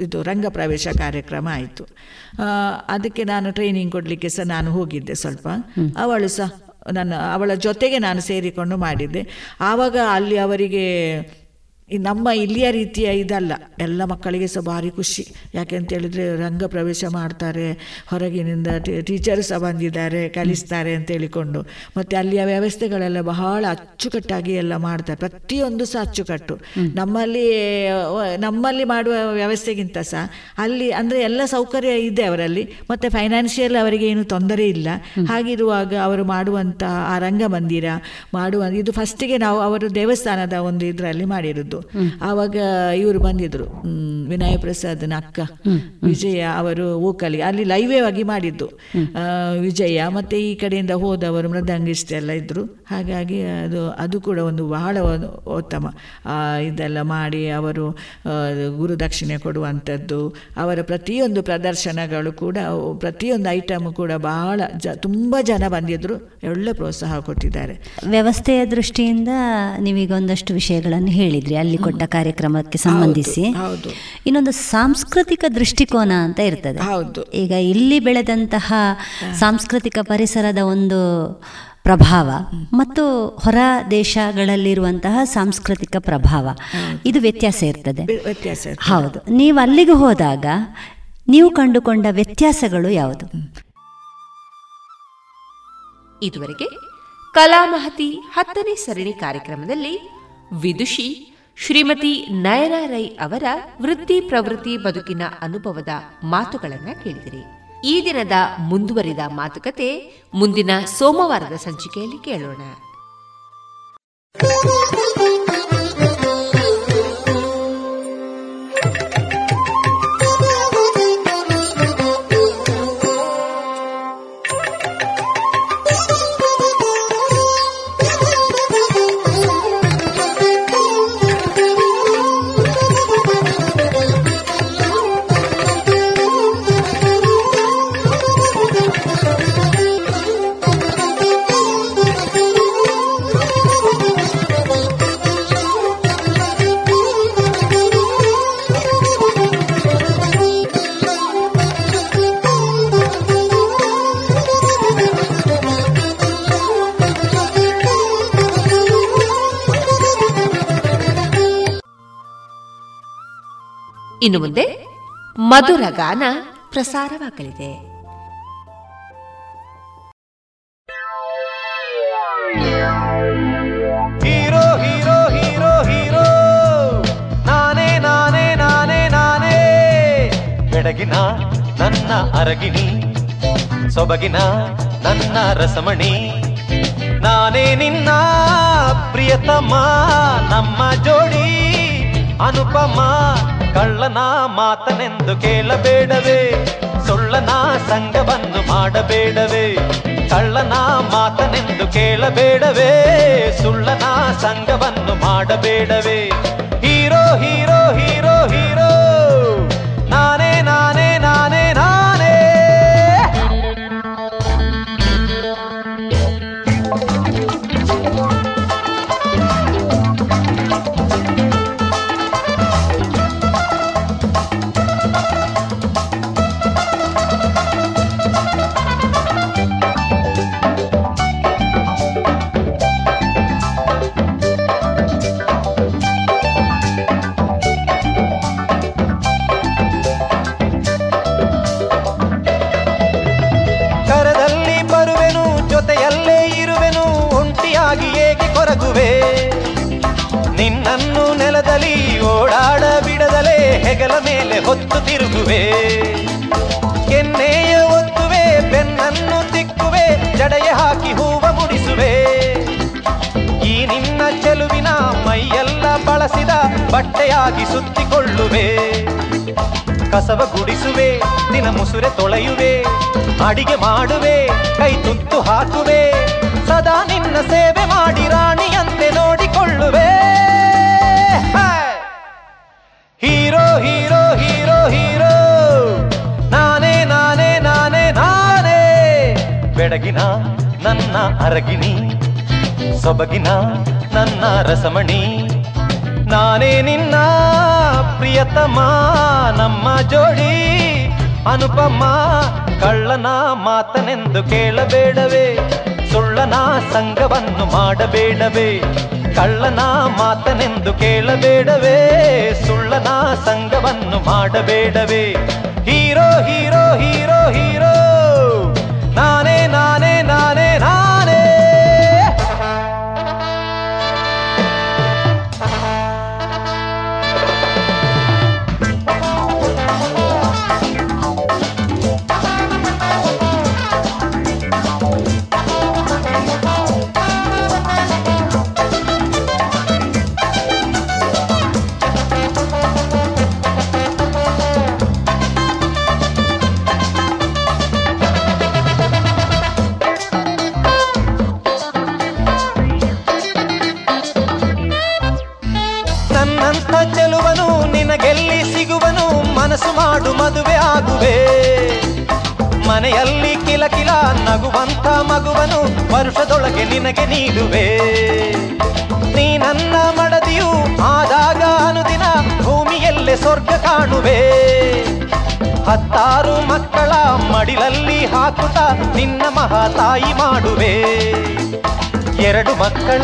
ಇದು ರಂಗ ಪ್ರವೇಶ ಕಾರ್ಯಕ್ರಮ ಆಯಿತು. ಅದಕ್ಕೆ ನಾನು ಟ್ರೈನಿಂಗ್ ಕೊಡಲಿಕ್ಕೆ ಸಹ ನಾನು ಹೋಗಿದ್ದೆ ಸ್ವಲ್ಪ. ಅವಳು ಸಹ ನನ್ನ ಅವಳ ಜೊತೆಗೆ ನಾನು ಸೇರಿಕೊಂಡು ಮಾಡಿದ್ದೆ. ಆವಾಗ ಅಲ್ಲಿ ಅವರಿಗೆ ಈ ನಮ್ಮ ಇಲ್ಲಿಯ ರೀತಿಯ ಇದಲ್ಲ. ಎಲ್ಲ ಮಕ್ಕಳಿಗೆ ಸಹ ಭಾರಿ ಖುಷಿ. ಯಾಕೆ ಹೇಳಿದ್ರೆ ರಂಗ ಪ್ರವೇಶ ಮಾಡ್ತಾರೆ. ಹೊರಗಿನಿಂದ ಟೀಚರ್ ಸಹ ಬಂದಿದ್ದಾರೆ ಕಲಿಸ್ತಾರೆ ಅಂತ ಹೇಳಿಕೊಂಡು. ಮತ್ತು ಅಲ್ಲಿಯ ವ್ಯವಸ್ಥೆಗಳೆಲ್ಲ ಬಹಳ ಅಚ್ಚುಕಟ್ಟಾಗಿ ಎಲ್ಲ ಮಾಡ್ತಾರೆ. ಪ್ರತಿಯೊಂದು ಸಹ ಅಚ್ಚುಕಟ್ಟು. ನಮ್ಮಲ್ಲಿ ನಮ್ಮಲ್ಲಿ ಮಾಡುವ ವ್ಯವಸ್ಥೆಗಿಂತ ಸಹ ಅಲ್ಲಿ ಅಂದರೆ ಎಲ್ಲ ಸೌಕರ್ಯ ಇದೆ ಅವರಲ್ಲಿ. ಮತ್ತು ಫೈನಾನ್ಷಿಯಲ್ ಅವರಿಗೆ ಏನು ತೊಂದರೆ ಇಲ್ಲ. ಹಾಗಿರುವಾಗ ಅವರು ಮಾಡುವಂತಹ ಆ ರಂಗಮಂದಿರ ಮಾಡುವ ಇದು ಫಸ್ಟಿಗೆ ನಾವು ಅವರು ದೇವಸ್ಥಾನದ ಒಂದು ಇದರಲ್ಲಿ ಮಾಡಿರೋದು. ಆವಾಗ ಇವರು ಬಂದಿದ್ರು ವಿನಯ ಪ್ರಸಾದ್ನ ಅಕ್ಕ, ವಿಜಯ ಅವರು ಓಕಲಿ ಅಲ್ಲಿ ಲೈವೇ ಆಗಿ ಮಾಡಿದ್ದು. ವಿಜಯ ಮತ್ತೆ ಈ ಕಡೆಯಿಂದ ಹೋದವರು ಮೃದಂಗಿಷ್ಟ ಎಲ್ಲ ಇದ್ರು. ಹಾಗಾಗಿ ಅದು ಅದು ಕೂಡ ಒಂದು ಬಹಳ ಉತ್ತಮ ಇದೆಲ್ಲ ಮಾಡಿ ಅವರು ಗುರು ಗುರುದಕ್ಷಿಣೆ ಕೊಡುವಂಥದ್ದು, ಅವರ ಪ್ರತಿಯೊಂದು ಪ್ರದರ್ಶನಗಳು ಕೂಡ, ಪ್ರತಿಯೊಂದು ಐಟಮ್ ಕೂಡ ಬಹಳ ಜ, ತುಂಬ ಜನ ಬಂದಿದ್ರು, ಒಳ್ಳೆ ಪ್ರೋತ್ಸಾಹ ಕೊಟ್ಟಿದ್ದಾರೆ. ವ್ಯವಸ್ಥೆಯ ದೃಷ್ಟಿಯಿಂದ ನೀವೀಗ ಒಂದಷ್ಟು ವಿಷಯಗಳನ್ನು ಹೇಳಿದ್ರಿ. ಅಲ್ಲಿ ಕೊಟ್ಟ ಕಾರ್ಯಕ್ರಮಕ್ಕೆ ಸಂಬಂಧಿಸಿ ಹೌದು ಇನ್ನೊಂದು ಸಾಂಸ್ಕೃತಿಕ ದೃಷ್ಟಿಕೋನ ಅಂತ ಇರ್ತದೆ. ಹೌದು. ಈಗ ಇಲ್ಲಿ ಬೆಳೆದಂತಹ ಸಾಂಸ್ಕೃತಿಕ ಪರಿಸರದ ಒಂದು ಪ್ರಭಾವ ಮತ್ತು ಹೊರ ದೇಶಗಳಲ್ಲಿರುವಂತಹ ಸಾಂಸ್ಕೃತಿಕ ಪ್ರಭಾವ ಇದು ವ್ಯತ್ಯಾಸ ಇರ್ತದೆ. ವ್ಯತ್ಯಾಸ ಇರ್ತದೆ. ಹೌದು. ನೀವು ಅಲ್ಲಿಗೆ ಹೋದಾಗ ನೀವು ಕಂಡುಕೊಂಡ ವ್ಯತ್ಯಾಸಗಳು ಯಾವುದು? ಇದುವರೆಗೆ ಕಲಾಮಹತಿ ಹತ್ತನೇ ಸರಣಿ ಕಾರ್ಯಕ್ರಮದಲ್ಲಿ ವಿದುಷಿ ಶ್ರೀಮತಿ ನಯನ ರೈ ಅವರ ವೃತ್ತಿ ಪ್ರವೃತ್ತಿ ಬದುಕಿನ ಅನುಭವದ ಮಾತುಗಳನ್ನ ಕೇಳಿದಿರಿ. ಈ ದಿನದ ಮುಂದುವರಿದ ಮಾತುಕತೆ ಮುಂದಿನ ಸೋಮವಾರದ ಸಂಚಿಕೆಯಲ್ಲಿ ಕೇಳೋಣ. ಇನ್ನು ಮುಂದೆ ಮಧುರ ಗಾನ ಪ್ರಸಾರವಾಗಲಿದೆ ಬೆಡಗಿನ ನನ್ನ ಅರಗಿಣಿ, ಸೊಬಗಿನ ನನ್ನ ರಸಮಣಿ. ನಾನೇ ನಿನ್ನ ಪ್ರಿಯತಮ, ನಮ್ಮ ಜೋಡಿ, ಅನುಪಮ. ಕಳ್ಳನ ಮಾತನೆಂದು ಕೇಳಬೇಡವೇ, ಸುಳ್ಳನ ಸಂಘವನ್ನು ಮಾಡಬೇಡವೇ, ಕಳ್ಳನ ಮಾತನೆಂದು ಕೇಳಬೇಡವೇ, ಸುಳ್ಳನ ಸಂಘವನ್ನು ಮಾಡಬೇಡವೇ. ಹೀರೋ ಹೀರೋ ಹೀರೋ ಹೊತ್ತು ತಿರುಗುವೆ. ಕೆನ್ನೆಯ ಒತ್ತುವೆ, ಬೆನ್ನನ್ನು ತಿಕ್ಕುವೆ, ಜಡೆಯ ಹಾಕಿ ಹೂವ ಮುಡಿಸುವೆ. ಈ ನಿನ್ನ ಚೆಲುವಿನ ಮೈಯೆಲ್ಲ ಬಳಸಿದ ಬಟ್ಟೆಯಾಗಿ ಸುತ್ತಿಕೊಳ್ಳುವೆ. ಕಸವ ಗುಡಿಸುವೆ, ದಿನ ಮುಸುರೆ ತೊಳೆಯುವೆ, ಅಡಿಗೆ ಮಾಡುವೆ, ಕೈ ತುತ್ತು ಹಾಕುವೆ. ಸದಾ ನಿನ್ನ ಸೇವೆ ಮಾಡಿ ರಾಣಿಯಂತೆ ನೋಡಿಕೊಳ್ಳುವೆ. ಬೆಡಗಿನ ನನ್ನ ಅರಗಿಣಿ, ಸೊಬಗಿನ ನನ್ನ ರಸಮಣಿ. ನಾನೇ ನಿನ್ನ ಪ್ರಿಯತಮ, ನಮ್ಮ ಜೋಡಿ. ಅನುಪಮ, ಕಳ್ಳನ ಮಾತನೆಂದು ಕೇಳಬೇಡವೇ. ಸುಳ್ಳನ ಸಂಘವನ್ನು ಮಾಡಬೇಡವೇ. ಕಳ್ಳನ ಮಾತನೆಂದು ಕೇಳಬೇಡವೇ. ಸುಳ್ಳನ ಸಂಘವನ್ನು ಮಾಡಬೇಡವೇ. Hero hero hero hero. ಕಿಲಕಿಲ ನಗುವಂಥ ಮಗುವನು ವರ್ಷದೊಳಗೆ ನಿನಗೆ ನೀಡುವೆ. ನೀ ನನ್ನ ಮಡದಿಯು ಆದಾಗ ಅನುದಿನ ಭೂಮಿಯಲ್ಲೇ ಸ್ವರ್ಗ ಕಾಣುವೆ. ಹತ್ತಾರು ಮಕ್ಕಳ ಮಡಿಲಲ್ಲಿ ಹಾಕುತ್ತ ನಿನ್ನ ಮಹಾತಾಯಿ ಮಾಡುವೆ. ಎರಡು ಮಕ್ಕಳ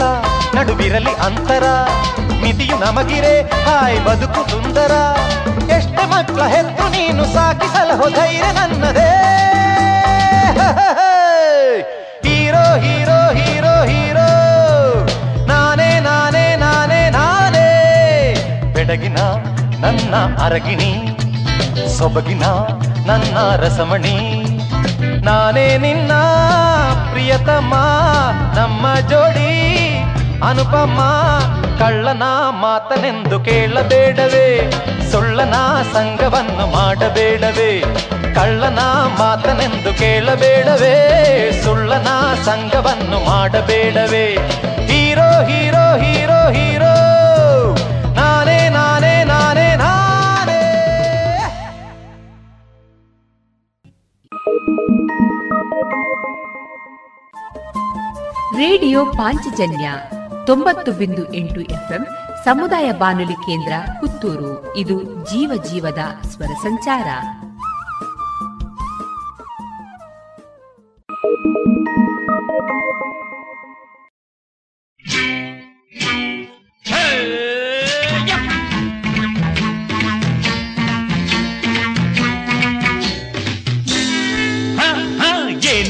ನಡುವಿರಲಿ ಅಂತರ, ಮಿತಿಯು ನಮಗಿರೆ, ಹಾಯ್ ಬದುಕು ಸುಂದರ. ಎಷ್ಟೇ ಮಕ್ಕಳ ಹೆತ್ತು ನೀನು ಸಾಕಿಸಲಹೋ ಧೈರ್ಯ ನನ್ನದೇ. ಹೀರೋ ಹೀರೋ ಹೀರೋ ಹೀರೋ ನಾನೇ ನಾನೇ ನಾನೇ ನಾನೇ. ಬೆಡಗಿನ ನನ್ನ ಅರಗಿಣಿ, ಸೊಬಗಿನ ನನ್ನ ರಸಮಣಿ. ನಾನೇ ನಿನ್ನ ಪ್ರಿಯತಮ, ನಮ್ಮ ಜೋಡಿ. ಅನುಪಮ, ಕಳ್ಳನ ಮಾತನೆಂದು ಕೇಳಬೇಡವೇ. ಸುಳ್ಳನ ಸಂಘವನ್ನು ಮಾಡಬೇಡವೇ. ಕಳ್ಳನ ಮಾತನೆಂದು ಕೇಳಬೇಡವೇ, ಸುಳ್ಳನ ಸಂಘವನ್ನು ಮಾಡಬೇಡವೇ. ಹೀರೋ ಹೀರೋ ಹೀರೋ ಹೀರೋ, ನಾನೇ ನಾನೇ ನಾನೇ ನಾನೇ. ರೇಡಿಯೋ ಪಾಂಚಜನ್ಯ ತೊಂಬತ್ತು ಬಿಂದು ಎಂಟು ಎಫ್ಎಂ ಸಮುದಾಯ ಬಾನುಲಿ ಕೇಂದ್ರ ಪುತ್ತೂರು. ಇದು ಜೀವ ಜೀವದ ಸ್ವರ ಸಂಚಾರ.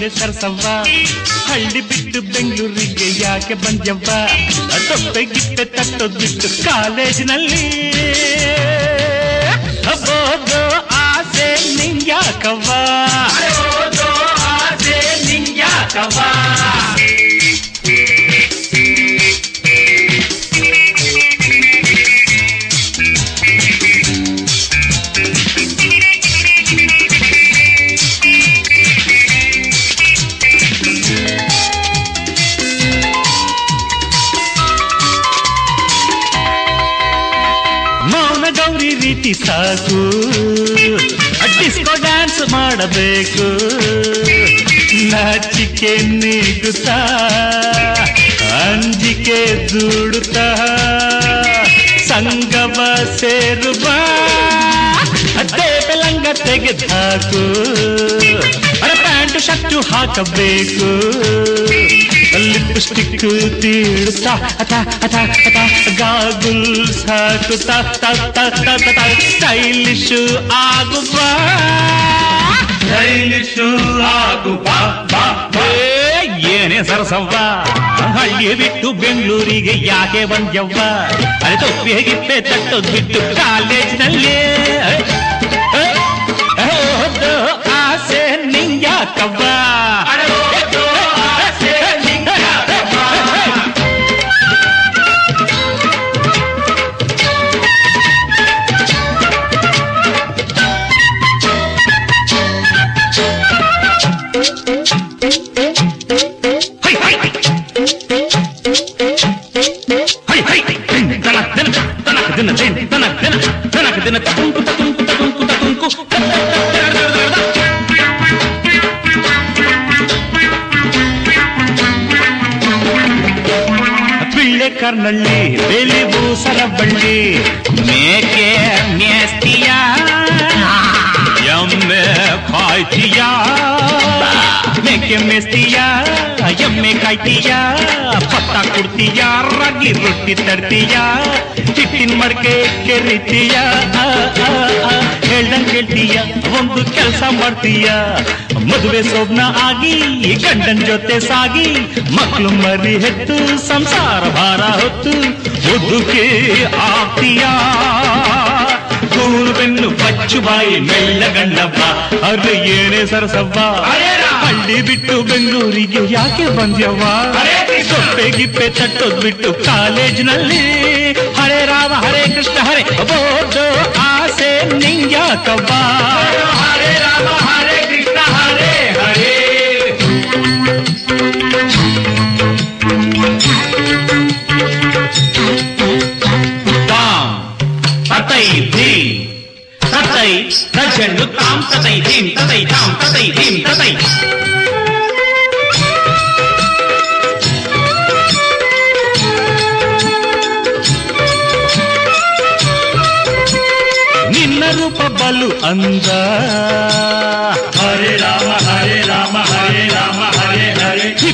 ಏನು ಸರಸವ್ವ ಹಳ್ಳಿ ಬಿಟ್ಟು ಬೆಂಗಳೂರಿಗೆ ಯಾಕೆ ಬಂದ್ಯವ್ವ ತೊಪ್ಪೆ ಗಿಟ್ಟೆ ತಟ್ಟೋದ್ ಬಿಟ್ಟು ಕಾಲೇಜಿನಲ್ಲಿ ಓದೋ ಆಸೆ ನಿಂಗ್ಯಾಕವ್ವ ಓದೋ ಆಸೆ ನಿಂಗ್ಯಾಕವ್ವ ರೀತಿ ಸಾಕು. ಡಿಸ್ಕೋ ಡ್ಯಾನ್ಸ್ ಮಾಡಬೇಕು. ನಾಚಿಕೆ ನೀಗುತ್ತಾ ಅಂಜಿಕೆ ದೂಡುತ್ತಾ, ಸಂಗಮ ಸೇರುವ ದೇವಲಂಗ ತೆಗೆದಾಕು ಅರ ಪ್ಯಾಂಟ್, ಶರ್ಟು ಹಾಕಬೇಕು. ಲಿಪ್ಸ್ಟಿಕ್ ತೀಡುತ್ತಾ ಅಥ ಅಥ ಅಥ ಗಾಗುಲ್ಸ್ ಹಾಕುತ್ತಾ ಸ್ಟೈಲಿಶ್ ಆಗುವ. ಸ್ಟೈಲಿಶ್ ಆಗುವ ಏನೇ ಸರಸವ್ವ. ಹಳ್ಳಿ ಬಿಟ್ಟು ಬೆಂಗಳೂರಿಗೆ ಯಾಕೆ ಬಂದ್ಯವ್ವ? ಅರೆ ತೊಪ್ಪಿ ಗಿಪ್ಪೆ ತಟ್ಟೋದ್ ಬಿಟ್ಟು ಕಾಲೇಜಿನಲ್ಲಿ. ಆಸೆ ನಿಂಗ್ಯಾಕವ್ವ? ಕರ್ನಳ್ಳಿ ಬೆಲಿ ಬೂಸರ ಬಳ್ಳಿ ಮೇಕೆ ಮೇಸ್ತಿಯ ಎಮ್ಮೆ ಕಾಯ್ತಿಯ ಮೇಕೆ ಮೇಸ್ತಿಯ ಎಮ್ಮೆ ಕಾಯ್ತೀಯ, ಪತ್ತ ಕೊಡ್ತೀಯ, ರಾಗಿ ರೊಟ್ಟಿ ತರ್ತೀಯ ಚಿಟ್ಟಿನ ಮರ್ಕೆ ಕೆರಿತೀಯ ಹೇಳ್ದಂಗ್ ಕೇಳ್ತೀಯ, ಒಂದು ಕೆಲಸ ಮಾಡ್ತೀಯ. ಮದುವೆ ಸೋಬ್ನ ಆಗಿ, ಗಂಡನ್ ಜೊತೆ ಸಾಗಿ ಮಕ್ಕಳು ಮರಿ ಹೆತ್ತು, ಸಂಸಾರ ಭಾರ ಹೊತ್ತು ಬದುಕೆ ಆಗ್ತೀಯ. ಕೂರು ಬೆನ್ನು ಪಚ್ಚು ಬಾಯಿ ಮೆಲ್ಲ ಗಂಡವ್ವ ಅದು ಏನೇ ಸರಸವ್ವ. ಹಳ್ಳಿ ಬಿಟ್ಟು ಬೆಂಗಳೂರಿಗೆ ಯಾಕೆ ಬಂದ್ಯವ್ವ? ಸೊಪ್ಪೆ ಗಿಪ್ಪೆ ತಟ್ಟೋದ್ ಬಿಟ್ಟು ಕಾಲೇಜಿನಲ್ಲಿ. ಹರೇ ರಾಮ ಹರೇ ಕೃಷ್ಣ ಹರೇ ಬೋಧೋ ಆಸೆ ನಿಂಗ್ಯಾಕವ್ವ. ಹರೇ ರಾಮ ಹರೇ ತತೈ ತಜಂಡು ತಾಂ ತತೈ ಧೀಂ ತತೈ ತಾಂ ತತೈ ಧೀಂ ತತೈ ನಿನ್ನ ರೂಪ ಬಲು ಅಂದ ಹರೇ ರಾಮ ಹರೇ ರಾಮ ಹರೇ ರಾಮ ಹರೇ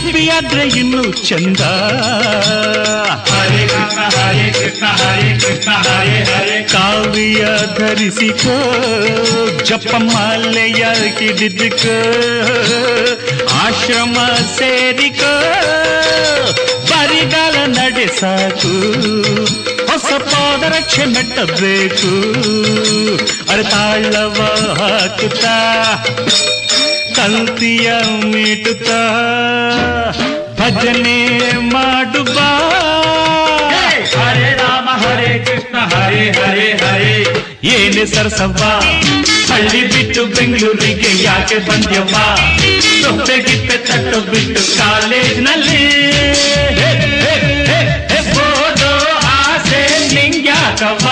ಹರೇ ಹಿಪ್ಪಿಯಾದ್ರೆ ಇನ್ನು ಚಂದ ಹರೇ ಕೃಷ್ಣ ಹರೇ ಕೃಷ್ಣ ಹರೇ ಕೃಷ್ಣ ಹರೇ ಹರೇ ಕಾವ್ಯ ಧರಿಸಿಕೋ ಜಪ ಮಾಲೆಯ ಹಿಡಿದುಕೋ ಆಶ್ರಮ ಸೇರಿಕೋ ಬರಿಗಾಲ ನಡೆ ಸಾಕು ಹೊಸ ಪಾದರಕ್ಷೆ ಮೆಟ್ಟಬೇಕು ಅರತಾಳವ ಹಾಕುತ್ತಾ ತಂತಿಯ ಮೀಟುತ್ತಾ ಭಜನೆ ಮಾಡುವ ಹರೇ ರಾಮ ಹರೇ ಕೃಷ್ಣ ಹರೇ ಹರೇ ಹರೇ ಏನೇ ಸರಸವ್ವ ಹಳ್ಳಿ ಬಿಟ್ಟು ಬೆಂಗಳೂರಿಗೆ ಯಾಕೆ ಬಂದ್ಯವ್ವ ಸೊಪ್ಪೆ ಗಿಪ್ಪೆ ತಟ್ಟು ಬಿಟ್ಟು ಕಾಲೇಜ್ನಲ್ಲಿ ಹೇ, ಹೇ, ಹೇ, ಹೇ, ಓದೋ ಆಸೆ ನಿಂಗ್ಯಾಕವ್ವ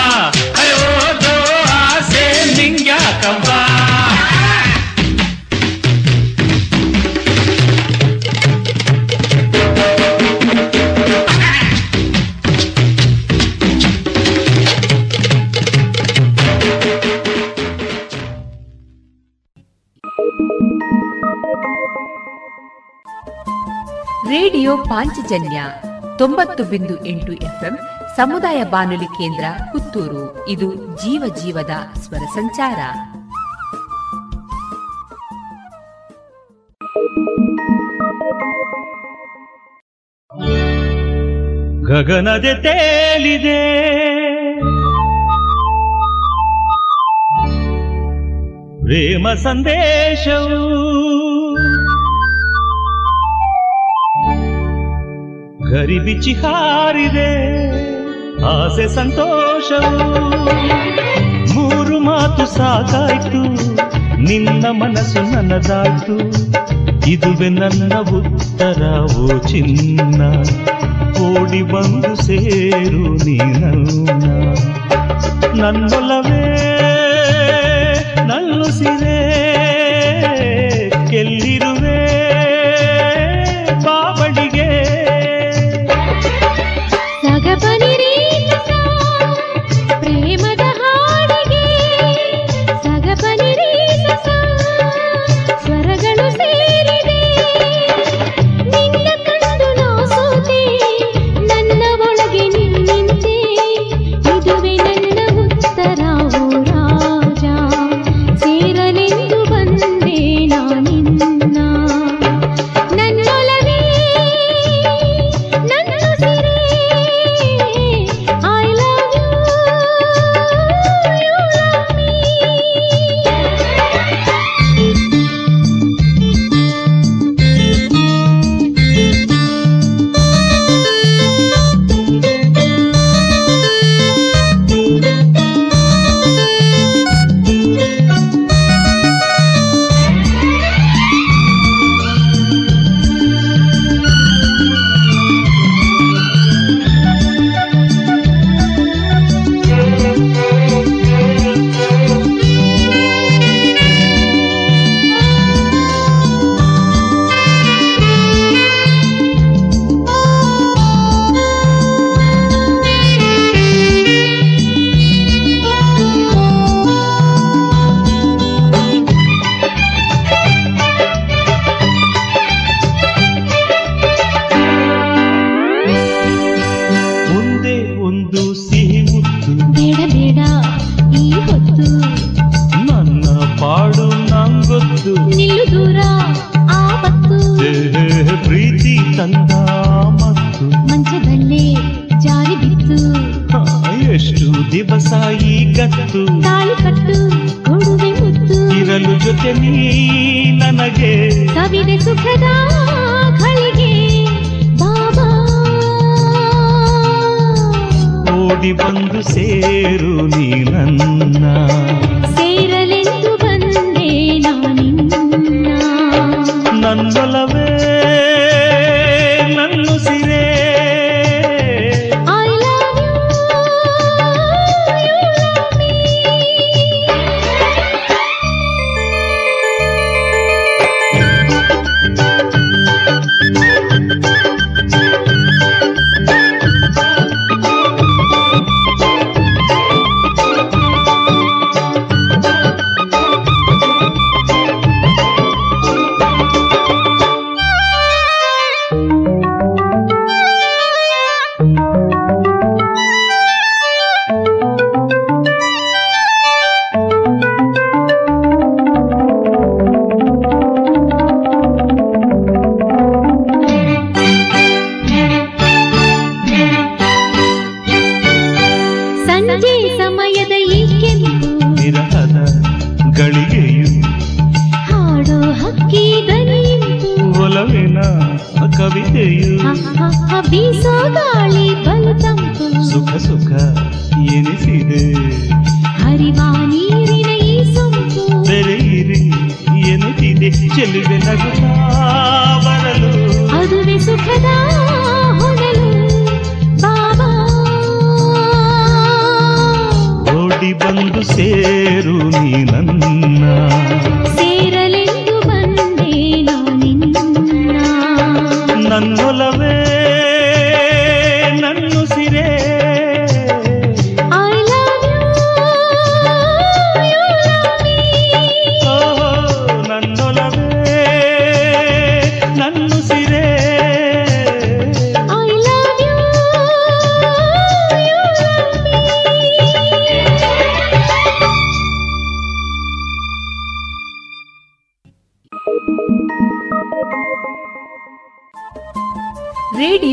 ರೇಡಿಯೋ ಪಾಂಚಜನ್ಯ ತೊಂಬತ್ತು ಬಿಂದು ಎಂಟು ಎಫ್ಎಂ ಸಮುದಾಯ ಬಾನುಲಿ ಕೇಂದ್ರ ಪುತ್ತೂರು. ಇದು ಜೀವ ಜೀವದ ಸ್ವರ ಸಂಚಾರ. ಗಗನದೆ ತೇಲಿದೆ. ಪ್ರೇಮ ಸಂದೇಶವು ಗರಿಬಿಚ್ಚಿ ಹಾರಿದೆ ಆಸೆ ಸಂತೋಷವು ಮೂರು ಮಾತು ಸಾಕಾಯ್ತು ನಿನ್ನ ಮನಸ್ಸು ನನ್ನದಾಯ್ತು ಇದುವೆ ನನ್ನ ಉತ್ತರ ಓ ಚಿನ್ನ ಓಡಿ ಬಂದು ಸೇರು ನೀನನ್ನ ನನ್ನೊಲವೇ ನಲ್ಲುಸಿರೆ ಎಲ್ಲಿರುವೆ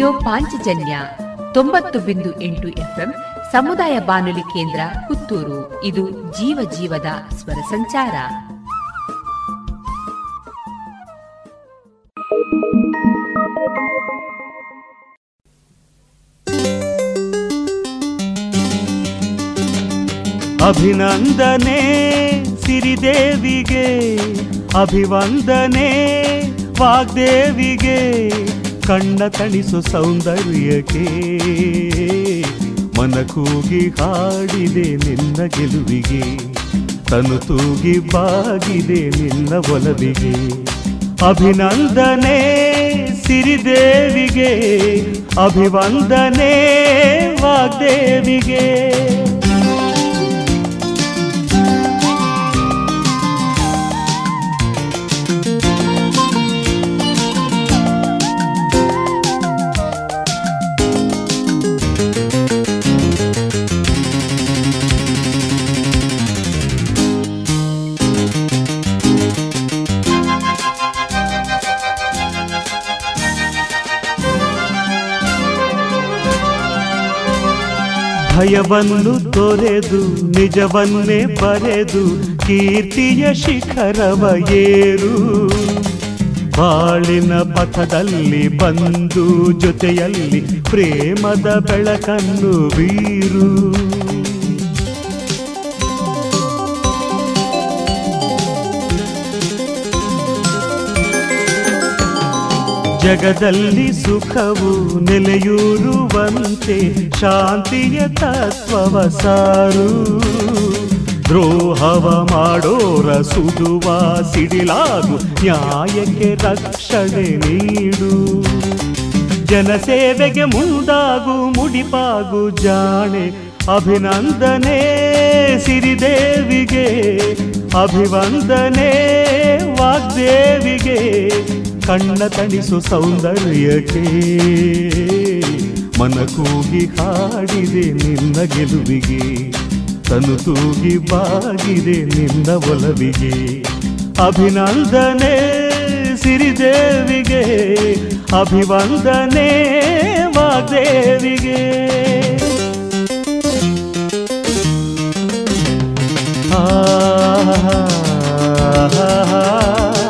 ರೇಡಿಯೋ ಪಾಂಚಜನ್ಯ ತೊಂಬತ್ತು ಬಿಂದು ಎಂಟು ಎಫ್ಎಂ ಸಮುದಾಯ ಬಾನುಲಿ ಕೇಂದ್ರ ಪುತ್ತೂರು. ಇದು ಜೀವ ಜೀವದ ಸ್ವರ ಸಂಚಾರ. ಅಭಿನಂದನೆ ಸಿರಿದೇವಿಗೆ, ಅಭಿವಂದನೆ ವಾಗ್ದೇವಿಗೆ. ಕಣ್ಣ ತಣಿಸು ಸೌಂದರ್ಯಕ್ಕೆ. ಮನ ಕೂಗಿ ಹಾಡಿದೆ ನಿನ್ನ ಗೆಲುವಿಗೆ. ತನು ತೂಗಿ ಬಾಗಿದೆ ನಿನ್ನ ಒಲವಿಗೆ. ಅಭಿನಂದನೆ ಸಿರಿದೇವಿಗೆ. ಅಭಿವಂದನೆ ವಾಗ್ದೇವಿಗೆ. ಭಯವನ್ನು ತೊರೆದು ನಿಜವನ್ನೇ ಬರೆದು ಕೀರ್ತಿಯ ಶಿಖರವ ಏರು. ಬಾಳಿನ ಪಥದಲ್ಲಿ ಬಂದು ಜೊತೆಯಲ್ಲಿ ಪ್ರೇಮದ ಬೆಳಕನ್ನು ಬೀರು. ಜಗದಲ್ಲಿ ಸುಖವು ನೆಲೆಯೂರುವಂತೆ ಶಾಂತಿಯ ತತ್ವವ ಸಾರು. ದ್ರೋಹವ ಮಾಡೋರ ಸುಡುವ ಸಿಡಿಲಾಗು, ನ್ಯಾಯಕ್ಕೆ ರಕ್ಷಣೆ ನೀಡು. ಜನಸೇವೆಗೆ ಮುಂದಾಗು, ಮುಡಿಪಾಗು ಜಾಣೆ. ಅಭಿನಂದನೆ ಸಿರಿದೇವಿಗೆ, ಅಭಿವಂದನೆ ವಾಗ್ದೇವಿಗೆ. ಕಣ್ಣ ತಣಿಸು ಸೌಂದರ್ಯಕ್ಕೆ. ಮನ ಕೂಗಿ ಹಾಡಿದೆ ನಿನ್ನ ಗೆಲುವಿಗೆ. ತನು ತೂಗಿ ಬಾಗಿದೆ ನಿನ್ನ ಒಲವಿಗೆ. ಅಭಿನಂದನೆ ಸಿರಿದೇವಿಗೆ. ಅಭಿವಂದನೆ ವಾಗ್ದೇವಿಗೆ. ಹೇ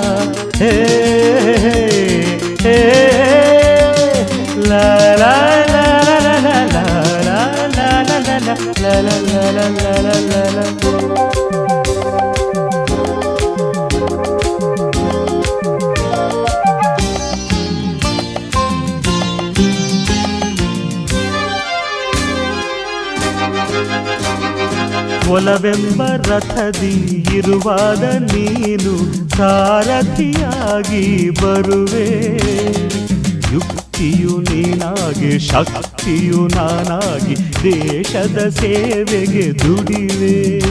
ಒಲವೆಂಬ ರಥದಿ ಇರುವಾಗ ನೀನು ಸಾರಥಿಯಾಗಿ ಬರುವೆ. ಯುಕ್ತಿಯು ನೀನಾಗಿ, ಶಕ್ತಿಯು ನಾನಾಗಿ ದೇಶದ ಸೇವೆಗೆ ದುಡಿವೆ.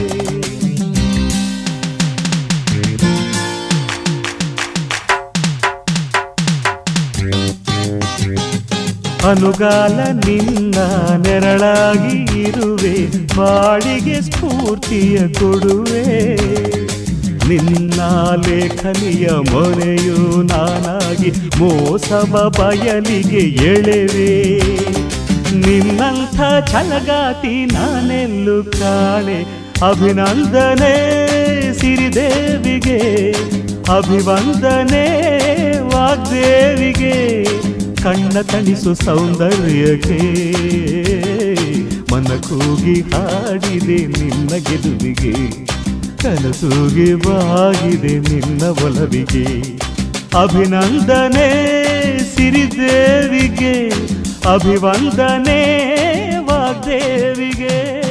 ಅನುಗಾಲ ನಿನ್ನ ನೆರಳಾಗಿ ಇರುವೆ. ಬಾಳಿಗೆ ಸ್ಫೂರ್ತಿಯ ಕೊಡುವೆ. ನಿನ್ನ ಲೇಖನಿಯ ಮೊರೆಯು ನಾನಾಗಿ ಮೋಸವ ಬಯಲಿಗೆ ಎಳೆವೆ. ನಿನ್ನಂಥ ಛಲಗಾತಿ ನಾನೆಲ್ಲು ಕಾಣೆ. ಅಭಿನಂದನೆ ಸಿರಿದೇವಿಗೆ, ಅಭಿವಂದನೆ ವಾಗ್ದೇವಿಗೆ. ಕಣ್ಣ ತಣಿಸು ಸೌಂದರ್ಯಕ್ಕೆ ಮನ ಕೂಗಿ ಹಾಡಿದೆ ನಿನ್ನ ಗೆಲುವಿಗೆ ಕನಸೂಗಿ ಬಾಗಿದೆ ನಿನ್ನ ಒಲವಿಗೆ. ಅಭಿನಂದನೆ ಸಿರಿದೇವಿಗೆ, ಅಭಿವಂದನೆ ವಾಗ್ದೇವಿಗೆ.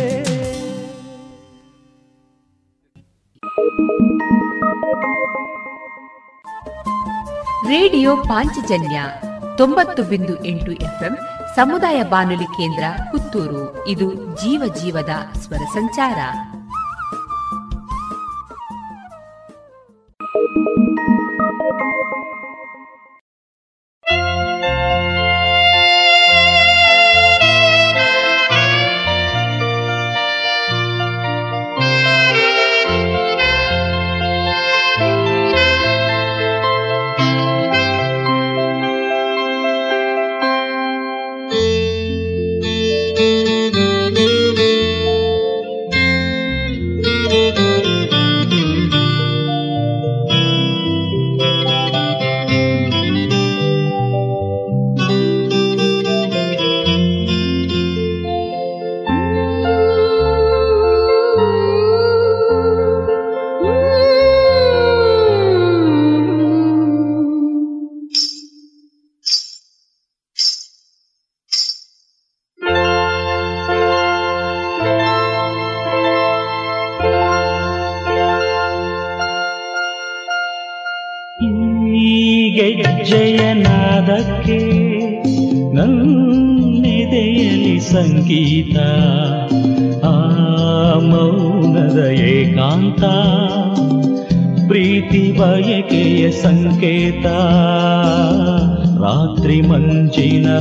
ರೇಡಿಯೋ ಪಾಂಚಜನ್ಯ ತೊಂಬತ್ತು ಬಿಂದು ಎಂಟು ಎಫ್ಎಂ ಸಮುದಾಯ ಬಾನುಲಿ ಕೇಂದ್ರ ಪುತ್ತೂರು. ಇದು ಜೀವ ಜೀವದ ಸ್ವರ ಸಂಚಾರ. Thank you.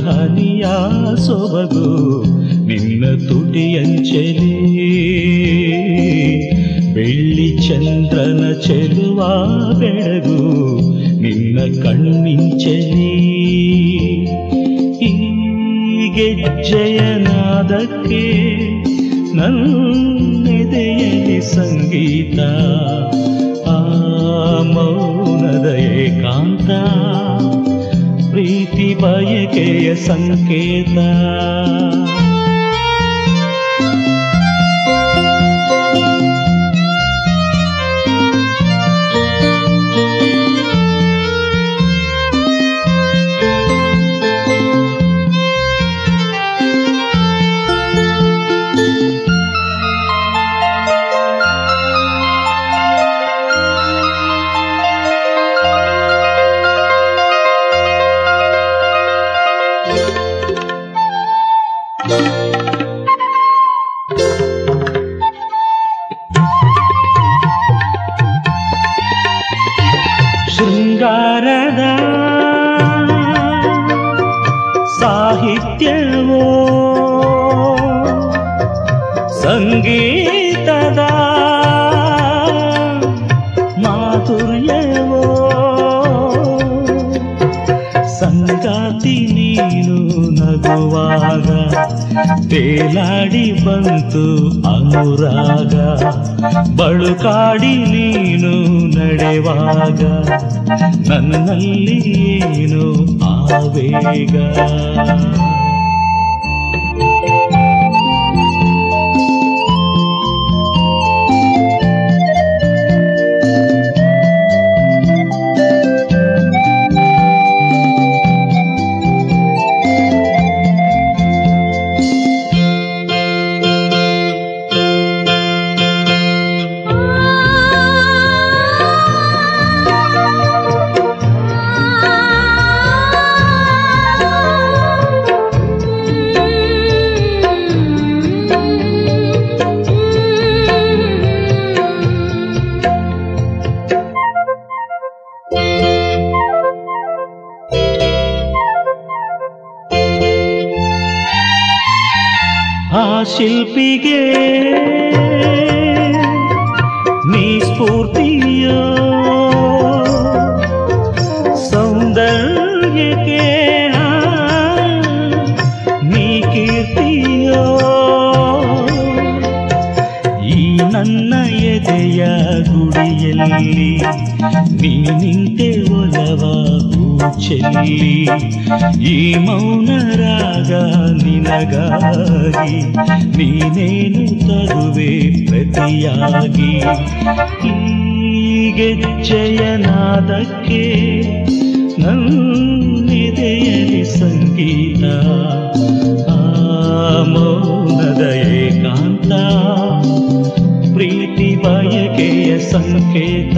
ಮಂಜಿನ ಹನಿಯ ಸೊಬಗು ನಿನ್ನ ತುಟಿಯಂಚಲಿ ಸಂಕೇತ ಸಂಗಾತಿ ನೀನು ನಗುವಾಗ ತೇಲಾಡಿ ಬಂತು ಅನುರಾಗ. ಬಳುಕಾಡಿ ನೀನು ನಡೆವಾಗ ನನ್ನಲ್ಲಿ ಏನು ಆವೇಗ? ಪ್ರತಿಯಾಗಿ ಜಯನಾದಕ್ಕೆ ನನ್ನಿದೆಯಲಿ ಸಂಗೀತ ಆ ಮೌನದ ಏಕಾಂತ ಪ್ರೀತಿ ಬಯಕೆಯ ಸಂಕೇತ.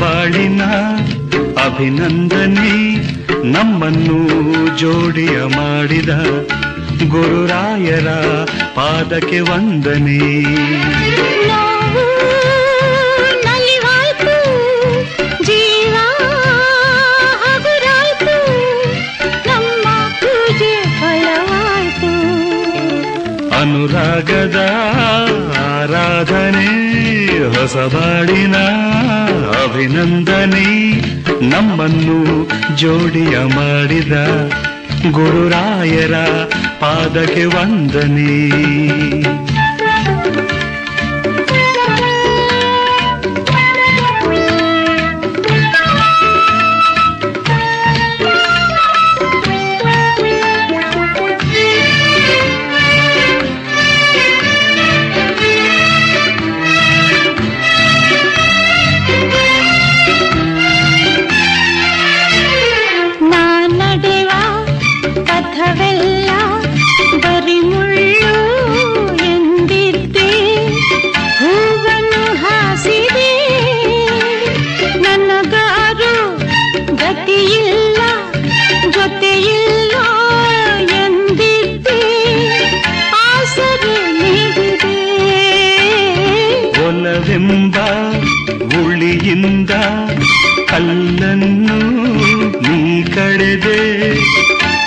ಬಾಳಿನ ಅಭಿನಂದನೆ ನಮ್ಮನ್ನು ಜೋಡಿಯ ಮಾಡಿದ ಗುರುರಾಯರ ಪಾದಕ್ಕೆ ವಂದನೆ. ಅನುರಾಗದ ಆರಾಧನೆ. ಹೊಸ ಬಾಳಿನ ಅಭಿನಂದನೆ ನಮ್ಮನ್ನು ಜೋಡಿಯ ಮಾಡಿದ ಗುರುರಾಯರ ಪಾದಕ್ಕೆ ವಂದನೆ.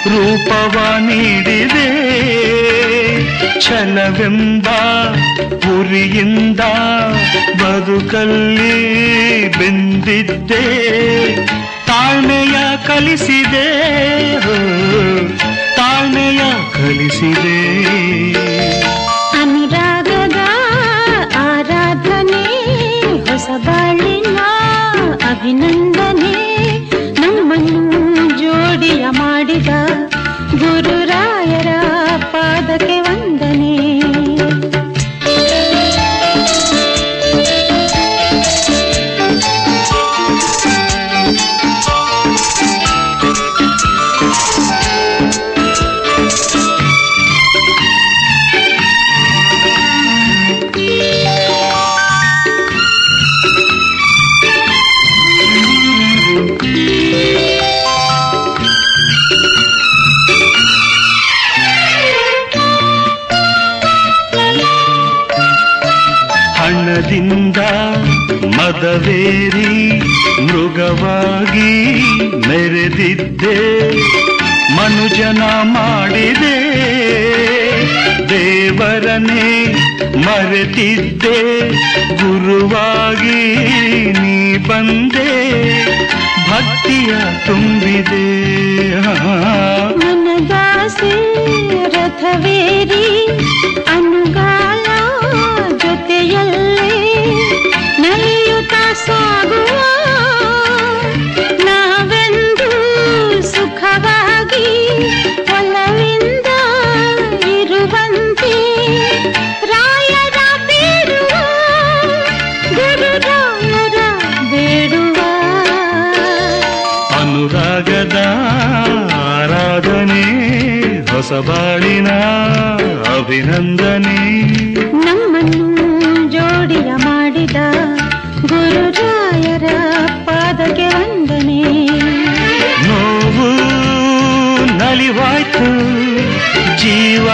ರೂಪವ ನೀಡಿದೆ ಛಲವೆಂಬ ಉರಿಯಿಂದ ಬದುಕಲ್ಲಿ ಬೆಂದಿದ್ದೆ ತಾಳ್ಮೆಯ ಕಲಿಸಿದೆ ಹೋ, ತಾಳ್ಮೆಯ ಕಲಿಸಿದೆ ಮೆರೆದಿದ್ದೆ ಮನುಜನ ಮಾಡಿದೆ ದೇವರನೇ ಮರೆತಿದ್ದೆ, ಗುರುವಾಗಿ ನೀ ಬಂದೆ, ಭಕ್ತಿಯ ತುಂಬಿದೆ. ಮನದಾಸೆ ರಥವೇರಿ, ಅನುಗಾಲ ಜೊತೆಯಲ್ಲೇ ನಲಿಯುತ್ತ ಸಾಗುವ ಆರಾಧನೆ ಹೊಸ ಬಾಳಿನ ಅಭಿನಂದನೆ. ನಮ್ಮನ್ನು ಜೋಡಿಯ ಮಾಡಿದ ಗುರುರಾಯರ ಪಾದಕ್ಕೆ ವಂದನೆ. ನೋವು ನಲಿವಾಯ್ತು ಜೀವ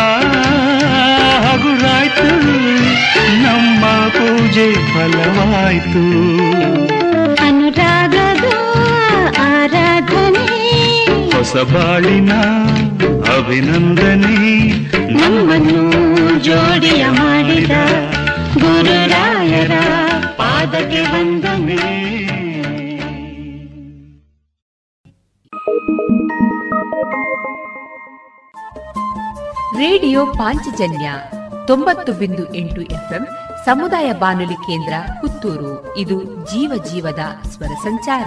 ಹಗುರಾಯ್ತು ನಮ್ಮ ಪೂಜೆ ಫಲವಾಯ್ತು. ಹೊಸ ಬಾಳಿನ ಅಭಿನಂದನೆ. ನಮ್ಮನ್ನು ಜೋಡಿಯ ಮಾಡಿದ ಗುರುರಾಯರ ಪಾದಕ್ಕೆ ವಂದನೆ. ರೇಡಿಯೋ ಪಾಂಚಜನ್ಯ ತೊಂಬತ್ತು ಬಿಂದು ಎಂಟು ಎಫ್ಎಂ ಸಮುದಾಯ ಬಾನುಲಿ ಕೇಂದ್ರ ಪುತ್ತೂರು. ಇದು ಜೀವ ಜೀವದ ಸ್ವರ ಸಂಚಾರ.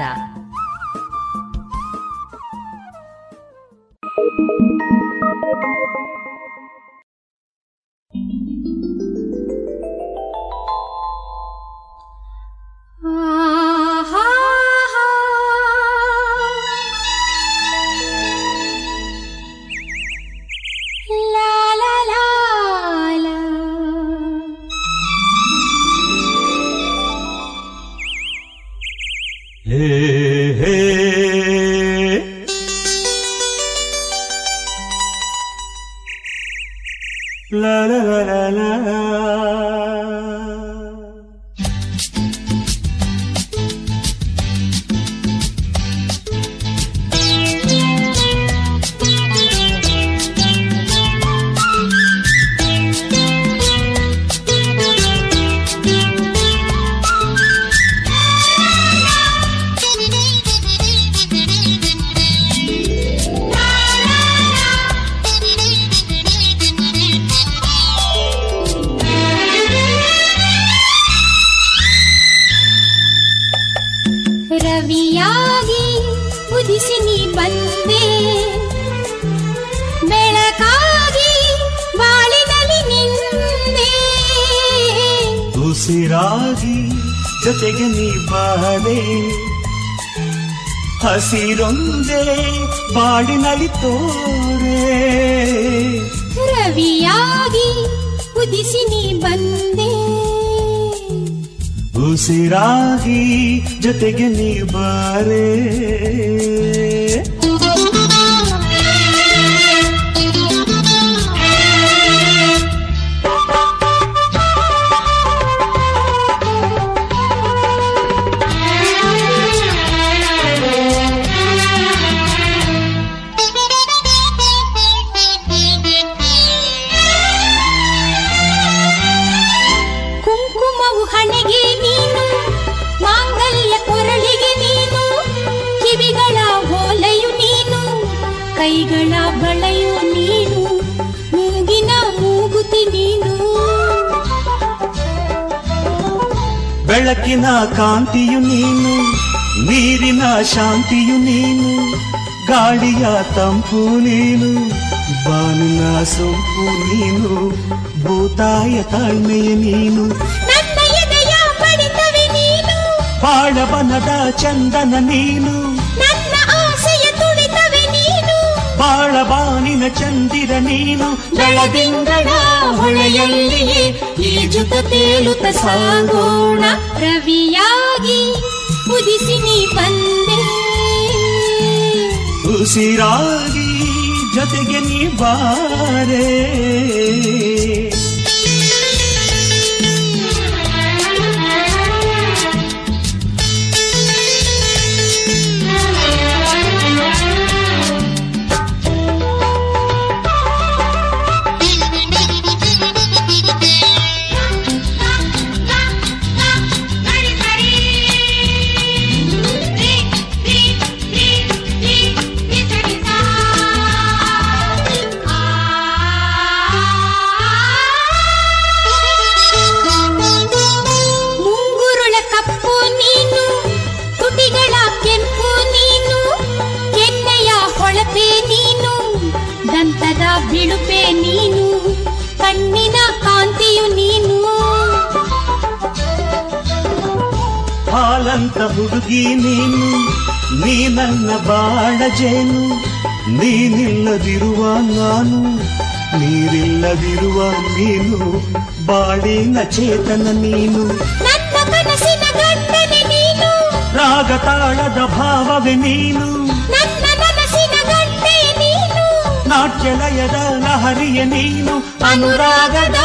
ಬಾಳಿನ ಚೇತನ ನೀನು ನನ್ನ ಕನಸಿನ ಗಂಡನೆ ನೀನು ರಾಗ ತಾಳದ ಭಾವವೇ ನೀನು ನನ್ನ ಕನಸಿನ ಗಂಡೆ ನೀನು ನಾಟ್ಯಲಯದ ಲಹರಿಯ ನೀನು ಅನುರಾಗದ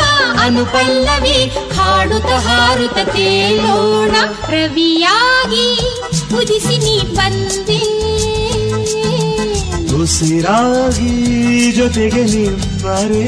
ಅನುಪಲ್ಲವಿ ಹಾಡುತ್ತ ಹಾರುತ್ತ ತೇಲೋಣ ರವಿಯಾಗಿ ಸ್ಫುರಿಸಿ ನೀ ಬಂದೆ ಉಸಿರಾಗಿ ಜೊತೆಗೆ ನಿಮ್ಮರೇ